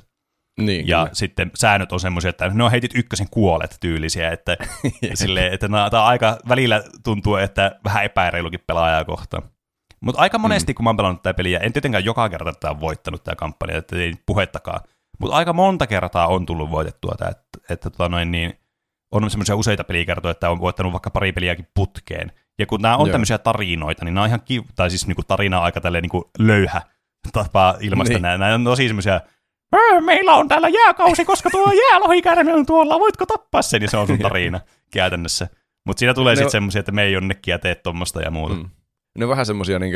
S2: Niin,
S1: ja kyllä. sitten säännöt on semmoisia, että no heitit ykkösen kuolet tyylisiä, että, silleen, että no, tämä aika välillä tuntuu, että vähän epäreilukin pelaajaa kohtaan. Mutta aika monesti, mm. kun mä oon pelannut tätä peliä, en tietenkään joka kerta tätä on voittanut tämä kampanja, että ei puhettakaan, mutta aika monta kertaa on tullut voitettua tämä, että, että tota noin, niin, on semmoisia useita pelikertoja, että on voittanut vaikka pari peliäkin putkeen. Ja kun nämä on Joo. tämmöisiä tarinoita, niin nämä on ihan kiv- tai siis niin kuin tarina aika tälleen niin kuin löyhä tapa ilmaista niin. nämä. Nämä on tosi semmoisia meillä on täällä jääkausi, koska tuo jäälohikärme on tuolla, voitko tappaa sen? Ja se on sun tarina käytännössä. Mutta siinä tulee sitten semmoisia, että me ei jonnekin ja tee tuommoista ja muuta. Mm.
S2: Ne on vähän semmoisia niin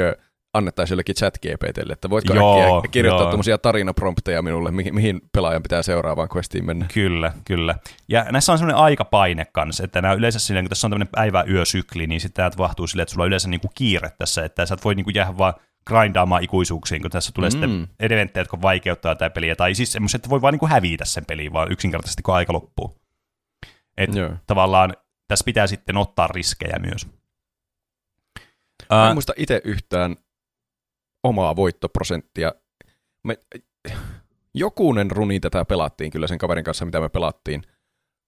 S2: annettaisiin jollekin chat GPTlle, että voitko joo, kirjoittaa tuommoisia tarinaprompteja minulle, mihin, mihin pelaajan pitää seuraavaan questiin mennä.
S1: Kyllä, kyllä. Ja näissä on semmoinen aikapaine kanssa, että nämä yleensä silleen, kun tässä on tämmöinen päivä-yösykli, niin sitten tämä tapahtuu silleen, että sulla on yleensä niinku kiire tässä, että sä et voi niinku jäädä vaan grindaamaan ikuisuuksiin, kun tässä tulee mm. sitten eventtejä, jotka vaikeuttaa tätä peliä, tai siis semmoiset, että voi vaan niin kuin hävitä sen peliin, vaan yksinkertaisesti kun aika loppuu. Et yeah. tavallaan tässä pitää sitten ottaa riskejä myös.
S2: Mä en uh, muista itse yhtään omaa voittoprosenttia. Me, jokunen runi tätä pelattiin kyllä sen kaverin kanssa, mitä me pelattiin.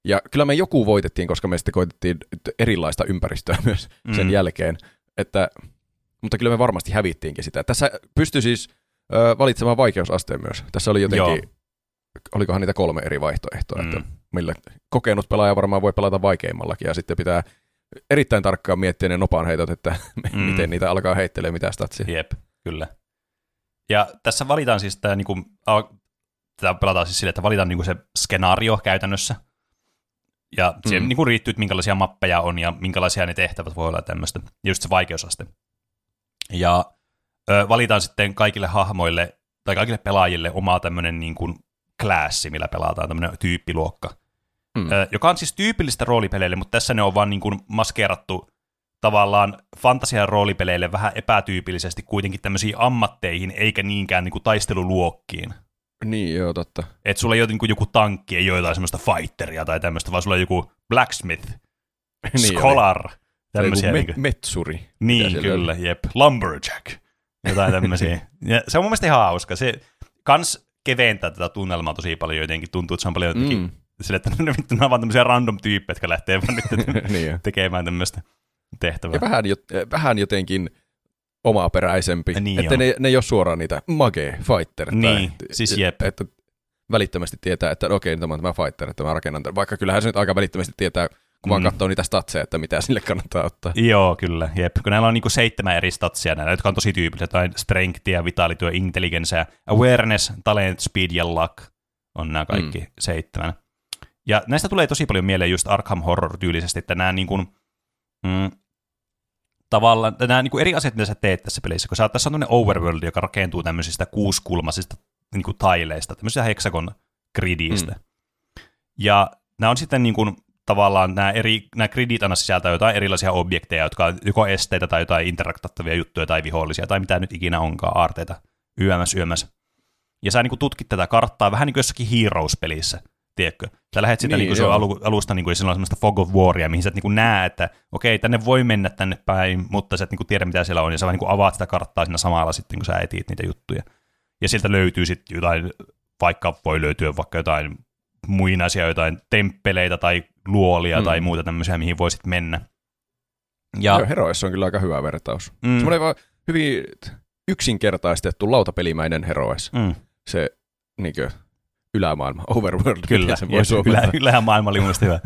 S2: Ja kyllä me joku voitettiin, koska me sitten koitettiin erilaista ympäristöä myös mm. sen jälkeen. Että mutta kyllä me varmasti hävittiinkin sitä. Tässä pystyi siis ö, valitsemaan vaikeusasteen myös. Tässä oli jotenkin, Joo. olikohan niitä kolme eri vaihtoehtoa, mm. että millä kokenut pelaaja varmaan voi pelata vaikeimmallakin, ja sitten pitää erittäin tarkkaan miettiä ne nopan heitot, että mm. miten niitä alkaa heittelee, mitä statsia.
S1: Jep, kyllä. Ja tässä valitaan siis tämä, niin kuin, tämä pelataan siis sille, että valitaan niin kuin se skenaario käytännössä, ja siihen mm. niin kuin riittyy, että minkälaisia mappeja on ja minkälaisia ne tehtävät voi olla ja tämmöistä, ja just se vaikeusaste. Ja ö, valitaan sitten kaikille hahmoille tai kaikille pelaajille oma tämmöinen niin kuin klassi, millä pelataan, tämmöinen tyyppiluokka. Mm. Ö, joka on siis tyypillistä roolipeleille, mutta tässä ne on vaan niin kuin maskeerattu tavallaan fantasian roolipeleille vähän epätyypillisesti kuitenkin tämmöisiin ammatteihin, eikä niinkään niin kuin taisteluluokkiin.
S2: Niin, joo, totta.
S1: Et sulla ei ole niin joku tankki, ei ole jotain semmoista fighteria tai tämmöistä, vaan sulla on joku blacksmith, niin scholar, oli.
S2: Tämmöisiä, niin kuin, metsuri.
S1: Niin, kyllä, oli. jep. Lumberjack. Jotain tämmöisiä. ja se on mun mielestä ihan hauska. Se kans keventää tätä tunnelmaa tosi paljon jotenkin. Tuntuu, että se on paljon jotenkin mm. sille, että ne, nämä on vaan tämmöisiä random tyyppejä, jotka lähtee vaan nyt niin tekemään tämmöistä tehtävää.
S2: Ja vähän, vähän jotenkin omaperäisempi. Niin että ne, ne ei ole suoraan niitä mage fighter.
S1: Niin, tai, siis jep.
S2: Että välittömästi tietää, että okei, tämä on tämä fighter, että mä rakennan tämän. Vaikka kyllähän se nyt aika välittömästi tietää, kun vaan
S1: Mm.
S2: katsoo niitä statseja, että mitä sille kannattaa ottaa.
S1: Joo, kyllä. Jep. Kun näillä on niinku seitsemän eri statsia, näillä, jotka on tosi tyypillisiä. Jotain strengthia, vitality, intelligence, awareness, talent, speed ja luck on nämä kaikki mm. seitsemän. Ja näistä tulee tosi paljon mieleen just Arkham Horror-tyylisesti, että nämä niin kuin, mm, tavallaan, nämä niin kuin eri asiat, mitä sä teet tässä pelissä, kun sä oot, tässä on tämmöinen overworld, joka rakentuu tämmöisistä kuuskulmaisista niin kuin taileista, tämmöisistä hexagon gridistä. Mm. Ja nämä on sitten niin kuin, tavallaan nämä, eri, nämä gridit aina sisältää jotain erilaisia objekteja, jotka on joko esteitä tai jotain interaktattavia juttuja tai vihollisia tai mitä nyt ikinä onkaan, aarteita, yömäs, yömäs. Ja sä niin kuin tutkit tätä karttaa vähän niin kuin jossakin Heroes-pelissä, tiedätkö? Sä lähdet sitä
S2: Niin,
S1: niin, alu, alusta, niin kuin, silloin on semmoista fog of waria, mihin sä et niin kuin näe, että okei, tänne voi mennä tänne päin, mutta sä et niin kuin tiedä, mitä siellä on, ja sä vaan niin kuin avaat sitä karttaa siinä samalla sitten, kun sä etit niitä juttuja. Ja sieltä löytyy sitten jotain, vaikka voi löytyä vaikka jotain muinaisia jotain temppeleitä tai luolia
S2: Mm.
S1: tai muuta tämmöisiä, mihin voisit mennä. Ja,
S2: Joo, Heroes on kyllä aika hyvä vertaus.
S1: mm,
S2: Semmoinen vaan hyvin yksinkertaistettu lautapelimäinen Heroes.
S1: mm,
S2: Se niinkö, ylämaailma, overworld,
S1: kyllä,
S2: se voi
S1: ylä, ylämaailma oli mun hyvä.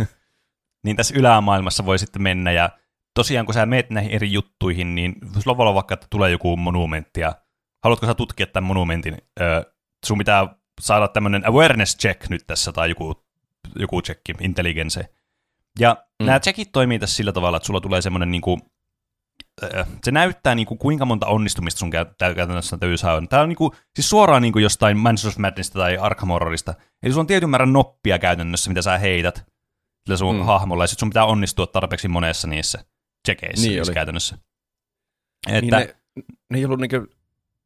S1: niin tässä ylämaailmassa voi sitten mennä, ja tosiaan kun sä meet näihin eri juttuihin, niin sulla voi olla vaikka, että tulee joku monumentti, ja haluatko sä tutkia tämän monumentin, ö, sun pitää saada tämmöinen awareness check nyt tässä, tai joku, joku check, intelligence. Ja
S2: Mm.
S1: nämä checkit toimii tässä sillä tavalla, että sulla tulee semmoinen niinku, ö, se näyttää niinku, kuinka monta onnistumista sun käy- tä- käytännössä täytyy saada. Tämä on niinku, siis suoraan niinku jostain Mansions of Madnessista tai Arkham Horrorista. Eli sulla on tietyn määrän noppia käytännössä, mitä sä heität sillä sun
S2: Mm.
S1: hahmolla, ja sit sun pitää onnistua tarpeeksi monessa niissä checkeissä
S2: Niin
S1: niin siis
S2: oli.
S1: käytännössä.
S2: Niin
S1: Että,
S2: ne, ne ei ollut niinkö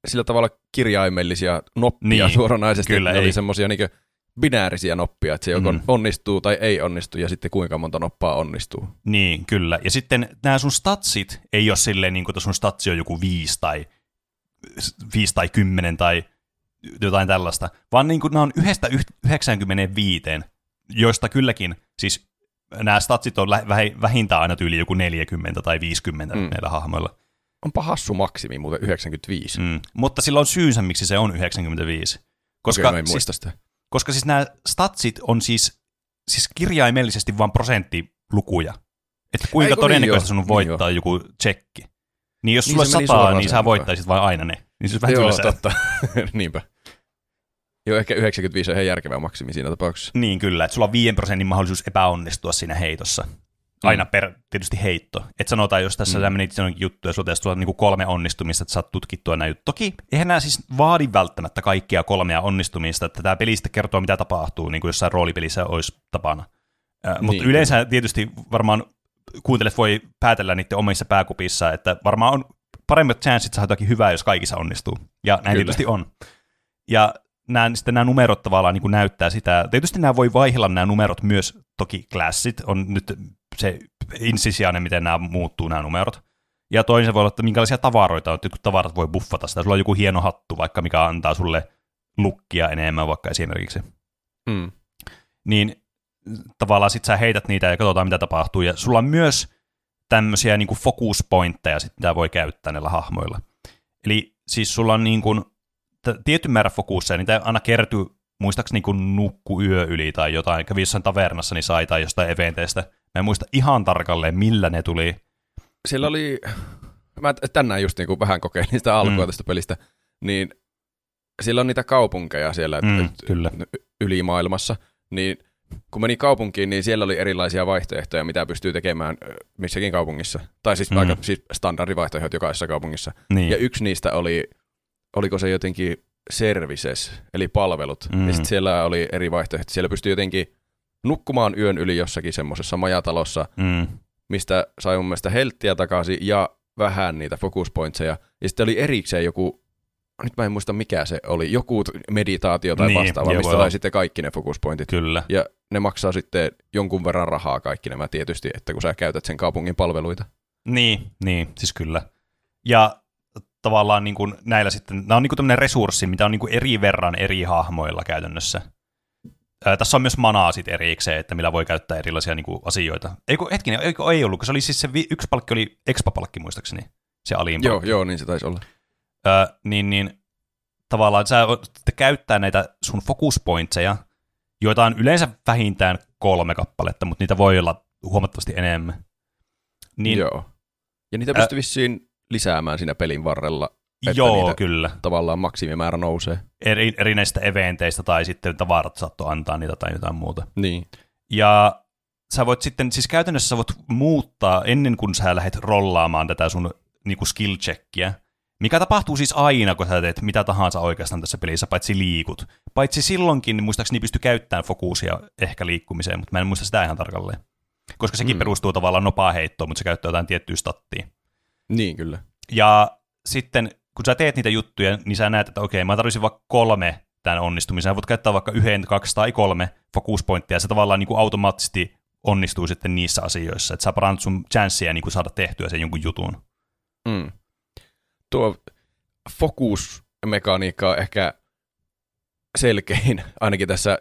S2: sillä tavalla kirjaimellisia noppia
S1: Niin,
S2: suoranaisesti.
S1: kyllä,
S2: ne oli
S1: ei.
S2: semmoisia niinkö binäärisiä noppia, että se joko
S1: Mm.
S2: onnistuu tai ei onnistu, ja sitten kuinka monta noppaa onnistuu.
S1: Niin, kyllä. Ja sitten nämä sun statsit ei ole silleen, niin kuin, että sun statsi on joku 5 tai, 5 tai 10 tai jotain tällaista, vaan niin kuin, nämä on yhdestä yh- 95, joista kylläkin, siis nämä statsit on vähintään aina tyyli joku 40 tai 50
S2: Mm.
S1: näillä hahmoilla.
S2: Onpa hassu maksimi muuten 95.
S1: Mm. Mutta sillä on syynsä, miksi se on 95. Koska,
S2: Okei, en
S1: siis,
S2: muista sitä.
S1: Koska siis nämä statsit on siis, siis kirjaimellisesti vain prosenttilukuja. Että kuinka
S2: Eiku, niin
S1: todennäköistä
S2: joo,
S1: sun on
S2: niin
S1: voittaa joku tsekki. Niin jos
S2: Niin
S1: sulla sataa, niin sä voittaisit vain aina ne. Niin se olisi vähän
S2: Joo,
S1: tylsää.
S2: totta. Niinpä. Joo, ehkä 95 on ihan järkevä maksimi siinä tapauksessa.
S1: Niin kyllä, että sulla on 5 prosentin mahdollisuus epäonnistua siinä heitossa. Aina per tietysti heitto. Et sanotaan, jos tässä
S2: Mm.
S1: mm. menit jonnekin juttuja, sulla tulla niinku kolme onnistumista, että saat tutkittua näin. Toki eihän nämä siis vaadi välttämättä kaikkia kolmea onnistumista, että tämä peli sitten kertoo, mitä tapahtuu, niin kuin jossain roolipelissä olisi tapana. Äh,
S2: Niin,
S1: mutta yleensä tietysti varmaan kuuntelijat voi päätellä niiden omissa pääkupissa, että varmaan on paremmat chanssit saada jotakin hyvää, jos kaikissa onnistuu. Ja näin
S2: Kyllä.
S1: tietysti on. Ja nämä, sitten nämä numerot tavallaan niin kuin näyttää sitä. Tietysti nämä voi vaihella nämä numerot myös, toki klassit on nyt se insisiainen, miten nämä muuttuu nämä numerot. Ja toinen voi olla, että minkälaisia tavaroita on, että jotkut tavarat voi buffata sitä. Sulla on joku hieno hattu vaikka, mikä antaa sulle lukkia enemmän vaikka esimerkiksi.
S2: Mm.
S1: Niin tavallaan sit sä heität niitä ja katsotaan mitä tapahtuu. Ja sulla on myös tämmöisiä niin focus pointteja, sit, mitä voi käyttää näillä hahmoilla. Eli siis sulla on niin kuin, tietty määrä fokusseja, niitä aina kertyy muistaakseni niin kuin nukku yö yli tai jotain, kävi jossain tavernassa, niin sai tai jostain eventeistä. Mä en muista ihan tarkalleen, millä ne tuli.
S2: Siellä oli, mä tänään just niinku vähän kokeilin sitä alkua
S1: Mm.
S2: tästä pelistä, niin siellä on niitä kaupunkeja siellä
S1: Mm, kyllä.
S2: ylimaailmassa, niin kun meni kaupunkiin, niin siellä oli erilaisia vaihtoehtoja, mitä pystyy tekemään missäkin kaupungissa. Tai siis
S1: Mm.
S2: aika siis standardivaihtoehdot jokaisessa kaupungissa.
S1: Niin.
S2: Ja yksi niistä oli, oliko se jotenkin services, eli palvelut.
S1: Mm.
S2: Ja sitten siellä oli eri vaihtoehtoja. Siellä pystyy jotenkin nukkumaan yön yli jossakin semmoisessa majatalossa,
S1: mm,
S2: mistä sai mun mielestä helttiä takaisin ja vähän niitä focus pointseja. Ja sitten oli erikseen joku, nyt mä en muista mikä se oli, joku meditaatio tai
S1: Niin,
S2: vastaava, mistä sai sitten kaikki ne focus pointit.
S1: kyllä.
S2: Ja ne maksaa sitten jonkun verran rahaa kaikki nämä tietysti, että kun sä käytät sen kaupungin palveluita.
S1: Niin, niin, siis kyllä. Ja tavallaan niin kuin näillä sitten, nämä on niin kuin tämmöinen resurssi, mitä on niin kuin eri verran eri hahmoilla käytännössä. Ää, tässä on myös manaa sitten erikseen, että millä voi käyttää erilaisia niin kuin asioita. Eikö, hetkinen, eikö ei ollut, kun se oli siis se vi- yksi palkki oli expa-palkki muistaakseni, se alin
S2: Joo, joo, niin se taisi olla.
S1: Ää, niin, niin tavallaan sä käyttää näitä sun focus pointseja, joita on yleensä vähintään kolme kappaletta, mutta niitä voi olla huomattavasti enemmän.
S2: Niin, Joo. Ja niitä pystyy vissiin lisäämään siinä pelin varrella. Että
S1: joo,
S2: niitä
S1: kyllä.
S2: Tavallaan maksimimäärä nousee.
S1: Eri, erinäisistä eventeistä tai sitten tavarat saattoi antaa niitä tai jotain muuta.
S2: Niin.
S1: Ja sä voit sitten, siis käytännössä sä voit muuttaa ennen kuin sä lähdet rollaamaan tätä sun niinku skill checkia, mikä tapahtuu siis aina, kun sä teet mitä tahansa oikeastaan tässä pelissä, paitsi liikut. Paitsi silloinkin, niin muistaakseni pystyy käyttämään fokuusia ehkä liikkumiseen, mutta mä en muista sitä ihan tarkalleen. Koska sekin mm. perustuu tavallaan nopaa heittoon, mutta se käyttää jotain tiettyä stattia.
S2: Niin, kyllä.
S1: Ja sitten, kun sä teet niitä juttuja, niin sä näet, että okei, mä tarvitsin vaikka kolme tämän onnistumisen. Sä voit käyttää vaikka yhden, kaksi tai kolme focus ja se tavallaan niin kuin automaattisesti onnistuu sitten niissä asioissa, että sä parannut sun chanssia niin kuin saada tehtyä sen jonkun jutun.
S2: Mm. Tuo fokusmekaniikka on ehkä selkein, ainakin tässä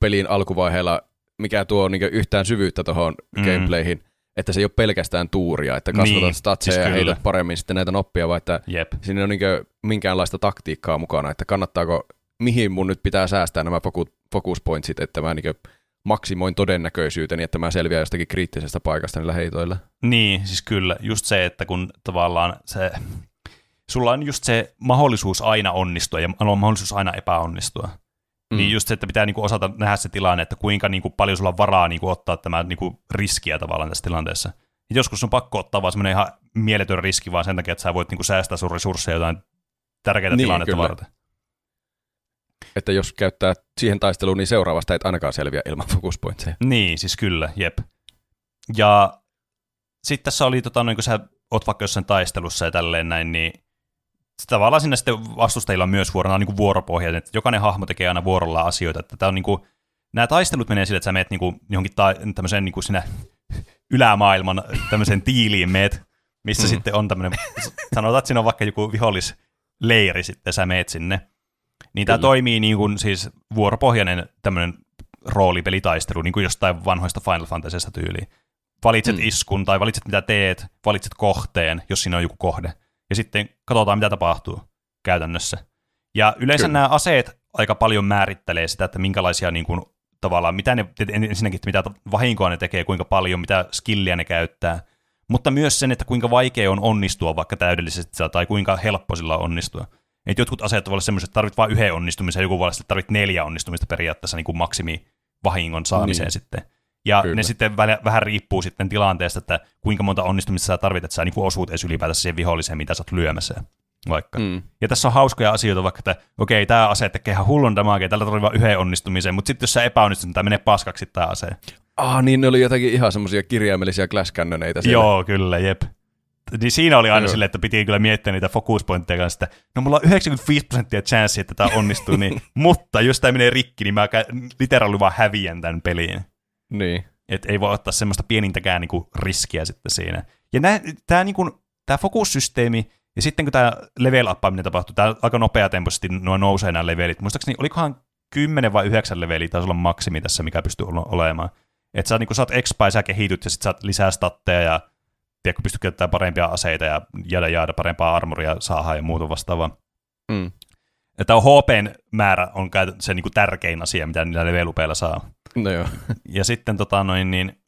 S2: pelin alkuvaiheella, mikä tuo niin yhtään syvyyttä tuohon mm. gameplayhin, että se ei ole pelkästään tuuria, että kasvatat niin, statseja siis ja heität paremmin sitten näitä noppia, vaan että
S1: Jep.
S2: siinä on niin minkäänlaista taktiikkaa mukana, että kannattaako, mihin mun nyt pitää säästää nämä focus pointsit, että mä niin maksimoin todennäköisyyteni, että mä selviän jostakin kriittisestä paikasta niillä heitoilla.
S1: Niin, siis kyllä. Just se, että kun tavallaan se, sulla on just se mahdollisuus aina onnistua ja on mahdollisuus aina epäonnistua. Mm. Niin just se, että pitää niinku osata nähdä se tilanne, että kuinka niinku paljon sulla on varaa niinku ottaa tämä niinku riskiä tavallaan tässä tilanteessa. Ja joskus on pakko ottaa vaan semmoinen ihan mieletön riski vaan sen takia, että sä voit niinku säästää sun resursseja jotain tärkeitä niin, tilannetta kyllä. varten
S2: että jos käyttää siihen taisteluun, niin seuraavasta et ainakaan selviä ilman focus pointseja.
S1: Niin, siis kyllä, jep. Ja sitten tässä oli, tota, niin kun sä oot vaikka jossain taistelussa ja tälleen näin, niin tavallaan sinne sitten vastustajilla on myös vuorona niin vuoropohjainen, että jokainen hahmo tekee aina vuorolla asioita, että tämä on niin kuin, nämä taistelut menee sille, että sä meet niin kuin, johonkin ta- tämmöiseen niin kuin sinä ylämaailman tämmöiseen tiiliin meet, missä mm. sitten on tämmöinen, sanotaan, että siinä on vaikka joku vihollisleiri sitten, sä meet sinne, niin tämä toimii niin kuin siis vuoropohjainen tämmöinen roolipelitaistelu, niin kuin jostain vanhoista Final Fantasysta tyyliin. Valitset mm. iskun tai valitset mitä teet, valitset kohteen, jos siinä on joku kohde. Ja sitten katsotaan, mitä tapahtuu käytännössä. Ja yleensä Kyllä. nämä aseet aika paljon määrittelee sitä, että minkälaisia niin kuin, tavallaan, mitä ne, ensinnäkin, että mitä vahinkoa ne tekee, kuinka paljon, mitä skilliä ne käyttää, mutta myös sen, että kuinka vaikea on onnistua vaikka täydellisesti tai kuinka helppo sillä on onnistua. Että jotkut aseet voivat olla semmoiset, että tarvit vain yhden onnistumisen, joku voi olla, että tarvit neljä onnistumista periaatteessa niin kuin maksimi vahingon saamiseen niin. sitten. Ja Kyllä. ne sitten vähän riippuu sitten tilanteesta, että kuinka monta onnistumista sä tarvit, että sä niin osuut edes ylipäätänsä siihen viholliseen, mitä sä oot lyömässä. Vaikka. Mm. Ja tässä on hauskoja asioita, vaikka että okei, tämä ase tekee ihan hullun damagea, tällä tarvitsee vain yhden onnistumisen, mutta sitten jos sä epäonnistut, niin tämä menee paskaksi tämä ase.
S2: Ah, niin ne oli jotakin ihan semmoisia kirjaimellisia glass
S1: Joo, kyllä, jep niin siinä oli aina silleen, että piti kyllä miettiä niitä focus-pointteja kanssa, että no mulla on 95 prosenttia chanssi, että tämä onnistuu, niin, mutta jos tämä menee rikki, niin mä literaalisesti vaan häviän tämän peliin.
S2: Niin.
S1: Että ei voi ottaa semmoista pienintäkään niinku riskiä sitten siinä. Ja tämä niinku, tää fokussysteemi, ja sitten kun tämä level uppaaminen tapahtuu, tämä aika nopeatempoisesti nuo nousee nämä levelit. Muistaakseni olikohan 10 vai 9 leveliä taisi olla maksimi tässä, mikä pystyy olemaan. Että sä, niin saat expa ja sä kehityt ja sitten saat lisää statteja ja tiedätkö, pysty käyttämään parempia aseita ja jäädä jäädä parempaa armoria saada ja muuta vastaavaa. Mm. Että HPn määrä on se niin kuin tärkein asia, mitä niillä levelupeilla saa.
S2: No joo.
S1: Ja sitten tota noin, niin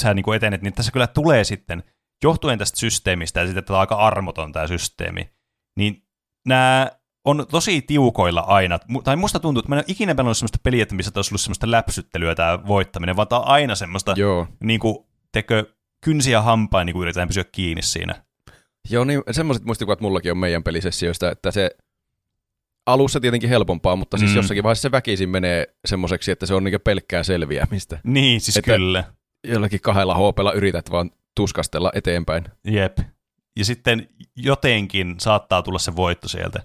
S1: sä niin kuin etenet, niin tässä kyllä tulee sitten, johtuen tästä systeemistä ja sitten, että tämä on aika armoton tämä systeemi, niin nämä on tosi tiukoilla aina. Tai musta tuntuu, että mä en ole ikinä pelannut sellaista peliä, että missä olisi ollut sellaista läpsyttelyä tämä voittaminen, vaan tämä on aina semmoista, Joo. niin kuin, tekö, kynsiä hampain niin kuin yritetään pysyä kiinni siinä.
S2: Joo, niin semmoiset muistikuvat mullakin on meidän pelisessioista, että se alussa tietenkin helpompaa, mutta siis mm. jossakin vaiheessa se väkisin menee semmoiseksi, että se on niin pelkkää selviämistä.
S1: Niin, siis että kyllä.
S2: Jollakin kahdella hopella yrität vaan tuskastella eteenpäin.
S1: Jep. Ja sitten jotenkin saattaa tulla se voitto sieltä.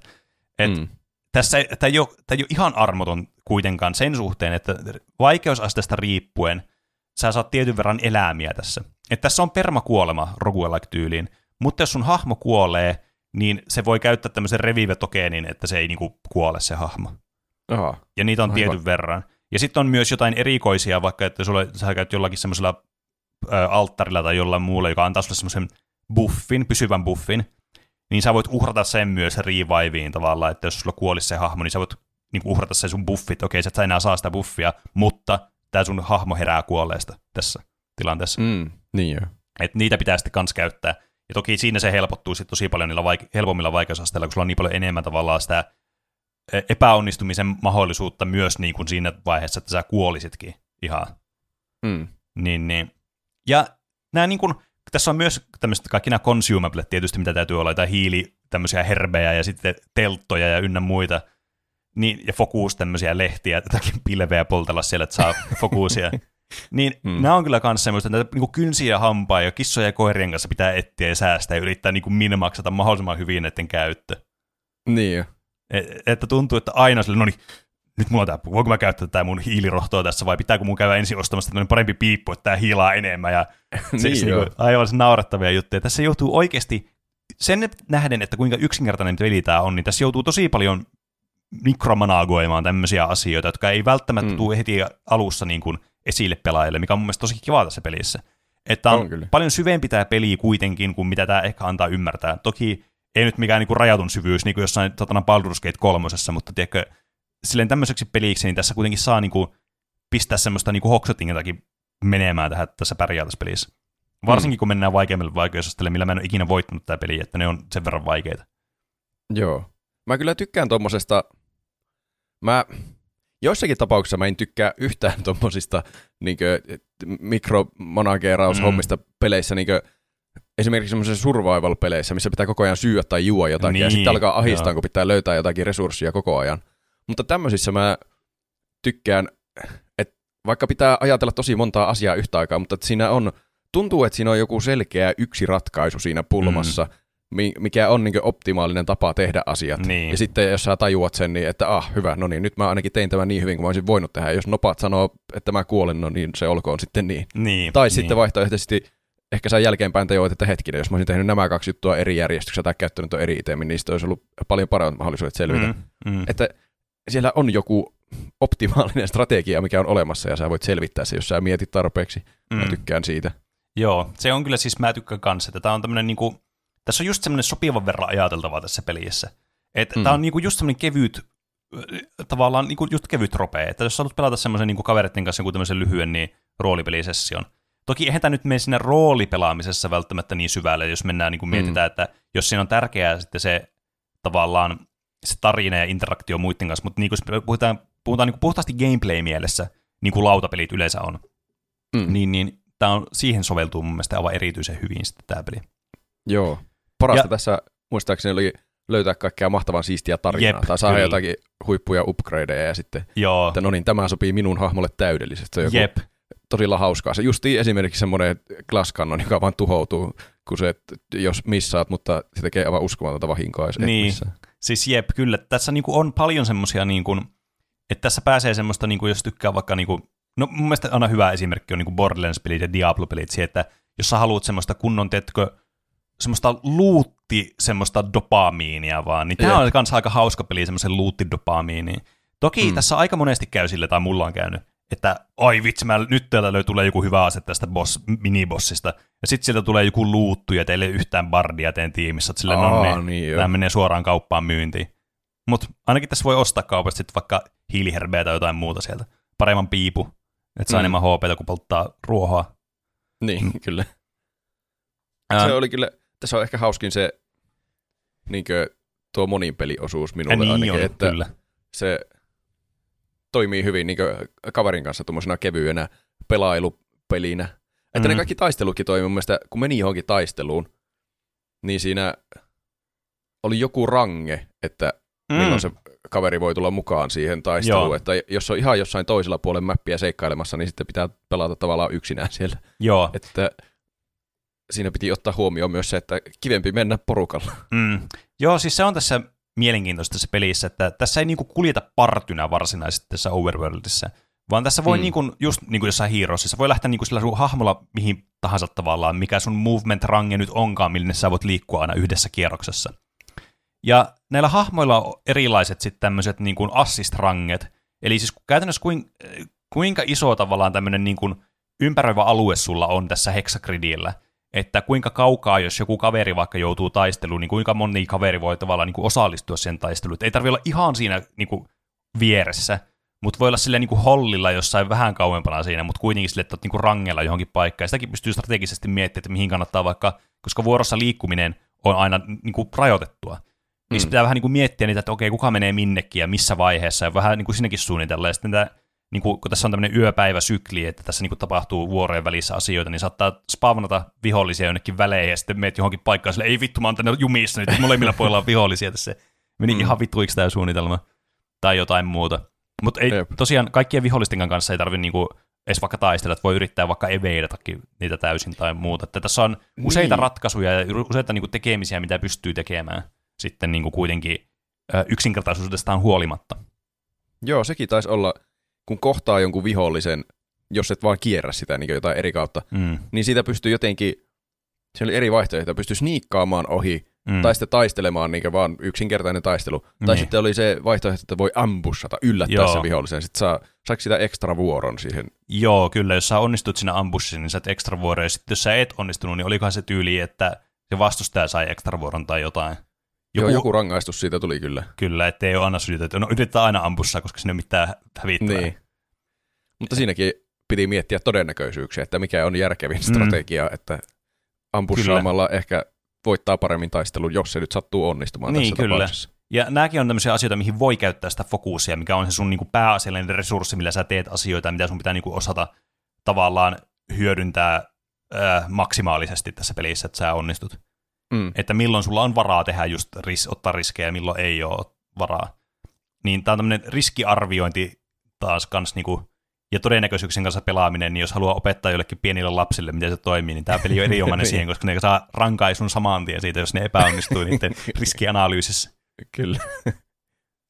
S1: Et mm. Tässä tämä ei, ole, tämä ei ole ihan armoton kuitenkaan sen suhteen, että vaikeusasteesta riippuen sä saat tietyn verran elämiä tässä. Että tässä on permakuolema roguelike-tyyliin, mutta jos sun hahmo kuolee, niin se voi käyttää tämmöisen revive-tokeenin, että se ei niinku kuole se hahmo.
S2: Aha.
S1: Ja niitä on Aivan. tietyn verran. Ja sitten on myös jotain erikoisia, vaikka että sulle, sä käyt jollakin semmoisella alttarilla tai jollain muulla, joka antaa sulle semmoisen buffin, pysyvän buffin, niin sä voit uhrata sen myös reviveen tavallaan, että jos sulla kuolisi se hahmo, niin sä voit niin uhrata sen sun buffit, okei, sä et sä enää saa sitä buffia, mutta tämä sun hahmo herää kuolleesta tässä tilanteessa.
S2: Mm, niin joo.
S1: Et niitä pitää sitten kans käyttää. Ja toki siinä se helpottuu sitten tosi paljon niillä vaike- helpommilla vaikeusasteilla, kun sulla on niin paljon enemmän tavallaan sitä epäonnistumisen mahdollisuutta myös niin kuin siinä vaiheessa, että sä kuolisitkin ihan.
S2: Mm.
S1: Niin, niin. Ja nämä niin kuin, tässä on myös tämmöiset kaikki nämä consumablet tietysti, mitä täytyy olla, jotain hiili, tämmöisiä herbejä ja sitten telttoja ja ynnä muita. Niin, ja fokus tämmöisiä lehtiä, jotakin pilveä poltella siellä, että saa fokusia. Niin mm. nämä on kyllä myös semmoista, että näitä niin kynsiä ja hampaa ja kissoja ja koirien kanssa pitää etsiä ja säästää ja yrittää niin kuin minimaksata mahdollisimman hyvin näiden käyttö.
S2: Niin.
S1: Et, että tuntuu, että aina sille, no niin, nyt mulla on tämä, voinko mä käyttää tätä mun hiilirohtoa tässä vai pitääkö mun käydä ensin ostamassa tämmöinen parempi piippu, että tämä hiilaa enemmän ja
S2: niin
S1: siis niin kuin, aivan se naurettavia juttuja. Tässä joutuu oikeasti, sen nähden, että kuinka yksinkertainen peli tämä on, niin tässä joutuu tosi paljon mikromanagoimaan tämmöisiä asioita, jotka ei välttämättä mm. tule heti alussa niin kuin esille pelaajille, mikä on mun mielestä tosi kiva tässä pelissä. Että on, on paljon syvempi tämä peli kuitenkin kuin mitä tämä ehkä antaa ymmärtää. Toki ei nyt mikään niinku rajatun syvyys, niin kuin jossain satana Baldur's Gate kolmosessa, mutta tiedätkö, silleen tämmöiseksi peliksi, niin tässä kuitenkin saa niinku pistää semmoista niinku hoksotingillakin menemään tähän tässä pärjäätässä pelissä. Varsinkin mm. kun mennään vaikeimmille vaikeusasteille, millä mä en ole ikinä voittanut tämä peli, että ne on sen verran vaikeita.
S2: Joo. Mä kyllä tykkään tuommoisesta, mä joissakin tapauksissa mä en tykkää yhtään tuommoisista niin mikromanageeraushommista mm. peleissä, niin esimerkiksi semmoisissa survival-peleissä, missä pitää koko ajan syyä tai juo jotakin, niin, ja sitten alkaa ahistaa, joo. kun pitää löytää jotakin resurssia koko ajan. Mutta tämmöisissä mä tykkään, että vaikka pitää ajatella tosi montaa asiaa yhtä aikaa, mutta että siinä on, tuntuu, että siinä on joku selkeä yksi ratkaisu siinä pulmassa, mm. Mikä on niin optimaalinen tapa tehdä asiat.
S1: Niin.
S2: Ja sitten jos sä tajuat sen, niin että ah, hyvä, no niin, nyt mä ainakin tein tämän niin hyvin kuin mä olisin voinut tehdä. Jos nopat sanoo, että mä kuolen, no niin se olkoon sitten niin.
S1: niin
S2: tai
S1: niin.
S2: sitten vaihtoehtoisesti ehkä sä jälkeenpäin tajuat, että hetkinen, jos mä olisin tehnyt nämä kaksi juttua eri järjestyksessä tai käyttänyt eri itemin, niin olisi ollut paljon paremmat mahdollisuudet selvitä. Mm, mm. Että siellä on joku optimaalinen strategia, mikä on olemassa, ja sä voit selvittää se, jos sä mietit tarpeeksi. Mm. Mä tykkään siitä.
S1: Joo, se on kyllä siis, mä tykkään kanssa, että tää on tämmönen niinku, tässä on just semmoinen sopivan verran ajateltavaa tässä pelissä. Että mm. tää on niinku just semmoinen kevyt, tavallaan niinku just kevyt ropea, että jos haluat pelata semmoisen niinku kavereiden kanssa joku tämmöisen lyhyen niin roolipelisession, Toki eihän tämä nyt mene siinä roolipelaamisessa välttämättä niin syvälle, jos mennään niin kuin mietitään, mm. että jos siinä on tärkeää sitten se tavallaan se tarina ja interaktio muiden kanssa, mutta niin kuin puhutaan, puhutaan niin kuin puhtaasti gameplay-mielessä, niin kuin lautapelit yleensä on, mm. niin, niin tämä on, siihen soveltuu mun mielestä aivan erityisen hyvin sitten tämä peli.
S2: Joo. Parasta ja, tässä muistaakseni oli löytää kaikkea mahtavan siistiä tarinaa, jep, tai saada kyllä. jotakin huippuja upgradeja, ja sitten,
S1: Joo.
S2: että no niin, tämä sopii minun hahmolle täydellisesti. Se on joku
S1: jep
S2: todella hauskaa. Se justi esimerkiksi semmoinen glass cannon, joka vaan tuhoutuu, kun se, jos missaat, mutta se tekee aivan uskomatonta vahinkoa, jos
S1: niin. et missaa. Siis jep, kyllä. Tässä niinku on paljon semmoisia, niinku, että tässä pääsee semmoista, niinku, jos tykkää vaikka, niinku, no mun mielestä aina hyvä esimerkki on niinku Borderlands-pelit ja Diablo-pelit, siihen, että jos sä haluat semmoista kunnon, teetkö, semmoista luutti, semmoista dopamiinia vaan, niin tämä on myös aika hauska peli, semmoisen luuttidopamiiniin. Toki mm. tässä aika monesti käy sille, tai mulla on käynyt, että ai vitsi, mä, nyt teillä tulee joku hyvä ase tästä boss, minibossista, ja sitten sieltä tulee joku luuttu, ja teille yhtään bardia teen tiimissä, että sille, no niin, niin tämä menee suoraan kauppaan myyntiin. Mutta ainakin tässä voi ostaa kaupasta sitten vaikka hiiliherbeä tai jotain muuta sieltä. Paremman piipu, että saa mm. enemmän HP, kun polttaa ruohoa.
S2: Niin, mm. kyllä. Se oli kyllä, tässä on ehkä hauskin se niinkö, tuo monipeliosuus minulle
S1: niin
S2: ainakin,
S1: on,
S2: että
S1: kyllä.
S2: se toimii hyvin niin kaverin kanssa tuommoisena kevyenä pelailupelinä. Että mm. ne kaikki taistelukin toimii mun mielestä, kun meni johonkin taisteluun, niin siinä oli joku range, että mm. milloin se kaveri voi tulla mukaan siihen taisteluun. Joo. Että jos on ihan jossain toisella puolen mäppiä seikkailemassa, niin sitten pitää pelata tavallaan yksinään siellä.
S1: Joo.
S2: Että siinä piti ottaa huomioon myös se, että kivempi mennä porukalla.
S1: Mm. Joo, siis se on tässä mielenkiintoista tässä pelissä, että tässä ei niinku kuljeta partynä varsinaisesti tässä Overworldissa, vaan tässä voi mm. niinku, just niin kuin jossain Heroesissa, voi lähteä niinku sillä sun hahmolla mihin tahansa tavallaan, mikä sun movement-range nyt onkaan, millä sä voit liikkua aina yhdessä kierroksessa. Ja näillä hahmoilla on erilaiset sitten tämmöiset niin assist-ranget, eli siis käytännössä kuin, kuinka iso tavallaan tämmöinen niin kuin ympäröivä alue sulla on tässä hexagridillä. Että kuinka kaukaa, jos joku kaveri vaikka joutuu taisteluun, niin kuinka moni kaveri voi tavallaan niin kuin osallistua sen taisteluun. Ei tarvitse olla ihan siinä niin kuin vieressä, mutta voi olla sille niin kuin hollilla jossain vähän kauempana siinä, mutta kuitenkin sille, että olet niin kuin rangella johonkin paikkaan. Ja sitäkin pystyy strategisesti miettimään, että mihin kannattaa vaikka, koska vuorossa liikkuminen on aina niin kuin rajoitettua. Niin mm. pitää vähän niin kuin miettiä niitä, että okei, kuka menee minnekin ja missä vaiheessa, ja vähän niin kuin sinnekin suunnitella. Ja sitten niin kuin, kun tässä on tämmöinen yöpäiväsykli, että tässä niin kuin tapahtuu vuorojen välissä asioita, niin saattaa spawnata vihollisia jonnekin väleihin, ja sitten meet johonkin paikkaan, sille ei vittu, mä oon tänne jumissa, nyt molemmilla puolilla on vihollisia tässä. Meni mm. ihan vittuiksi tämä suunnitelma, tai jotain muuta. Mutta ei, tosiaan kaikkien vihollisten kanssa ei tarvitse niinku edes vaikka taistella, että voi yrittää vaikka eveidatakin niitä täysin tai muuta. Että tässä on useita niin. ratkaisuja ja useita niinku tekemisiä, mitä pystyy tekemään sitten niinku kuitenkin yksinkertaisuudestaan huolimatta.
S2: Joo, sekin taisi olla, kun kohtaa jonkun vihollisen, jos et vaan kierrä sitä niin jotain eri kautta, mm. niin siitä pystyy jotenkin, se oli eri vaihtoehtoja, pystyy sniikkaamaan ohi, mm. tai sitten taistelemaan niin vaan yksinkertainen taistelu. Niin. Tai sitten oli se vaihtoehto, että voi ambushata, yllättää Joo. se vihollisen, sitten saa, saako sitä ekstra vuoron siihen?
S1: Joo, kyllä, jos sä onnistut siinä ambushissa, niin saat ekstra vuoron, ja sitten jos sä et onnistunut, niin olikohan se tyyli, että se vastustaja sai ekstra vuoron tai jotain.
S2: Joku, Joo, joku rangaistus siitä tuli kyllä.
S1: Kyllä, ettei ole aina syytä, että no yritetään aina ambussa, koska sinne mitään hävittävää. Niin.
S2: Mutta siinäkin piti miettiä todennäköisyyksiä, että mikä on järkevin mm. strategia, että ampussaamalla ehkä voittaa paremmin taistelun, jos se nyt sattuu onnistumaan niin, tässä kyllä. tapauksessa.
S1: Ja nämäkin on tämmöisiä asioita, mihin voi käyttää sitä fokusia, mikä on se sun niinku pääasiallinen resurssi, millä sä teet asioita, mitä sun pitää niinku osata tavallaan hyödyntää äh, maksimaalisesti tässä pelissä, että sä onnistut. Mm. Että milloin sulla on varaa tehdä just ris- ottaa riskejä ja milloin ei ole varaa. Niin tämä on tämmöinen riskiarviointi taas kans niinku ja todennäköisyyksien kanssa pelaaminen, niin jos haluaa opettaa jollekin pienille lapsille, miten se toimii, niin tämä peli on erinomainen siihen, koska ne saa rankaisun saman tien siitä, jos ne epäonnistuu niiden riskianalyysissä.
S2: Kyllä.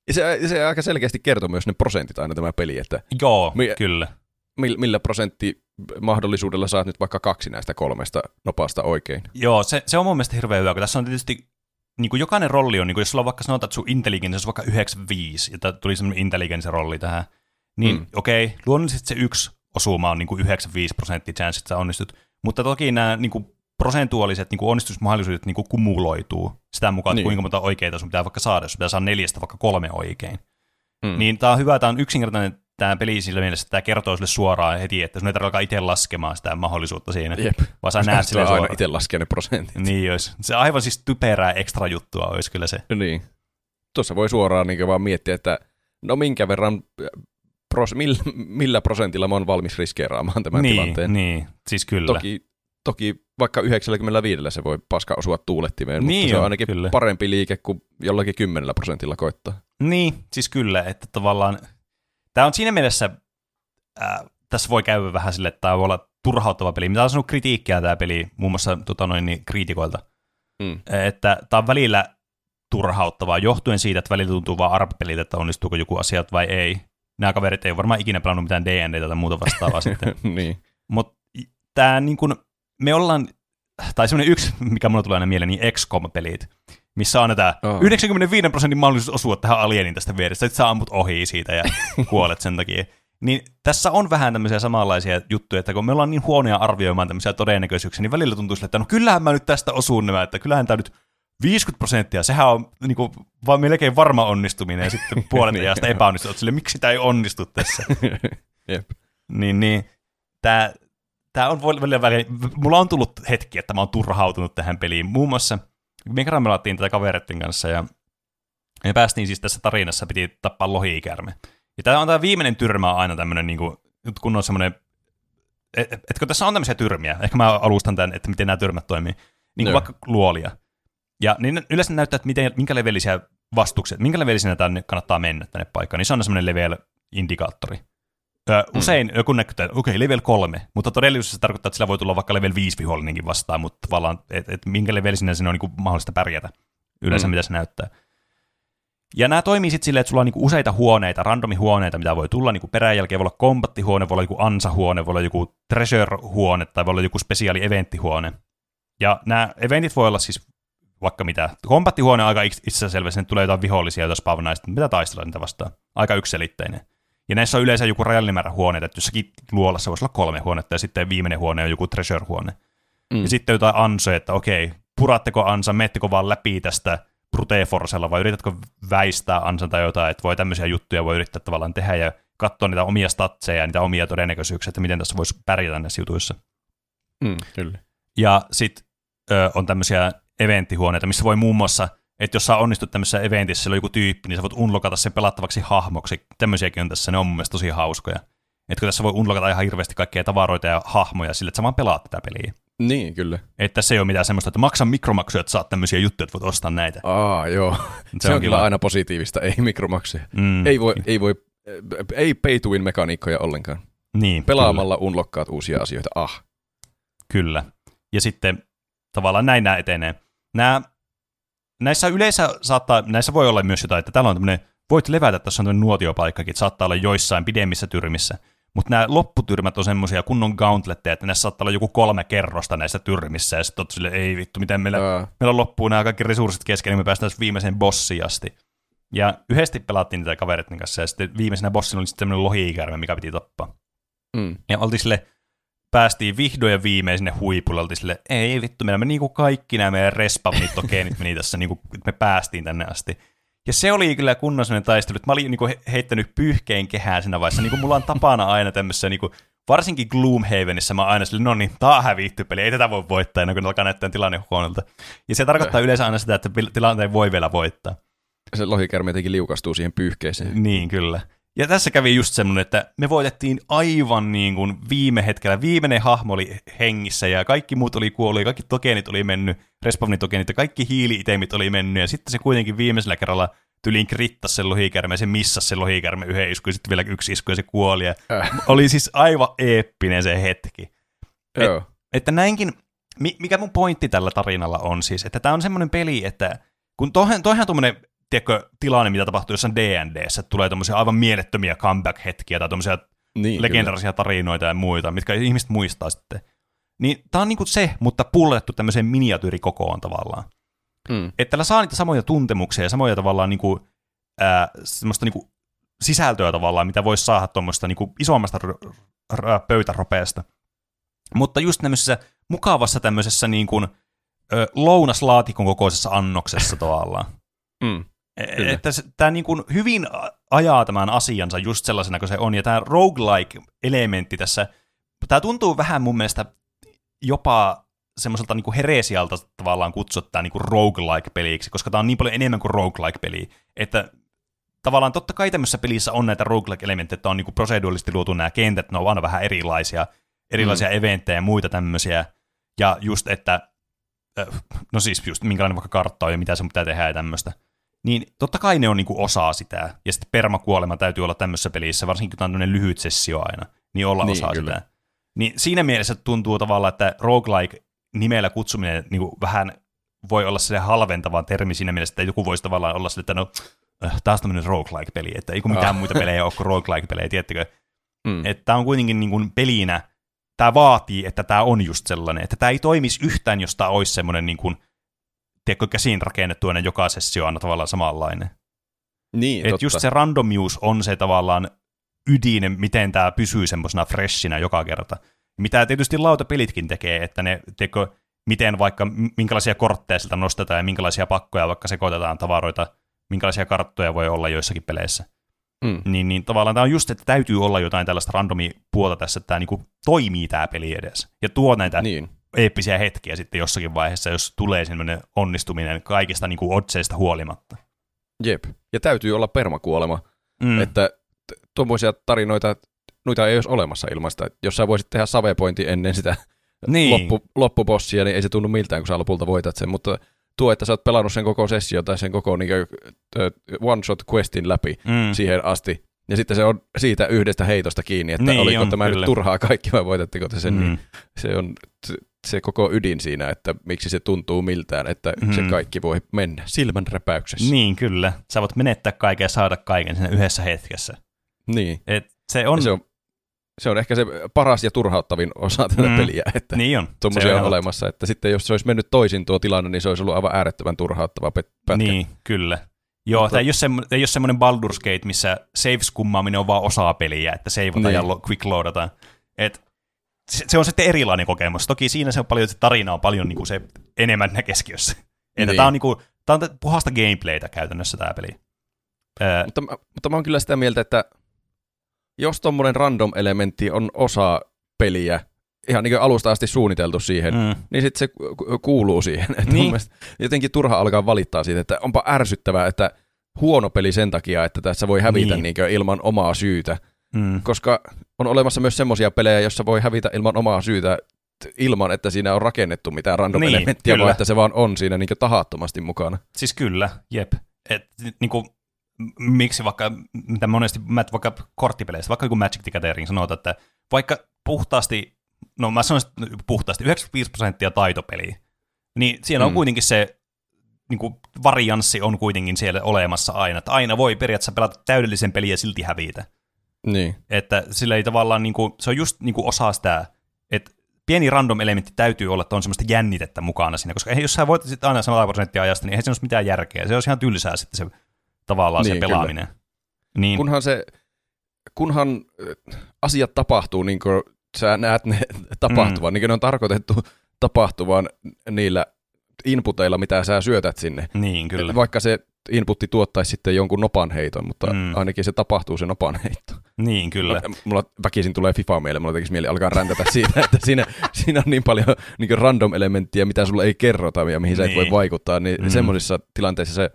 S2: Ja se, se aika selkeästi kertoo myös ne prosentit aina tämä peli, että
S1: Joo, mi- kyllä.
S2: Millä prosentti mahdollisuudella saat nyt vaikka kaksi näistä kolmesta nopaasta oikein.
S1: Joo, se, se on mun mielestä hirveän hyvä, kun tässä on tietysti niin kuin jokainen rolli on, niin kuin jos sulla on vaikka sanotaan, että sun intelligence on vaikka 95, ja tuli semmoinen intelligence-rolli tähän, niin mm. okei, okay, luonnollisesti se yksi osuma on niin kuin 95 prosenttia chance, että sä onnistut, mutta toki nämä niin kuin prosentuaaliset niin kuin onnistusmahdollisuudet niin kuin kumuloituu sitä mukaan, niin. kuinka monta oikeita sun pitää vaikka saada, jos pitää saada neljästä vaikka kolme oikein. Mm. Niin tämä on hyvä, tämä on yksinkertainen tämä peli sillä mielessä, että tämä kertoo sille suoraan heti, että sun ei tarvitse itse laskemaan sitä mahdollisuutta siinä,
S2: Jep.
S1: vaan sä näet sille
S2: suoraan. itse laskea ne prosentit.
S1: Niin olisi. Se aivan siis typerää ekstra juttua olisi kyllä se.
S2: Niin. Tuossa voi suoraan niin vaan miettiä, että no minkä verran pros, millä, millä prosentilla mä oon valmis riskeeraamaan tämän
S1: niin,
S2: tilanteen.
S1: Niin, siis kyllä.
S2: Toki, toki vaikka 95 se voi paska osua tuulettimeen, niin mutta se on ainakin kyllä. parempi liike kuin jollakin 10 prosentilla koittaa.
S1: Niin, siis kyllä, että tavallaan tämä on siinä mielessä, äh, tässä voi käydä vähän sille, että tämä voi olla turhauttava peli. Mitä on sanonut kritiikkiä tämä peli muun muassa tota noin, niin, kriitikoilta, mm. että tämä on välillä turhauttavaa johtuen siitä, että välillä tuntuu vaan arpapeliltä, että onnistuuko joku asiat vai ei nämä kaverit ei varmaan ikinä pelannut mitään D&D tai muuta vastaavaa sitten.
S2: niin.
S1: Mutta tämä niin kun, me ollaan, tai semmoinen yksi, mikä mulle tulee aina mieleen, niin XCOM-pelit, missä on tämä oh. 95 prosentin mahdollisuus osua tähän alienin tästä vierestä, että sä ammut ohi siitä ja kuolet sen takia. Niin tässä on vähän tämmöisiä samanlaisia juttuja, että kun me ollaan niin huonoja arvioimaan tämmöisiä todennäköisyyksiä, niin välillä tuntuu sille, että no kyllähän mä nyt tästä osuun nämä, että kyllähän tämä nyt 50 prosenttia, sehän on niin kuin, vaan melkein varma onnistuminen, ja sitten puolet niin, ajasta epäonnistuu. Sille, miksi tämä ei onnistu tässä?
S2: Jep.
S1: Niin, niin tämä, tämä on välillä väliin, mulla on tullut hetki, että mä oon turhautunut tähän peliin. Muun muassa me karamelattiin tätä kavereiden kanssa, ja me päästiin siis tässä tarinassa, piti tappaa lohiikärme. Ja tämä on tämä viimeinen tyrmä aina tämmöinen, niin kuin, kun on semmoinen, et, etkö tässä on tämmöisiä tyrmiä, ehkä mä alustan tämän, että miten nämä tyrmät toimii, niin kuin no. vaikka luolia. Ja niin yleensä näyttää, että miten, minkä levelisiä vastukset, minkä levelisiä tänne kannattaa mennä tänne paikkaan, niin se on semmoinen level-indikaattori. Ö, mm. Usein mm. joku näkyy, että okei, okay, level 3, mutta todellisuudessa se tarkoittaa, että sillä voi tulla vaikka level 5 vihollinenkin vastaan, mutta tavallaan, että et minkä levelisinä sinne on niin mahdollista pärjätä yleensä, mm. mitä se näyttää. Ja nämä toimii sitten silleen, että sulla on niinku useita huoneita, randomihuoneita, mitä voi tulla niinku peräjälkeen. Voi olla kombattihuone, voi olla joku ansahuone, voi olla joku treasure-huone tai voi olla joku spesiaali eventtihuone. Ja nämä eventit voi olla siis vaikka mitä. Kombattihuone on aika itse selvästi, että tulee jotain vihollisia, joita sitten mitä taistella niitä vastaan. Aika ykselitteinen. Ja näissä on yleensä joku rajallinen määrä huoneita, että jossakin luolassa voisi olla kolme huonetta, ja sitten viimeinen huone on joku treasure-huone. Mm. Ja sitten jotain ansoja, että okei, puratteko ansa, meettekö vaan läpi tästä brute forcella vai yritätkö väistää ansan tai jotain, että voi tämmöisiä juttuja voi yrittää tavallaan tehdä ja katsoa niitä omia statseja ja niitä omia todennäköisyyksiä, että miten tässä voisi pärjätä näissä jutuissa.
S2: Mm, kyllä.
S1: Ja sitten on tämmöisiä eventtihuoneita, missä voi muun muassa, että jos sä onnistut tämmöisessä eventissä, siellä on joku tyyppi, niin sä voit unlokata sen pelattavaksi hahmoksi. Tämmöisiäkin on tässä, ne on mun mielestä tosi hauskoja. Että kun tässä voi unlokata ihan hirveästi kaikkia tavaroita ja hahmoja sille, että sä vaan pelaat tätä peliä.
S2: Niin, kyllä.
S1: Että se ei ole mitään semmoista, että maksa mikromaksuja, että saat tämmöisiä juttuja, että voit ostaa näitä.
S2: Aa, joo. Se, se on, on kyllä aina positiivista, ei mikromaksuja. Mm. Ei, voi, ei, voi, ei pay to win mekaniikkoja ollenkaan.
S1: Niin,
S2: Pelaamalla kyllä. unlokkaat uusia asioita, ah.
S1: Kyllä. Ja sitten tavallaan näin nämä etenee. Nämä, näissä yleensä saattaa, näissä voi olla myös jotain, että täällä on tämmöinen, voit levätä, tässä on tämmöinen nuotiopaikkakin, että saattaa olla joissain pidemmissä tyrmissä. Mutta nämä lopputyrmät on semmoisia kunnon gauntletteja, että näissä saattaa olla joku kolme kerrosta näissä tyrmissä, ja sitten sille, ei vittu, miten meillä, Ää. meillä loppuu nämä kaikki resurssit kesken, niin me päästään viimeiseen bossiin asti. Ja yhdesti pelattiin niitä kavereiden kanssa, ja sitten viimeisenä bossina oli sitten semmoinen lohi mikä piti tappaa. Mm. Ja oltiin sille, päästiin vihdoin ja viimein sinne huipulle, oltiin sille, ei vittu, meillä me niinku kaikki nämä meidän respavnit okei, meni tässä, niinku, me päästiin tänne asti. Ja se oli kyllä kunnon sellainen taistelu, että mä olin niinku heittänyt pyyhkeen kehää siinä vaiheessa, niin kuin mulla on tapana aina tämmöisessä, niinku, varsinkin Gloomhavenissa mä aina sille, no niin, tää on hävitty peli, ei tätä voi voittaa ennen kuin alkaa näyttää tilanne huonolta. Ja se tarkoittaa yleensä aina sitä, että tilanteen voi vielä voittaa.
S2: Se lohikärmi jotenkin liukastuu siihen pyyhkeeseen.
S1: Niin, kyllä. Ja tässä kävi just semmoinen, että me voitettiin aivan niin kuin viime hetkellä. Viimeinen hahmo oli hengissä ja kaikki muut oli kuollut kaikki tokenit oli mennyt, respawnitokenit ja kaikki hiili-itemit oli mennyt. Ja sitten se kuitenkin viimeisellä kerralla tyliin krittasi sen lohikärme ja se missasi sen lohikärme yhden isku ja sitten vielä yksi isku ja se kuoli. Ja äh. Oli siis aivan eeppinen se hetki. Et, että näinkin, mikä mun pointti tällä tarinalla on siis, että tämä on semmoinen peli, että kun toihan, toihan tuommoinen tiedätkö, tilanne, mitä tapahtuu jossain D&Dssä, tulee tämmöisiä aivan mielettömiä comeback-hetkiä tai tämmöisiä niin, legendarisia kyllä. tarinoita ja muita, mitkä ihmiset muistaa sitten. Niin tää on niinku se, mutta pullettu tämmöiseen miniatyyrikokoon tavallaan. Mm. Että tällä saa niitä samoja tuntemuksia ja samoja tavallaan niinku, ää, semmoista niinku sisältöä tavallaan, mitä voisi saada tuommoista niinku isommasta r- r- pöytäropeesta. Mutta just tämmöisessä mukavassa tämmöisessä niin kuin, ö, lounaslaatikon kokoisessa annoksessa tavallaan. Mm. Kyllä. Että tämä niin kuin hyvin ajaa tämän asiansa just sellaisena kuin se on, ja tämä roguelike-elementti tässä, tämä tuntuu vähän mun mielestä jopa semmoiselta niin heresialta tavallaan kutsua tämä niin roguelike-peliksi, koska tämä on niin paljon enemmän kuin roguelike-peli, että tavallaan totta kai tämmöisessä pelissä on näitä roguelike-elementtejä, että on niin proseduaalisesti luotu nämä kentät, ne on aina vähän erilaisia, erilaisia mm. eventtejä ja muita tämmöisiä, ja just, että no siis just minkälainen vaikka kartta on ja mitä se pitää tehdä ja tämmöistä niin totta kai ne on niinku osaa sitä. Ja sitten permakuolema täytyy olla tämmöisessä pelissä, varsinkin kun tämä on lyhyt sessio aina, niin olla niin, osaa kyllä. sitä. Niin siinä mielessä tuntuu tavallaan, että roguelike nimellä kutsuminen niin vähän voi olla se halventava termi siinä mielessä, että joku voisi tavallaan olla sille, että no, äh, taas tämmöinen roguelike-peli, että ei kun mitään ah. muita pelejä ole kuin roguelike-pelejä, tiedättekö? Mm. Että tämä on kuitenkin niin kuin pelinä, tämä vaatii, että tämä on just sellainen, että tämä ei toimisi yhtään, jos tämä olisi semmoinen niin kuin tiedätkö, käsin rakennettu aina joka sessio on tavallaan samanlainen.
S2: Niin,
S1: Et just se randomius on se tavallaan ydin, miten tämä pysyy semmoisena freshinä joka kerta. Mitä tietysti lautapelitkin tekee, että ne, tiedätkö, miten vaikka, minkälaisia kortteja siltä nostetaan ja minkälaisia pakkoja vaikka sekoitetaan tavaroita, minkälaisia karttoja voi olla joissakin peleissä. Mm. Niin, niin tavallaan tämä on just, että täytyy olla jotain tällaista randomi puolta tässä, että tämä niinku toimii tämä peli edes. Ja tuo näitä niin eeppisiä hetkiä sitten jossakin vaiheessa, jos tulee sellainen onnistuminen kaikista niin kuin otseista huolimatta.
S2: Jep, ja täytyy olla permakuolema, mm. että tuommoisia tarinoita, noita ei olisi olemassa ilmasta. Jos sä voisit tehdä savepointi ennen sitä niin. loppu, loppubossia, niin ei se tunnu miltään, kun sä lopulta voitat sen, mutta tuo, että sä oot pelannut sen koko sessio tai sen koko niin one-shot questin läpi mm. siihen asti, ja sitten se on siitä yhdestä heitosta kiinni, että niin oliko on, tämä kyllä. nyt turhaa kaikki vai voitatteko te sen, mm. niin se on se koko ydin siinä, että miksi se tuntuu miltään, että mm. se kaikki voi mennä silmän räpäyksessä.
S1: Niin, kyllä. Sä voit menettää kaiken ja saada kaiken siinä yhdessä hetkessä.
S2: Niin.
S1: Et se, on...
S2: se on... Se on ehkä se paras ja turhauttavin osa tätä mm. peliä, että
S1: niin on.
S2: tuommoisia on, on olemassa. Että sitten jos se olisi mennyt toisin tuo tilanne, niin se olisi ollut aivan äärettömän turhauttava pätkä.
S1: Niin, kyllä. Joo, Mutta... tämä ei ole, semmo- ei ole semmoinen Baldur's Gate, missä save-skummaaminen on vaan osa peliä, että save niin. ja quick loadataan. Et se, se on sitten erilainen kokemus. Toki siinä se on paljon, se tarina on paljon niin kuin se enemmän keskiössä. Että
S2: Niin.
S1: tämä on, niin kuin, tämä on puhasta gameplaytä käytännössä tämä peli. Öö,
S2: Mutta, mä- mutta mä oon kyllä sitä mieltä, että jos tommonen random-elementti on osa peliä, ihan niin kuin alusta asti suunniteltu siihen, mm. niin sitten se ku- ku- kuuluu siihen. Että
S1: Niin.
S2: jotenkin turha alkaa valittaa siitä, että onpa ärsyttävää, että huono peli sen takia, että tässä voi hävitä
S1: Niin.
S2: niin. Niin ilman omaa syytä.
S1: Mm,
S2: Koska on olemassa myös semmoisia pelejä, joissa voi hävitä ilman omaa syytä ilman, että siinä on rakennettu mitään random
S1: Niin,
S2: elementtiä,
S1: kyllä.
S2: vaan että se vaan on siinä niin tahattomasti mukana.
S1: siis kyllä, jep. Et, niin kuin, miksi vaikka, mitä monesti, vaikka korttipeleistä, vaikka joku Magic the Gathering sanotaan, että vaikka puhtaasti, no mä sanoisin että puhtaasti, 95 prosenttia taitopeliä, niin siellä on
S2: Mm.
S1: kuitenkin se niin kuin varianssi on kuitenkin siellä olemassa aina, että aina voi periaatteessa pelata täydellisen pelin ja silti hävitä.
S2: Niin.
S1: Että sillä ei tavallaan, niin kuin, se on just niin kuin osa sitä, että pieni random elementti täytyy olla, että on semmoista jännitettä mukana siinä, koska jos sä voittaisit aina 100 prosenttia ajasta, niin eihän se olisi mitään järkeä. Se olisi ihan tylsää sitten se tavallaan
S2: Niin,
S1: se
S2: kyllä.
S1: pelaaminen. Niin,
S2: Kunhan se, kunhan asiat tapahtuu niin kuin sä näet ne tapahtuvan, mm. niin kuin ne on tarkoitettu tapahtuvan niillä inputeilla, mitä sä syötät sinne.
S1: niin kyllä.
S2: Vaikka se inputti tuottaisi sitten jonkun nopan heiton, mutta
S1: Mm.
S2: ainakin se tapahtuu se nopan heitto.
S1: Niin kyllä.
S2: Mulla väkisin tulee FIFA mieleen, mulla tekisi mieli alkaa räntätä siitä, että siinä, siinä on niin paljon niin random elementtiä, mitä sulle ei kerrota ja mihin sä et voi
S1: Niin.
S2: vaikuttaa, niin
S1: Mm.
S2: mm. semmoisissa tilanteissa se,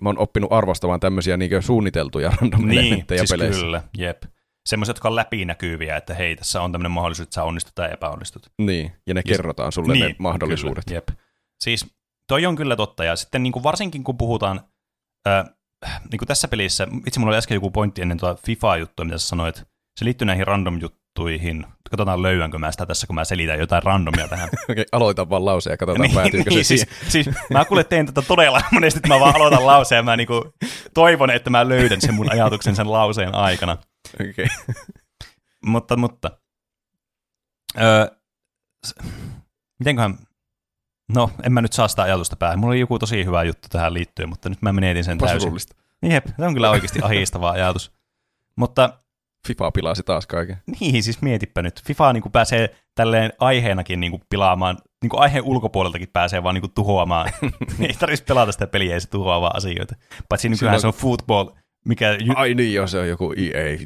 S2: mä oon oppinut arvostamaan tämmöisiä niin suunniteltuja random
S1: Niin,
S2: elementtejä
S1: siis
S2: peleissä.
S1: kyllä, jep. Semmoiset, jotka on läpinäkyviä, että hei, tässä on tämmöinen mahdollisuus, että sä onnistut tai epäonnistut.
S2: Niin, ja ne
S1: Ja-
S2: kerrotaan sulle niin, ne mahdollisuudet.
S1: Kyllä, jep. Siis toi on kyllä totta, ja sitten niin kuin varsinkin kun puhutaan, äh, niin kuin tässä pelissä, itse mulla oli äsken joku pointti ennen tuota FIFA-juttua, mitä sä sanoit, se liittyy näihin random-juttuihin. Katsotaan löydänkö mä sitä tässä, kun mä selitän jotain randomia tähän.
S2: Okei, aloitan vaan lause ja katsotaan päätyykö se
S1: siis, siis, mä kuule teen tätä todella monesti, että mä vaan aloitan lauseen ja mä niinku toivon, että mä löydän sen mun ajatuksen sen lauseen aikana.
S2: Okei.
S1: Mutta, mutta. Öö, mitenköhän, no en mä nyt saa sitä ajatusta päähän. Mulla oli joku tosi hyvä juttu tähän liittyen, mutta nyt mä menetin sen täysin.
S2: Pasurullista.
S1: Jep, se on kyllä oikeasti ahistava ajatus. Mutta
S2: FIFA pilasi taas kaiken.
S1: niin, siis mietipä nyt. FIFA niin kuin pääsee tälleen aiheenakin niin kuin pilaamaan, niin kuin aiheen ulkopuoleltakin pääsee vaan niin kuin tuhoamaan. ei tarvitsisi pelata sitä peliä, ei se tuhoaa vaan asioita. Paitsi nykyään se on football, mikä... Ju-
S2: Ai niin, joo, se on joku EA.
S1: EA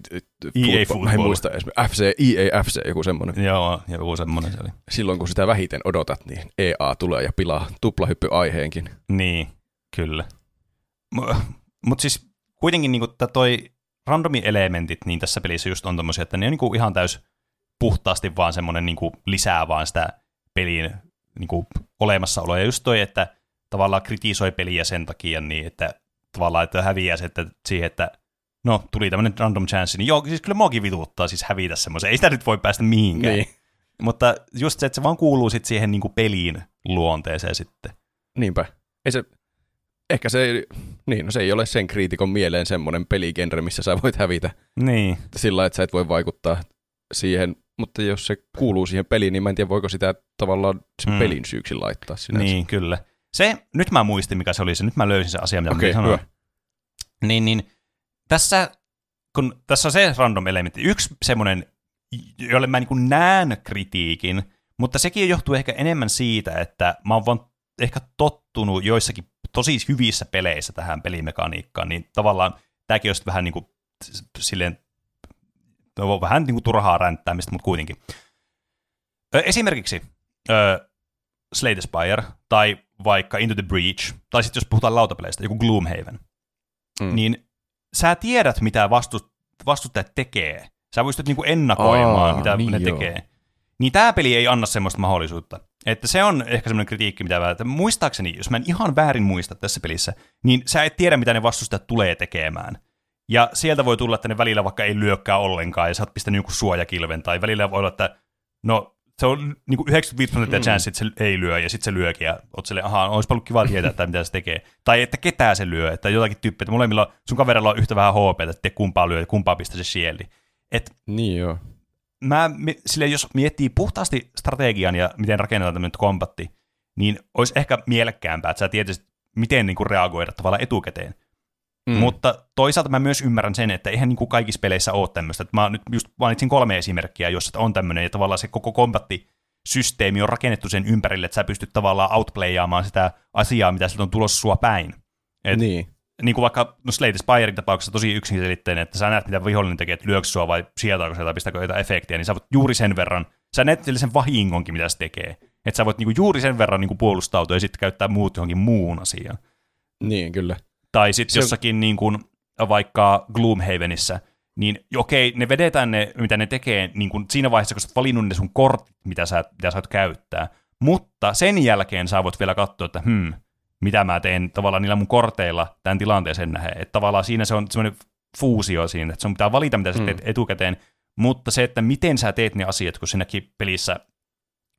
S2: Mä en
S1: Football.
S2: muista edes. FC, EA FC, joku semmoinen.
S1: Joo, joku semmoinen se oli.
S2: Silloin kun sitä vähiten odotat, niin EA tulee ja pilaa tuplahyppy aiheenkin.
S1: Niin, kyllä. Mutta siis kuitenkin niinku toi randomi-elementit, niin tässä pelissä just on tommosia, että ne on niinku ihan täys puhtaasti vaan semmoinen niinku lisää vaan sitä pelin niinku olemassaoloa. Ja just toi, että tavallaan kritisoi peliä sen takia niin, että tavallaan, että häviää se, että siihen, että no, tuli tämmöinen random chance, niin joo, siis kyllä muakin vituttaa siis hävitä semmoisen. Ei sitä nyt voi päästä mihinkään.
S2: Niin.
S1: Mutta just se, että se vaan kuuluu sit siihen niinku peliin luonteeseen sitten.
S2: Niinpä. Ei se, ehkä se, niin, no se ei ole sen kriitikon mieleen semmoinen peligenre, missä sä voit hävitä
S1: Niin,
S2: sillä, että sä et voi vaikuttaa siihen. Mutta jos se kuuluu siihen peliin, niin mä en tiedä, voiko sitä tavallaan sen
S1: Mm.
S2: pelin syyksi laittaa sinänsä.
S1: Niin, kyllä. Se, nyt mä muistin, mikä se oli se. Nyt mä löysin se asia, mitä
S2: Okei,
S1: mä sanoin.
S2: hyvä.
S1: Niin, niin. Tässä, kun tässä on se random elementti, yksi semmoinen, jolle mä niin näen kritiikin, mutta sekin johtuu ehkä enemmän siitä, että mä oon vaan ehkä tottunut joissakin tosi hyvissä peleissä tähän pelimekaniikkaan, niin tavallaan tämäkin olisi vähän niin kuin silleen, no, vähän niin kuin turhaa ränttäämistä, mutta kuitenkin. Esimerkiksi Slay the Spire, tai vaikka Into the Breach, tai sitten jos puhutaan lautapeleistä, joku Gloomhaven,
S2: Mm.
S1: niin sä tiedät, mitä vastu, vastustajat tekee. Sä pystyt niinku ennakoimaan,
S2: Aa,
S1: mitä
S2: niin
S1: ne
S2: joo.
S1: tekee. Niin tämä peli ei anna semmoista mahdollisuutta. Että se on ehkä semmoinen kritiikki, mitä mä, että muistaakseni, jos mä en ihan väärin muista tässä pelissä, niin sä et tiedä, mitä ne vastustajat tulee tekemään. Ja sieltä voi tulla, että ne välillä vaikka ei lyökkää ollenkaan, ja sä oot pistänyt jonkun suojakilven, tai välillä voi olla, että no, se on niin kuin 95 prosenttia
S2: Mm.
S1: chance, että se ei lyö, ja sitten se lyökin, ja oot silleen, ahaa, olisi ollut kiva tietää, että mitä se tekee. Tai että ketään se lyö, että jotakin tyyppiä, että molemmilla, sun kaverilla on yhtä vähän HP, että te kumpaa lyö, ja kumpaa pistää se shieldi. Et
S2: Niin joo.
S1: mä, mi- sille jos miettii puhtaasti strategian ja miten rakennetaan tämmöinen kombatti, niin olisi ehkä mielekkäämpää, että sä tietäisit, miten niin kuin reagoida tavallaan etukäteen. Mm. Mutta toisaalta mä myös ymmärrän sen, että eihän niin kuin kaikissa peleissä ole tämmöistä. Että mä nyt just mainitsin kolme esimerkkiä, jossa on tämmöinen, ja tavallaan se koko kombatti systeemi on rakennettu sen ympärille, että sä pystyt tavallaan outplayaamaan sitä asiaa, mitä sieltä on tulossa sua päin.
S2: Et, niin.
S1: Niin kuin vaikka no Slate Spirein tapauksessa tosi yksinselitteinen, että sä näet, mitä vihollinen tekee, että lyökö sua vai sieltäkö sieltä, pistäkö jotain efektiä, niin sä voit juuri sen verran, sä näet sen vahingonkin, mitä se tekee. Että sä voit niinku juuri sen verran niinku puolustautua ja sitten käyttää muut johonkin muun asiaan.
S2: Niin, kyllä.
S1: Tai sitten se... jossakin niin kuin, vaikka Gloomhavenissä, niin okei, ne vedetään ne, mitä ne tekee niin kuin siinä vaiheessa, kun sä oot valinnut ne sun kortit, mitä sä, mitä sä oot käyttää. Mutta sen jälkeen sä voit vielä katsoa, että hmm, mitä mä teen tavallaan niillä mun korteilla tämän tilanteeseen nähden. Että tavallaan siinä se on semmoinen fuusio siinä, että sun pitää valita, mitä sä teet mm. etukäteen, mutta se, että miten sä teet ne asiat, kun siinäkin pelissä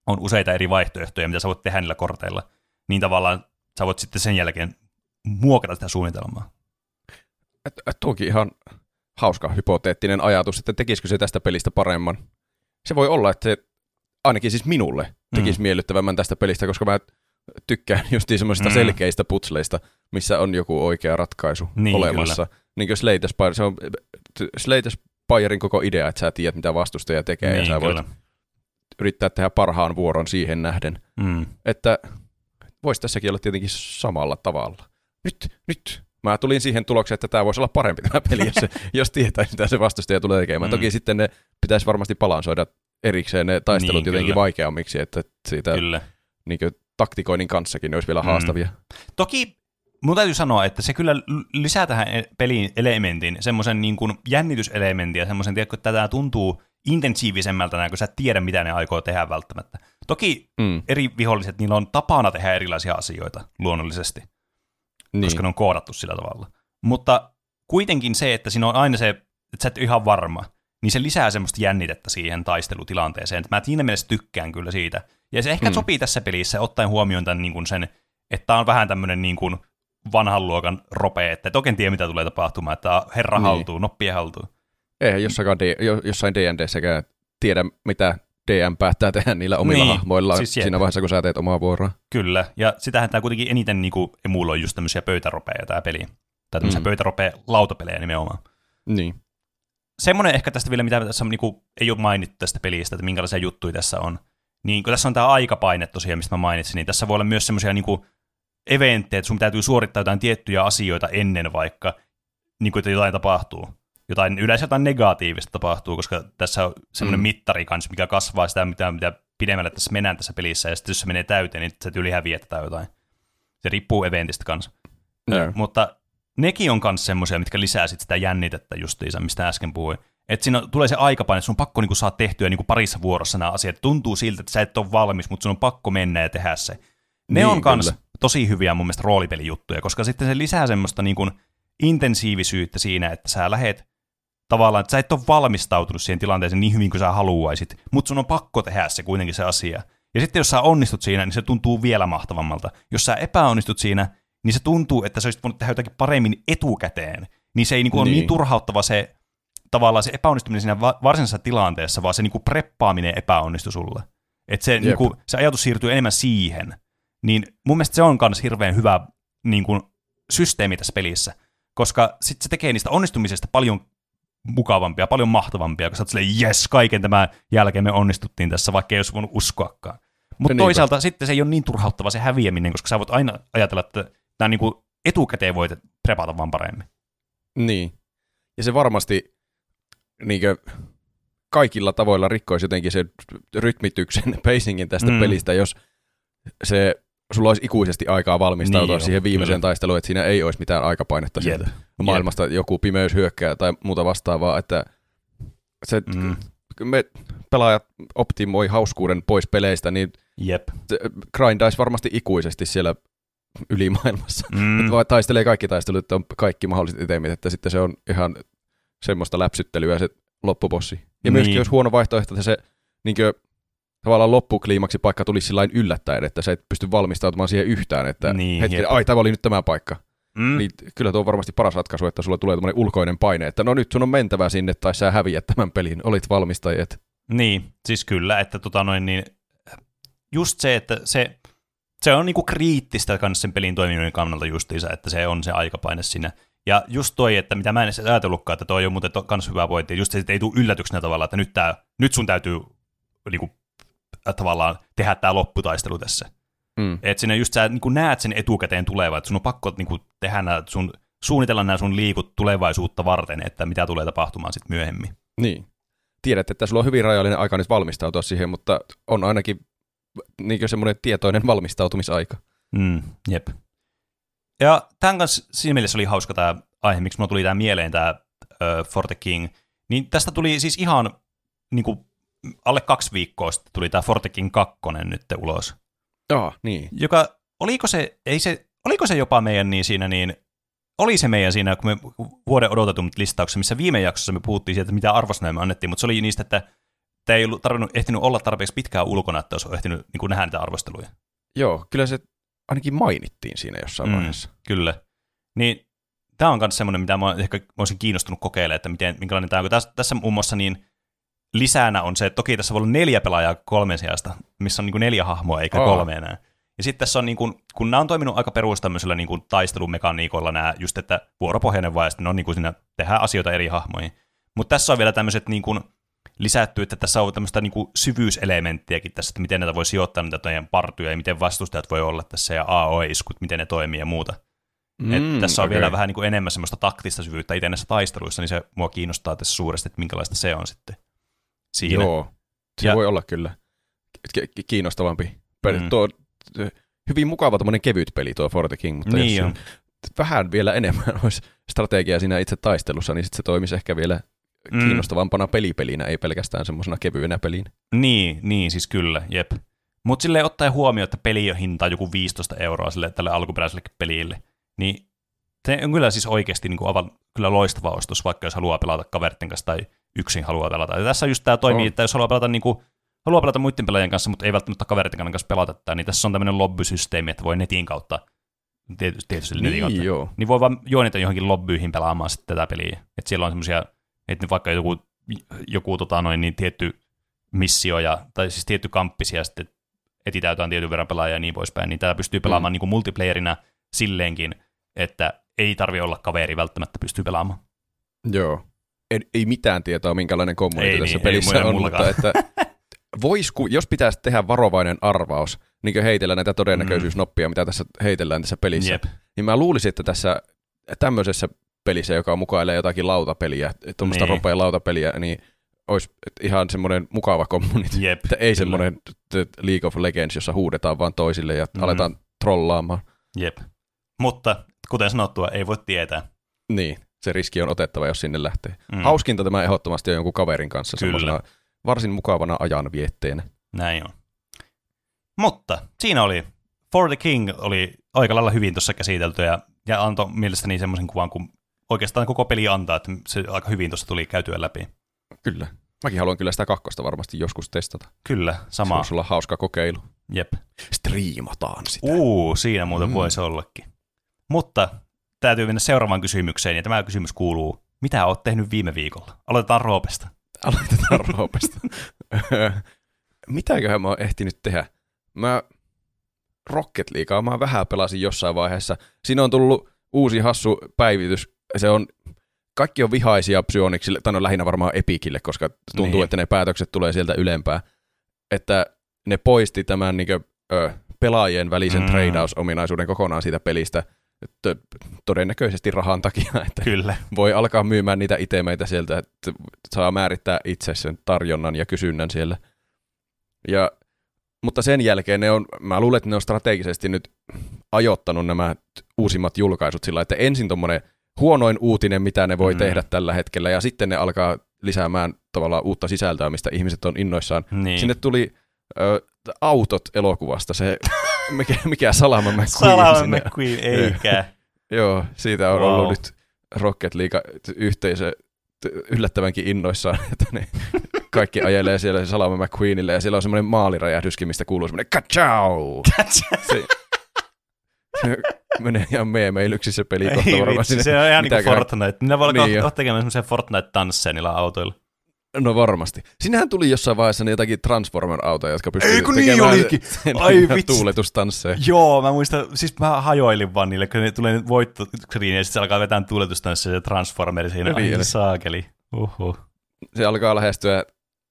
S1: on useita eri vaihtoehtoja, mitä sä voit tehdä niillä korteilla, niin tavallaan sä voit sitten sen jälkeen muokata sitä suunnitelmaa.
S2: Tuokin ihan hauska hypoteettinen ajatus, että tekisikö se tästä pelistä paremman. Se voi olla, että se ainakin siis minulle tekisi mm. miellyttävämmän tästä pelistä, koska mä tykkään just semmoisista mm. selkeistä putsleista, missä on joku oikea ratkaisu niin, olemassa. Kyllä. Niin kuin Slate Spire, se on Slate Spirein koko idea, että sä tiedät, mitä vastustaja tekee, niin, ja sä voit yrittää tehdä parhaan vuoron siihen nähden. Mm. Että voisi tässäkin olla tietenkin samalla tavalla. Nyt, nyt, mä tulin siihen tulokseen, että tämä voisi olla parempi tämä peli, jos, jos tietäisi, mitä se vastustaja tulee tekemään. Mm. Toki sitten ne pitäisi varmasti balansoida erikseen ne taistelut niin, jotenkin kyllä. vaikeammiksi, että siitä kyllä. Niin kuin, taktikoinnin kanssakin ne olisi vielä mm. haastavia.
S1: Toki mun täytyy sanoa, että se kyllä lisää tähän e- peliin elementin, semmoisen niin kuin jännityselementin ja semmoisen, tiedätkö, että tämä tuntuu intensiivisemmältä, kun sä et tiedä, mitä ne aikoo tehdä välttämättä. Toki mm. eri viholliset, niillä on tapana tehdä erilaisia asioita luonnollisesti, niin. koska ne on koodattu sillä tavalla. Mutta kuitenkin se, että siinä on aina se, että sä et ole ihan varma, niin se lisää semmoista jännitettä siihen taistelutilanteeseen. Mä siinä mielessä tykkään kyllä siitä. Ja se ehkä mm. sopii tässä pelissä, ottaen huomioon tämän niin kuin sen, että on vähän tämmöinen niin kuin vanhan luokan rope, että et oikein tiedä, mitä tulee tapahtumaan, että herra niin. haltuu, noppien haltuu.
S2: Ei jossain, jossain D&Dssäkään tiedä, mitä DM päättää tehdä niillä omilla niin, hahmoilla siis siinä vaiheessa, kun sä teet omaa vuoroa.
S1: Kyllä, ja sitähän tämä kuitenkin eniten niinku emuloi just tämmöisiä pöytäropeja tämä peli. Tai tämmöisiä mm. pöytäropeja lautapelejä nimenomaan.
S2: Niin.
S1: Semmoinen ehkä tästä vielä, mitä tässä niinku, ei ole mainittu tästä pelistä, että minkälaisia juttuja tässä on. Niin kun tässä on tämä aikapaine tosiaan, mistä mä mainitsin, niin tässä voi olla myös semmoisia niinku eventtejä, että sun täytyy suorittaa jotain tiettyjä asioita ennen vaikka, niin kuin, että jotain tapahtuu jotain, yleensä jotain negatiivista tapahtuu, koska tässä on semmoinen mm. mittari kanssa, mikä kasvaa sitä, mitä, mitä pidemmälle tässä mennään tässä pelissä, ja sitten jos se menee täyteen, niin se yli häviää tai jotain. Se riippuu eventistä kanssa. No. Mutta nekin on myös semmoisia, mitkä lisää sit sitä jännitettä justiinsa, mistä äsken puhuin. Että siinä tulee se aikapaine, että sun on pakko niinku saada tehtyä niinku parissa vuorossa nämä asiat. Tuntuu siltä, että sä et ole valmis, mutta sun on pakko mennä ja tehdä se. Ne niin, on myös tosi hyviä mun mielestä roolipelijuttuja, koska sitten se lisää semmoista niinku intensiivisyyttä siinä, että sä lähet tavallaan, että sä et ole valmistautunut siihen tilanteeseen niin hyvin kuin sä haluaisit, mutta sun on pakko tehdä se kuitenkin se asia. Ja sitten jos sä onnistut siinä, niin se tuntuu vielä mahtavammalta. Jos sä epäonnistut siinä, niin se tuntuu, että sä olisit voinut tehdä jotakin paremmin etukäteen. Niin se ei niinku niin. ole niin turhauttava se tavallaan se epäonnistuminen siinä varsinaisessa tilanteessa, vaan se niinku preppaaminen epäonnistui sulle. Että se, niinku, se ajatus siirtyy enemmän siihen. Niin mun mielestä se on myös hirveän hyvä niinku, systeemi tässä pelissä, koska sitten se tekee niistä onnistumisesta paljon mukavampia, paljon mahtavampia, kun sä oot silleen, jes, kaiken tämän jälkeen me onnistuttiin tässä, vaikka ei olisi voinut uskoakaan. Mutta toisaalta niinpä. sitten se ei ole niin turhauttava se häviäminen, koska sä voit aina ajatella, että tämä niinku etukäteen voit prepata vaan paremmin.
S2: Niin. Ja se varmasti niinkö, kaikilla tavoilla rikkoisi jotenkin se rytmityksen, pacingin tästä mm. pelistä, jos se sulla olisi ikuisesti aikaa valmistautua niin siihen viimeiseen kyllä. taisteluun, että siinä ei olisi mitään aikapainetta Jep. siitä maailmasta, Jep. joku pimeys hyökkää tai muuta vastaavaa, että se, mm. me pelaajat optimoi hauskuuden pois peleistä, niin
S1: Jep.
S2: grindaisi varmasti ikuisesti siellä ylimaailmassa. Mm. Vai taistelee kaikki taistelut, että on kaikki mahdolliset itemit, että sitten se on ihan semmoista läpsyttelyä se loppupossi. Ja niin. myöskin jos huono vaihtoehto, että se niin tavallaan loppukliimaksi paikka tuli sillä yllättäen, että sä et pysty valmistautumaan siihen yhtään, että niin, hetki, ai tämä oli nyt tämä paikka. Mm. Niin kyllä tuo on varmasti paras ratkaisu, että sulla tulee tämmöinen ulkoinen paine, että no nyt sun on mentävä sinne tai sä häviät tämän pelin, olit valmistajat.
S1: Niin, siis kyllä, että tota noin niin, just se, että se, se on niinku kriittistä kanssa sen pelin toimiminen kannalta justiinsa, että se on se aikapaine siinä. Ja just toi, että mitä mä en edes ajatellutkaan, että toi on muuten to, kans hyvä pointti, just se, että ei tule yllätyksenä tavallaan, että nyt, tää, nyt sun täytyy niin kuin, tavallaan tehdä tämä lopputaistelu tässä.
S2: Mm.
S1: Että sinne just sä niin kuin näet sen etukäteen tulevan, että sun on pakko niin kuin, tehdä nämä sun, suunnitella nämä sun liikut tulevaisuutta varten, että mitä tulee tapahtumaan sitten myöhemmin.
S2: Niin. Tiedät, että sulla on hyvin rajallinen aika nyt valmistautua siihen, mutta on ainakin niin semmoinen tietoinen valmistautumisaika.
S1: Mm, jep. Ja tämän kanssa siinä mielessä oli hauska tämä aihe, miksi mulla tuli tämä mieleen tämä uh, Forte King. Niin tästä tuli siis ihan niin kuin, alle kaksi viikkoa sitten tuli tämä Forte King 2 nyt ulos.
S2: Joo, niin.
S1: Joka, oliko se, ei se, oliko se jopa meidän niin siinä niin, oli se meidän siinä, kun me vuoden odotetun listauksessa, missä viime jaksossa me puhuttiin siitä, että mitä arvosanoja me annettiin, mutta se oli niistä, että tämä ei ollut tarvinnut, ehtinyt olla tarpeeksi pitkään ulkona, että olisi ehtinyt niin kuin nähdä niitä arvosteluja.
S2: Joo, kyllä se ainakin mainittiin siinä jossain
S1: Mm.
S2: mm. vaiheessa.
S1: Kyllä. Niin tämä on myös semmoinen, mitä mä ehkä olisin kiinnostunut kokeilemaan, että miten, minkälainen tämä on. Tässä, tässä muun muassa niin lisänä on se, että toki tässä voi olla neljä pelaajaa kolmen sijasta, missä on niin kuin neljä hahmoa eikä
S2: Aa.
S1: kolme enää. Ja sitten tässä on, niin kuin, kun nämä on toiminut aika perus tämmöisellä niin kuin taistelumekaniikoilla nämä, just että vuoropohjainen vaan, ja sitten on niin kuin siinä, tehdään asioita eri hahmoihin. Mutta tässä on vielä tämmöiset niin kuin, lisätty, että tässä on tämmöistä niin kuin syvyyselementtiäkin tässä, että miten näitä voi sijoittaa niitä toinen partuja, ja miten vastustajat voi olla tässä, ja AOE-iskut, miten ne toimii ja muuta. Mm, Et tässä on
S2: okei.
S1: vielä vähän niin kuin enemmän semmoista taktista syvyyttä itse näissä taisteluissa, niin se mua kiinnostaa tässä suuresti, että minkälaista se on sitten siinä.
S2: Joo, se
S1: Ja-
S2: voi olla kyllä ki- ki- kiinnostavampi. Peli.
S1: Mm.
S2: Mm. Tuo, hyvin mukava tämmöinen kevyt peli tuo Forte King, mutta
S1: Niin
S2: jos vähän vielä enemmän olisi strategiaa siinä itse taistelussa, niin sitten se toimisi ehkä vielä
S1: Mm.
S2: mm. kiinnostavampana pelipelinä, ei pelkästään semmoisena kevyenä pelinä.
S1: Niin, niin, siis kyllä, jep. Mutta silleen ottaen huomioon, että peli on hinta joku 15 euroa sille, tälle alkuperäiselle pelille, niin se on kyllä siis oikeasti niin kuin aivan kyllä loistava ostos, vaikka jos haluaa pelata kaveritten kanssa tai yksin haluaa pelata. Ja tässä just tämä toimii,
S2: On.
S1: että jos haluaa pelata, niin kuin, haluaa pelata muiden pelaajien kanssa, mutta ei välttämättä kaveritten kanssa pelata tätä, niin tässä on tämmöinen lobbysysteemi, että voi netin kautta, tietysti, tietysti netin kautta,
S2: joo.
S1: niin voi vaan joinita johonkin lobbyihin pelaamaan sitten tätä peliä. Että siellä on semmoisia, että vaikka joku, joku tota noin, niin tietty missio, ja, tai siis tietty kamppis, ja sitten etsitään jotain tietyn verran pelaajia ja niin poispäin, niin tätä pystyy pelaamaan mm. niin kuin multiplayerina silleenkin, että ei tarvi olla kaveri välttämättä pystyy pelaamaan.
S2: Joo. Ei, ei mitään tietoa, minkälainen kommuniti
S1: Ei
S2: tässä
S1: niin,
S2: pelissä
S1: ei
S2: on,
S1: mullakaan.
S2: mutta että vois, ku, jos pitäisi tehdä varovainen arvaus, niin kuin heitellä näitä todennäköisyysnoppia, mitä tässä heitellään tässä pelissä,
S1: Jep.
S2: niin mä luulisin, että tässä tämmöisessä pelissä, joka mukailee jotakin lautapeliä, tuommoista
S1: Niin.
S2: ropea lautapeliä, niin olisi ihan semmoinen mukava kommuniti.
S1: Jep.
S2: Että ei
S1: kyllä.
S2: semmoinen League of Legends, jossa huudetaan vaan toisille ja mm. aletaan trollaamaan.
S1: Jep. Mutta kuten sanottua, ei voi tietää.
S2: Niin, se riski on otettava, jos sinne lähtee.
S1: Mm.
S2: Hauskinta tämä ehdottomasti on jonkun kaverin kanssa
S1: Kyllä.
S2: semmoisena varsin mukavana ajanvietteenä.
S1: Näin on. Mutta siinä oli, For the King oli aika lailla hyvin tuossa käsitelty ja, ja antoi mielestäni semmoisen kuvan, kun oikeastaan koko peli antaa, että se aika hyvin tuossa tuli käytyä läpi.
S2: Kyllä. Mäkin haluan kyllä sitä kakkosta varmasti joskus testata.
S1: Kyllä,
S2: Se
S1: sama.
S2: voisi olla hauska kokeilu.
S1: Jep.
S2: Striimataan sitä.
S1: Uu, siinä muuten. Mm. voisi ollakin. Mutta täytyy mennä seuraavaan kysymykseen, ja tämä kysymys kuuluu, mitä oot tehnyt viime viikolla? Aloitetaan Roopesta.
S2: Aloitetaan Roopesta. Mitäköhän mä oon ehtinyt tehdä? Mä Rocket Leaguea mä vähän pelasin jossain vaiheessa. Siinä on tullut uusi hassu päivitys. Se on, kaikki on vihaisia Psyonixille, tai no lähinnä varmaan Epikille, koska tuntuu,
S1: Niin.
S2: että ne päätökset tulee sieltä ylempää. Että ne poisti tämän niin kuin, ö, pelaajien välisen
S1: Mm.
S2: tradausominaisuuden kokonaan siitä pelistä. Todennäköisesti rahan takia, että
S1: Kyllä.
S2: voi alkaa myymään niitä itemeitä sieltä, että saa määrittää itse sen tarjonnan ja kysynnän siellä. Ja, mutta sen jälkeen ne on, mä luulen, että ne on strategisesti nyt ajoittanut nämä uusimmat julkaisut sillä, että ensin tuommoinen huonoin uutinen, mitä ne voi
S1: mm.
S2: tehdä tällä hetkellä, ja sitten ne alkaa lisäämään tavallaan uutta sisältöä, mistä ihmiset on innoissaan.
S1: Niin.
S2: Sinne tuli ö, autot elokuvasta, se mikä, mikä Salama McQueen
S1: Salama
S2: sinne.
S1: McQueen, eikä.
S2: Joo, siitä on
S1: Wow.
S2: ollut nyt Rocket League-yhteisö yllättävänkin innoissaan, että ne kaikki ajelee siellä Salama McQueenille ja siellä on semmoinen maaliräjähdyskin, mistä kuuluu semmoinen kachau! Se, se menee ihan meemeilyksi se peli kohta varmaan
S1: se on ihan niin kuin Fortnite. Minä voi alkaa
S2: Niin
S1: niin tekemään semmoisia Fortnite-tansseja niillä autoilla.
S2: No varmasti. Sinähän tuli jossain vaiheessa jotakin Transformer-autoja, jotka pystyivät
S1: Ei, kun niin olikin.
S2: sen
S1: Ai vitsi.
S2: tuuletustansseja.
S1: Joo, mä muistan, siis mä hajoilin vaan niille, kun ne tulee voittoskriini ja sitten se alkaa vetää tuuletustanssia ja Transformeri siinä.
S2: Niin,
S1: Ai
S2: eli-
S1: saakeli. Uhu.
S2: Se alkaa lähestyä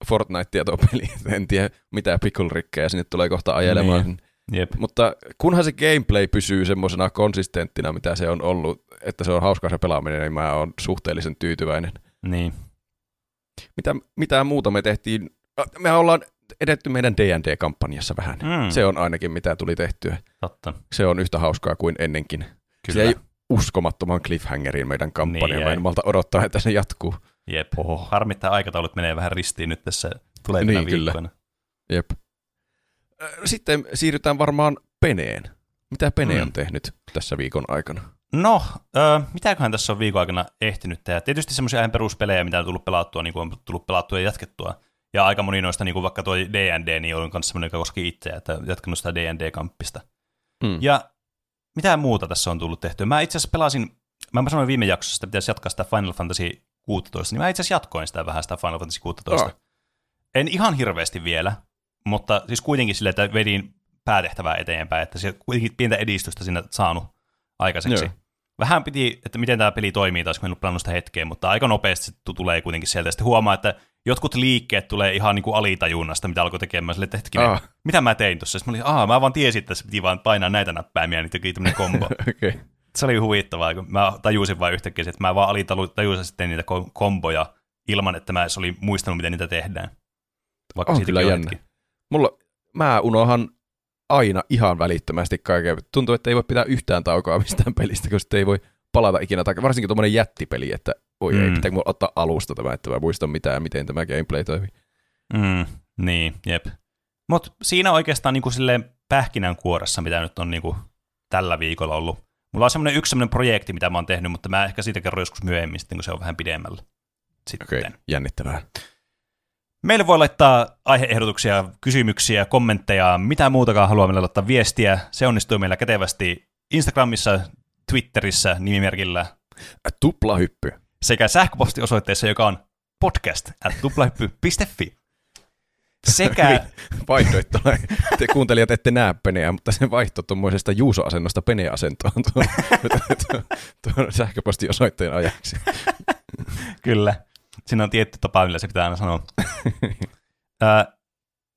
S2: Fortnitea tuo peli. En tiedä, mitä pikkulrikkejä sinne tulee kohta ajelemaan.
S1: Niin. Jep.
S2: Mutta kunhan se gameplay pysyy semmoisena konsistenttina, mitä se on ollut, että se on hauskaa se pelaaminen, niin mä oon suhteellisen tyytyväinen.
S1: Niin.
S2: Mitä, mitä muuta me tehtiin? Me ollaan edetty meidän D&D-kampanjassa vähän.
S1: Mm.
S2: Se on ainakin mitä tuli tehtyä.
S1: Totta.
S2: Se on yhtä hauskaa kuin ennenkin.
S1: Kyllä.
S2: Se ei uskomattoman cliffhangerin meidän kampanja.
S1: Niin
S2: mä en malta odottaa, että se jatkuu.
S1: Jep.
S2: Oho.
S1: Harmittaa aikataulut menee vähän ristiin nyt tässä tulevina
S2: Niin, kyllä.
S1: viikkoina.
S2: Jep. Ö, Sitten siirrytään varmaan Peneen. Mitä Pene
S1: Mm.
S2: on tehnyt tässä viikon aikana?
S1: No, äh, mitäköhän tässä on viikon aikana ehtinyt tehdä? Tietysti semmoisia ihan peruspelejä, mitä on tullut pelattua, niin kuin on tullut pelattua ja jatkettua. Ja aika moni noista, niin kuin vaikka tuo D&D, niin on myös semmoinen, joka koski itseä, että jatkanut sitä D&D-kamppista.
S2: Mm.
S1: Ja mitä muuta tässä on tullut tehtyä? Mä itse asiassa pelasin, mä sanoin viime jaksossa, että pitäisi jatkaa sitä Final Fantasy 16, niin mä itse asiassa jatkoin sitä vähän sitä Final Fantasy 16.
S2: Ah.
S1: En ihan hirveästi vielä, mutta siis kuitenkin sille, että vedin päätehtävää eteenpäin, että se kuitenkin pientä edistystä sinne saanut aikaiseksi.
S2: Joo.
S1: Vähän piti, että miten tämä peli toimii taas, kun en ollut sitä hetkeen, mutta aika nopeasti se tu- tulee kuitenkin sieltä. Sitten huomaa, että jotkut liikkeet tulee ihan niin kuin alitajunnasta, mitä alkoi tekemään. Sille, että hetkinen,
S2: Ah.
S1: mitä mä tein tuossa? Sitten mä olin, aah, mä vaan tiesin, että se piti vaan painaa näitä näppäimiä, niin teki tämmöinen kombo.
S2: Okay.
S1: se oli huvittavaa, kun mä tajusin vain yhtäkkiä, että mä vaan alitajusin sitten niitä ko- komboja ilman, että mä edes olin muistanut, miten niitä tehdään. Vaikka
S2: On kyllä jännä. Mulla, mä unohan aina ihan välittömästi kaiken. Tuntuu, että ei voi pitää yhtään taukoa mistään pelistä, koska sitten ei voi palata ikinä takaisin. Varsinkin tuommoinen jättipeli, että voi mm. ei, pitääkö mulla ottaa alusta tämä, että mä muistan mitään, miten tämä gameplay toimii.
S1: Mm, niin, jep. Mutta siinä oikeastaan niin kuin silleen pähkinänkuoressa, mitä nyt on niin kuin tällä viikolla ollut. Mulla on semmoinen yksi semmoinen projekti, mitä mä oon tehnyt, mutta mä ehkä siitä kerron joskus myöhemmin, sitten, kun se on vähän pidemmällä. Sitten.
S2: Okei, okay. jännittävää.
S1: Meille voi laittaa aiheehdotuksia, kysymyksiä, kommentteja, mitä muutakaan haluaa meille laittaa viestiä. Se onnistuu meillä kätevästi Instagramissa, Twitterissä nimimerkillä
S2: Tuplahyppy.
S1: sekä sähköpostiosoitteessa, joka on podcast at tuplahyppy.fi. Sekä,
S2: Vaihdoittona. Te kuuntelijat ette näe Peneä, mutta se vaihto tuommoisesta Juuso-asennosta Pene-asentoon tuon, tuon, tuon sähköpostiosoitteen ajaksi.
S1: kyllä, siinä on tietty tapa, millä se pitää aina sanoa. Ää,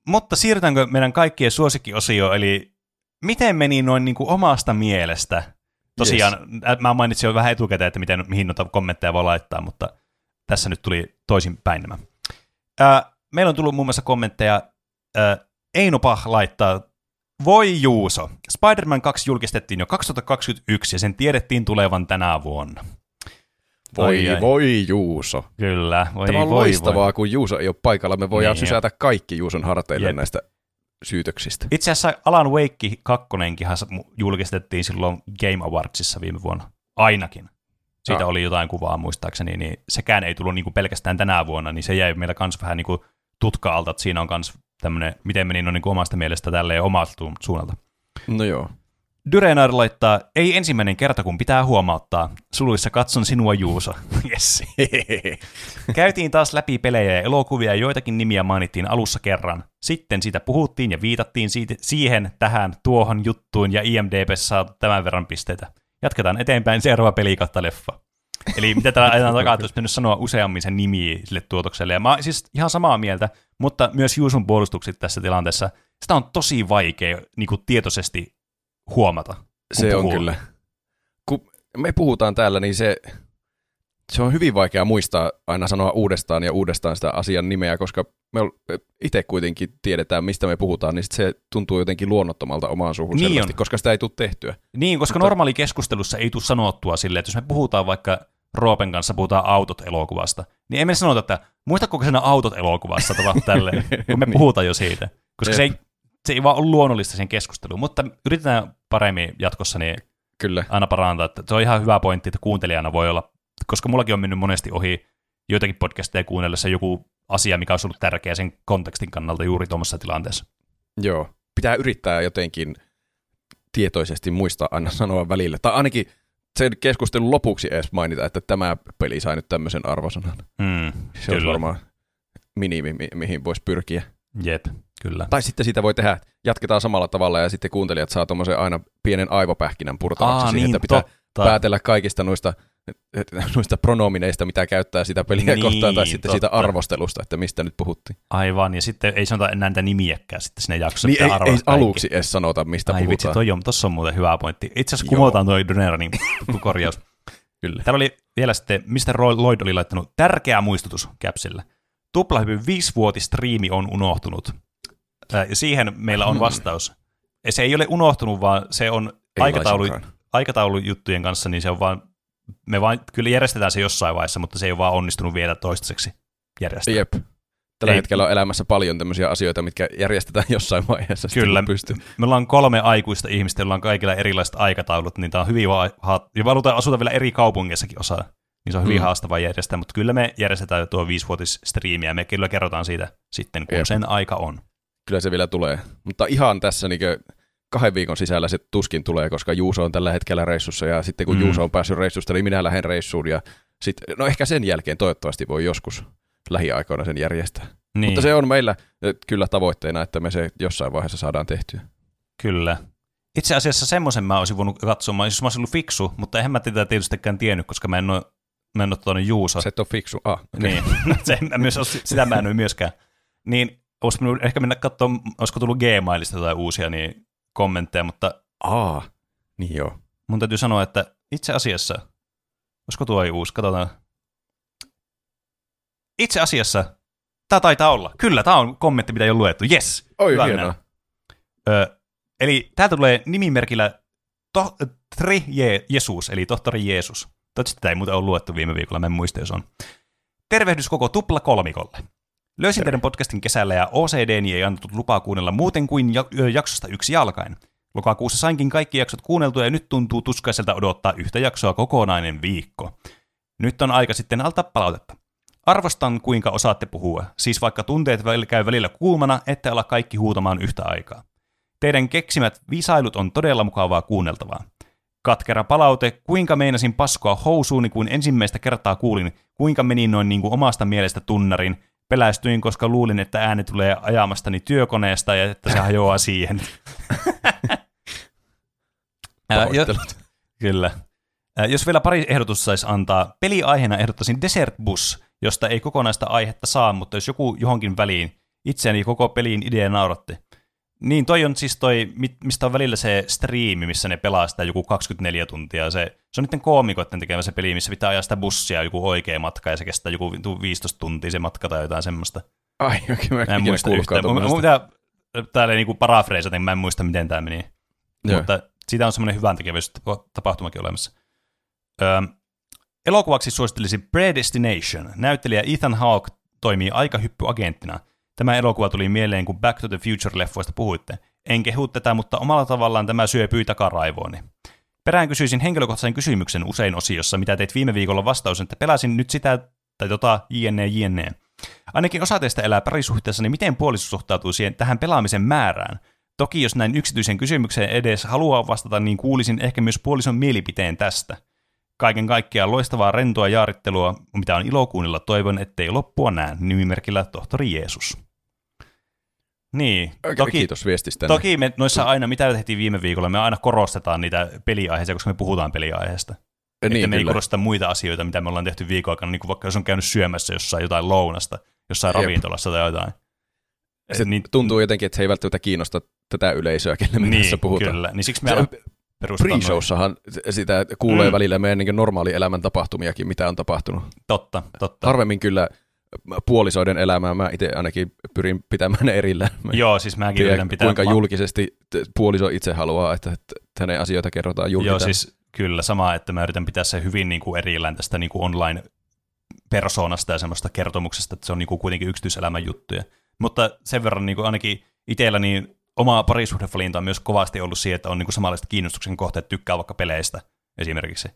S1: mutta siirrytäänkö meidän kaikkien suosikkiosioon, eli miten meni noin niin kuin omasta mielestä? Tosiaan, yes. mä mainitsin jo vähän etukäteen, että miten, mihin noita kommentteja voi laittaa, mutta tässä nyt tuli toisin päin nämä. Ää, meillä on tullut muun muassa kommentteja. Ää, Eino Pah laittaa, voi Juuso, Spider-Man 2 julkistettiin jo 2021 ja sen tiedettiin tulevan tänä vuonna.
S2: Voi,
S1: Ai, ai.
S2: voi Juuso.
S1: Kyllä, voi,
S2: Tämä on
S1: voi,
S2: loistavaa,
S1: Voi.
S2: kun Juuso ei ole paikalla. Me voidaan
S1: Niin,
S2: sysätä kaikki Juuson harteille
S1: Jep.
S2: näistä syytöksistä.
S1: Itse asiassa Alan Wake 2 julkistettiin silloin Game Awardsissa viime vuonna. Ainakin. Siitä
S2: Ah.
S1: oli jotain kuvaa muistaakseni, niin sekään ei tullut niinku pelkästään tänä vuonna, niin se jäi meillä kans vähän niinku tutka-alta, että siinä on kans tämmöinen, miten meni no niinku omasta mielestä tälleen omalta suunnalta.
S2: No joo.
S1: Dyrenar laittaa, ei ensimmäinen kerta, kun pitää huomauttaa. Suluissa katson sinua, Juuso. Yes. Käytiin taas läpi pelejä ja elokuvia ja joitakin nimiä mainittiin alussa kerran. Sitten siitä puhuttiin ja viitattiin siitä, siihen, tähän, tuohon juttuun ja IMDBssä saatu tämän verran pisteitä. Jatketaan eteenpäin seuraava peli kautta leffa. Eli mitä täällä ajetaan takaa, että olisi pitänyt sanoa useammin sen nimi sille tuotokselle. Ja mä oon siis ihan samaa mieltä, mutta myös Juuson puolustukset tässä tilanteessa, sitä on tosi vaikea niin kuin tietoisesti huomata.
S2: Se on
S1: puhuu.
S2: kyllä. Kun me puhutaan täällä, niin se, se on hyvin vaikea muistaa aina sanoa uudestaan ja uudestaan sitä asian nimeä, koska me itse kuitenkin tiedetään, mistä me puhutaan, niin se tuntuu jotenkin luonnottomalta omaan suuhun
S1: Niin
S2: selvästi,
S1: on.
S2: koska sitä ei tule tehtyä.
S1: Niin, koska
S2: Mutta-
S1: normaali keskustelussa ei tule sanottua silleen, että jos me puhutaan vaikka Roopen kanssa puhutaan autot elokuvasta, niin emme sanota, että muistatko kun siinä autot elokuvassa tapahtui tälleen, kun me
S2: Niin.
S1: puhutaan jo siitä. Koska se ei. Se ei vaan ole luonnollista sen keskusteluun, mutta yritetään paremmin jatkossa niin
S2: Kyllä.
S1: aina parantaa. Että se on ihan hyvä pointti, että kuuntelijana voi olla, koska mullakin on mennyt monesti ohi joitakin podcasteja kuunnellessa joku asia, mikä olisi ollut tärkeä sen kontekstin kannalta juuri tuommoisessa tilanteessa.
S2: Joo. Pitää yrittää jotenkin tietoisesti muistaa aina sanoa välillä. Tai ainakin sen keskustelun lopuksi edes mainita, että tämä peli sai nyt tämmöisen arvosanan.
S1: Hmm,
S2: Se on varmaan minimi, mi- mihin voisi pyrkiä.
S1: Jep, kyllä.
S2: Tai sitten siitä voi tehdä, jatketaan samalla tavalla ja sitten kuuntelijat saa tuommoisen aina pienen aivopähkinän purtavaksi
S1: Aa,
S2: siihen,
S1: niin,
S2: että pitää
S1: totta.
S2: päätellä kaikista noista, noista pronomineista, mitä käyttää sitä peliä
S1: Niin,
S2: kohtaan, tai sitten siitä
S1: totta.
S2: arvostelusta, että mistä nyt puhuttiin.
S1: Aivan, ja sitten ei sanota enää niitä nimiäkään sitten sinne jaksossa.
S2: Niin ei, ei
S1: kaikki.
S2: aluksi edes sanota, mistä
S1: Ai vitsi,
S2: puhutaan.
S1: toi on, tossa on muuten hyvä pointti. Itse asiassa kumotaan toi Doneranin korjaus.
S2: Kyllä.
S1: Täällä oli vielä sitten, mistä Lloyd oli laittanut tärkeä muistutus Capsille. Tuplahypyn viisivuotistriimi on unohtunut. Ja siihen meillä on vastaus. Ja se ei ole unohtunut, vaan se on
S2: Ei
S1: aikataulu,
S2: laisinkaan.
S1: aikataulujuttujen kanssa, niin se on vaan, me vaan, kyllä järjestetään se jossain vaiheessa, mutta se ei ole vaan onnistunut vielä toistaiseksi järjestää.
S2: Jep. Tällä
S1: Ei-
S2: hetkellä on elämässä paljon tämmöisiä asioita, mitkä järjestetään jossain vaiheessa.
S1: Kyllä.
S2: Pystyy.
S1: Me ollaan kolme aikuista ihmistä, joilla on kaikilla erilaiset aikataulut, niin tämä on hyvin va- ha- ja me halutaan asuta vielä eri kaupungeissakin osa, niin se on hyvin
S2: Mm.
S1: haastavaa järjestää, mutta kyllä me järjestetään jo tuo viisivuotisstriimi, ja me kyllä kerrotaan siitä sitten, kun
S2: Jep.
S1: sen aika on.
S2: Kyllä se vielä tulee. Mutta ihan tässä niin kahden viikon sisällä se tuskin tulee, koska Juuso on tällä hetkellä reissussa, ja sitten kun
S1: Mm.
S2: Juuso on päässyt reissusta, niin minä lähden reissuun, ja sit, no ehkä sen jälkeen toivottavasti voi joskus lähiaikoina sen järjestää.
S1: Niin,
S2: Mutta se on meillä eh, kyllä tavoitteena, että me se jossain vaiheessa saadaan tehtyä.
S1: kyllä. Itse asiassa semmoisen mä olisin voinut mä olisin, mä olisin ollut fiksu, mutta eihän mä tätä tietystikään tiennyt, koska mä en ole, mä en ole tuonne Juuso.
S2: Se et ole fiksu. Ah, okay.
S1: Niin, se, mä myös, sitä mä en ole myöskään. Niin, olisi minun ehkä mennä katsomaan, olisiko tullut Gmailista jotain uusia niin kommentteja, mutta
S2: Aa, niin joo.
S1: mun täytyy sanoa, että itse asiassa, olisiko tuo uusi, katsotaan. Itse asiassa, tämä taitaa olla. Kyllä, tämä on kommentti, mitä ei ole luettu. Yes.
S2: Oi,
S1: Hyvä
S2: hienoa.
S1: Ö, eli täältä tulee nimimerkillä to, Tri Je, Jesus, eli tohtori Jeesus. Toivottavasti tämä ei muuten ole luettu viime viikolla, mä en muista, jos on. Tervehdys koko tupla kolmikolle. Löysin teidän podcastin kesällä ja OCDni ei annettu lupaa kuunnella muuten kuin jaksosta yksi jalkain. Lokakuussa sainkin kaikki jaksot kuunneltua ja nyt tuntuu tuskaiselta odottaa yhtä jaksoa kokonainen viikko. Nyt on aika sitten alta palautetta. Arvostan, kuinka osaatte puhua, siis vaikka tunteet käy välillä kuumana, ette olla kaikki huutamaan yhtä aikaa. Teidän keksimät visailut on todella mukavaa kuunneltavaa. Katkera palaute, kuinka meinasin paskoa housuuni, kun ensimmäistä kertaa kuulin, kuinka menin noin niin kuin omasta mielestä tunnarin. Pelästyin, koska luulin, että ääni tulee ajamastani työkoneesta ja että se hajoaa siihen.
S2: Pahoittelut.
S1: Kyllä. Jos vielä pari ehdotusta saisi antaa, peliaiheena ehdottaisin Desert Bus, josta ei kokonaista aihetta saa, mutta jos joku johonkin väliin itseäni koko pelin idea nauratti. Niin toi on siis toi, mistä on välillä se striimi, missä ne pelaa sitä joku 24 tuntia. Se, se on niiden koomikoiden tekemä se peli, missä pitää ajaa sitä bussia joku oikea matka ja se kestää joku 15 tuntia se matka tai jotain semmoista.
S2: Ai, oikein mä
S1: Mä en muista yhtään. Mun, mun
S2: tuommoisesta.
S1: pitää täällä niinku parafreesata, niin mä en muista miten tämä meni.
S2: Joo.
S1: Mutta siitä on semmoinen hyvän tekevyys tapahtumakin olemassa. Öö, elokuvaksi suosittelisin Predestination. Näyttelijä Ethan Hawke toimii aikahyppyagenttina. Tämä elokuva tuli mieleen, kun Back to the Future-leffoista puhuitte. En kehu tätä, mutta omalla tavallaan tämä syöpyi takaraivooni. Perään kysyisin henkilökohtaisen kysymyksen usein osiossa, mitä teit viime viikolla vastaus, että pelasin nyt sitä tai tota, jne, jne. Ainakin osa teistä elää parisuhteessa, niin miten puoliso suhtautuu siihen, tähän pelaamisen määrään? Toki jos näin yksityisen kysymykseen edes haluaa vastata, niin kuulisin ehkä myös puolison mielipiteen tästä. Kaiken kaikkiaan loistavaa rentoa jaarittelua, mitä on ilo kuunnella. Toivon, ettei loppua näe. Nimimerkillä tohtori Jeesus. Niin,
S2: Oikein
S1: toki,
S2: Kiitos viestistä.
S1: toki me noissa aina, mitä tehtiin viime viikolla, me aina korostetaan niitä peliaiheita, koska me puhutaan peliaiheesta. Niin, että
S2: niin,
S1: me ei
S2: kyllä.
S1: korosteta muita asioita, mitä me ollaan tehty viikon aikana, niin kuin vaikka jos on käynyt syömässä jossain jotain lounasta, jossain
S2: Jep.
S1: ravintolassa tai jotain.
S2: Se
S1: niin,
S2: tuntuu jotenkin, että se ei välttämättä kiinnosta tätä yleisöä, kelle me
S1: niin,
S2: tässä puhutaan.
S1: kyllä. Niin siksi me.
S2: Pre-showssahan sitä kuulee
S1: Mm.
S2: välillä meidän niin normaali elämän tapahtumiakin, mitä on tapahtunut.
S1: Totta, totta.
S2: Harvemmin kyllä puolisoiden elämää mä itse ainakin pyrin pitämään ne erillään. Mä
S1: Joo, siis mäkin
S2: tiedä,
S1: yritän pitää...
S2: kuinka
S1: ma-
S2: julkisesti puoliso itse haluaa, että, että hänen asioita kerrotaan julkisesti.
S1: Joo, siis kyllä sama, että mä yritän pitää se hyvin niin kuin erillään tästä niin kuin online-persoonasta ja semmoista kertomuksesta, että se on niin kuin kuitenkin yksityiselämän juttuja. Mutta sen verran niin kuin ainakin itsellä niin oma parisuhdevalinta on myös kovasti ollut siihen, että on niin kuin samanlaiset kiinnostuksen kohteet, tykkää vaikka peleistä esimerkiksi.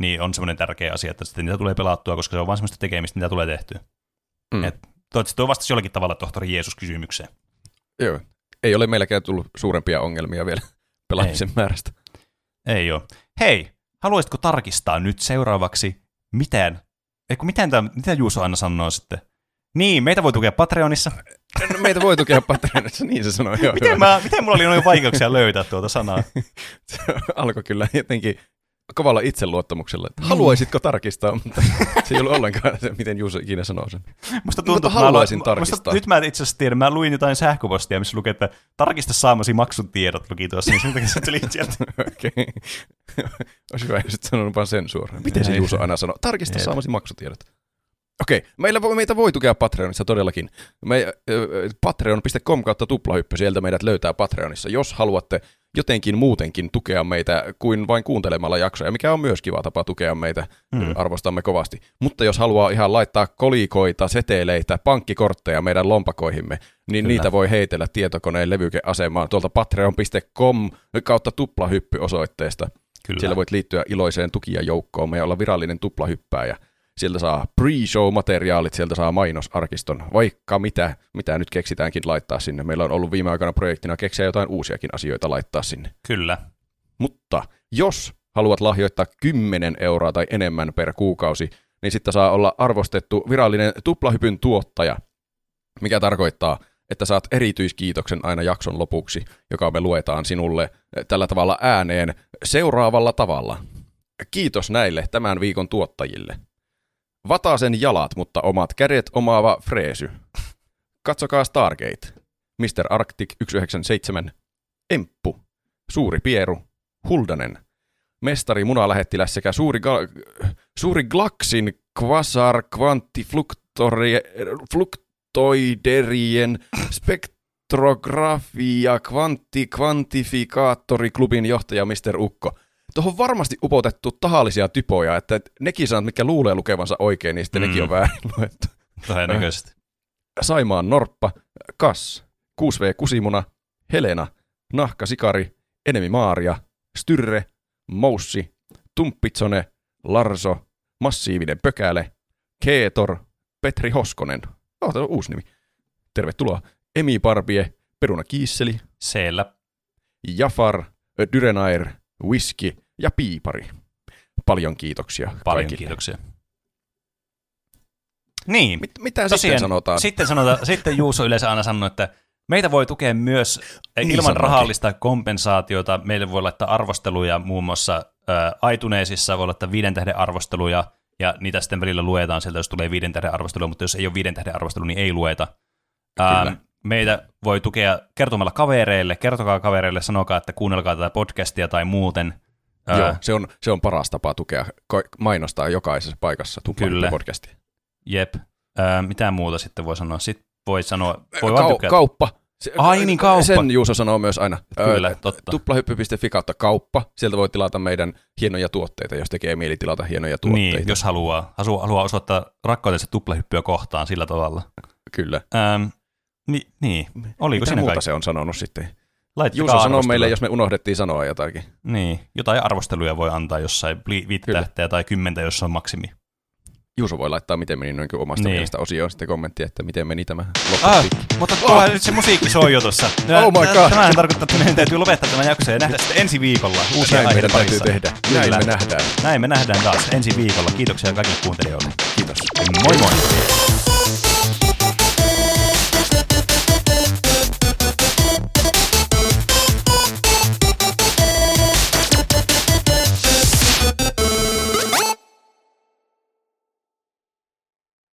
S1: Niin on semmoinen tärkeä asia, että sitten niitä tulee pelattua, koska se on vain semmoista tekemistä, mitä tulee tehtyä.
S2: Mm.
S1: Et toivottavasti tuo vastasi jollakin tavalla tohtori Jeesus kysymykseen.
S2: Joo. Ei ole meilläkään tullut suurempia ongelmia vielä pelaamisen määrästä.
S1: Ei ole. Hei, haluaisitko tarkistaa nyt seuraavaksi, miten, eikö miten, tämä, mitä Juuso aina sanoo sitten? Niin, meitä voi tukea Patreonissa.
S2: No, meitä voi tukea Patreonissa, niin se sanoi. Joo,
S1: Miten, mä, miten mulla oli noin vaikeuksia löytää tuota sanaa?
S2: Se alkoi kyllä jotenkin kovalla itseluottamuksella, että haluaisitko tarkistaa, mutta se ei ollut ollenkaan se, miten Juuso ikinä sanoo sen.
S1: Musta
S2: Mutta
S1: että mä
S2: haluaisin
S1: aloin-
S2: tarkistaa.
S1: Musta, nyt mä itse asiassa tiedä, mä luin jotain sähköpostia, missä lukee, että tarkista saamasi maksun tiedot, luki tuossa, niin sen takia se tuli sieltä.
S2: Okei. Olisi hyvä, jos et sanonut vaan sen suoraan. Miten se. Juuso aina sanoo? Tarkista
S1: Jep.
S2: saamasi maksutiedot. Okei, meillä, meitä voi tukea Patreonissa todellakin. Me, äh, patreon.com kautta tuplahyppy, sieltä meidät löytää Patreonissa. Jos haluatte jotenkin muutenkin tukea meitä kuin vain kuuntelemalla jaksoja, mikä on myös kiva tapa tukea meitä, mm. arvostamme kovasti. Mutta jos haluaa ihan laittaa kolikoita, seteleitä, pankkikortteja meidän lompakoihimme, niin
S1: Kyllä.
S2: niitä voi heitellä tietokoneen levykeasemaan tuolta patreon.com kautta tuplahyppy osoitteesta.
S1: Kyllä.
S2: Siellä voit liittyä iloiseen tukijajoukkoon ja olla virallinen tuplahyppääjä. Sieltä saa pre-show-materiaalit, sieltä saa mainosarkiston, vaikka mitä, mitä nyt keksitäänkin laittaa sinne. Meillä on ollut viime aikoina projektina keksiä jotain uusiakin asioita laittaa sinne.
S1: Kyllä.
S2: Mutta jos haluat lahjoittaa 10 euroa tai enemmän per kuukausi, niin sitten saa olla arvostettu virallinen tuplahypyn tuottaja, mikä tarkoittaa, että saat erityiskiitoksen aina jakson lopuksi, joka me luetaan sinulle eh, tällä tavalla ääneen seuraavalla tavalla. Kiitos näille tämän viikon tuottajille. Vatasen jalat, mutta omat kädet omaava freesy. Katsokaa Stargate. Mr. Arctic 197. Emppu. Suuri Pieru. Huldanen. Mestari Munalähettiläs sekä suuri, ga- suuri Glaxin Quasar Fluktoiderien spektrografia kvantti kvantifikaattoriklubin johtaja Mr. Ukko. Tuohon varmasti upotettu tahallisia typoja, että nekin sanat, mitkä luulee lukevansa oikein, niin sitten
S1: Mm.
S2: mm. nekin on väärin luettu.
S1: Todennäköisesti.
S2: Saimaan Norppa, Kas, 6V Kusimuna, Helena, Nahka Sikari, Enemi Maaria, Styrre, Moussi, Tumppitsone, Larso, Massiivinen Pökäle, Keetor, Petri Hoskonen. Oh, tämä on uusi nimi. Tervetuloa. Emi Barbie, Peruna Kiisseli,
S1: Siellä.
S2: Jafar, Dyrenair, Whisky ja Piipari. Paljon kiitoksia
S1: Paljon
S2: kaikille.
S1: kiitoksia. Niin.
S2: Mit, mitä
S1: Tosiaan,
S2: sitten sanotaan?
S1: Sitten, sanotaan, sitten Juuso yleensä aina sanoo, että meitä voi tukea myös
S2: Niin
S1: ilman
S2: sanookin.
S1: rahallista kompensaatiota. Meille voi laittaa arvosteluja muun muassa ä, iTunesissa, voi laittaa viiden tähden arvosteluja, ja niitä sitten välillä luetaan sieltä, jos tulee viiden tähden arvostelua, mutta jos ei ole viiden tähden arvostelu, niin ei lueta.
S2: Kyllä.
S1: Ähm, meitä voi tukea kertomalla kavereille, kertokaa kavereille, sanokaa, että kuunnelkaa tätä podcastia tai muuten. Ää,
S2: Joo, se on, se on paras tapa tukea, mainostaa jokaisessa paikassa
S1: Kyllä.
S2: Podcastia.
S1: Jep. Ää, mitä muuta sitten voi sanoa? Sitten voi sanoa, voi
S2: Kau- kauppa. Se,
S1: Ai niin, kauppa.
S2: Sen Juuso sanoo myös aina.
S1: Kyllä,
S2: Ö,
S1: totta.
S2: Tuplahyppy.fi kautta kauppa. Sieltä voi tilata meidän hienoja tuotteita, jos tekee mieli tilata hienoja tuotteita.
S1: Niin, jos haluaa. Haluaa, haluaa osoittaa rakkautensa tuplahyppyä kohtaan sillä tavalla.
S2: Kyllä.
S1: Ähm, ni, niin, oliko
S2: Mitä
S1: siinä
S2: muuta
S1: kaikki?
S2: se on sanonut sitten?
S1: Laittakaa
S2: Juuso sanoo meille, jos me unohdettiin sanoa jotakin.
S1: Niin, jotain arvosteluja voi antaa jossain viittä tähteä tai kymmentä, jos on maksimi.
S2: Juuso voi laittaa, miten meni noin omasta
S1: Niin.
S2: mielestä osioon sitten kommenttia, että miten meni tämä
S1: Ah,
S2: loppupiikki.
S1: mutta tuolla nyt se musiikki soi jo tuossa.
S2: Oh my god.
S1: Tämähän tarkoittaa, että meidän täytyy lopettaa tämä jakso ja nähdä sitten ensi viikolla uusia
S2: Näin meidän täytyy tehdä. Näin me nähdään.
S1: Näin me nähdään taas ensi viikolla. Kiitoksia kaikille kuuntelijoille.
S2: Kiitos.
S1: Moi moi!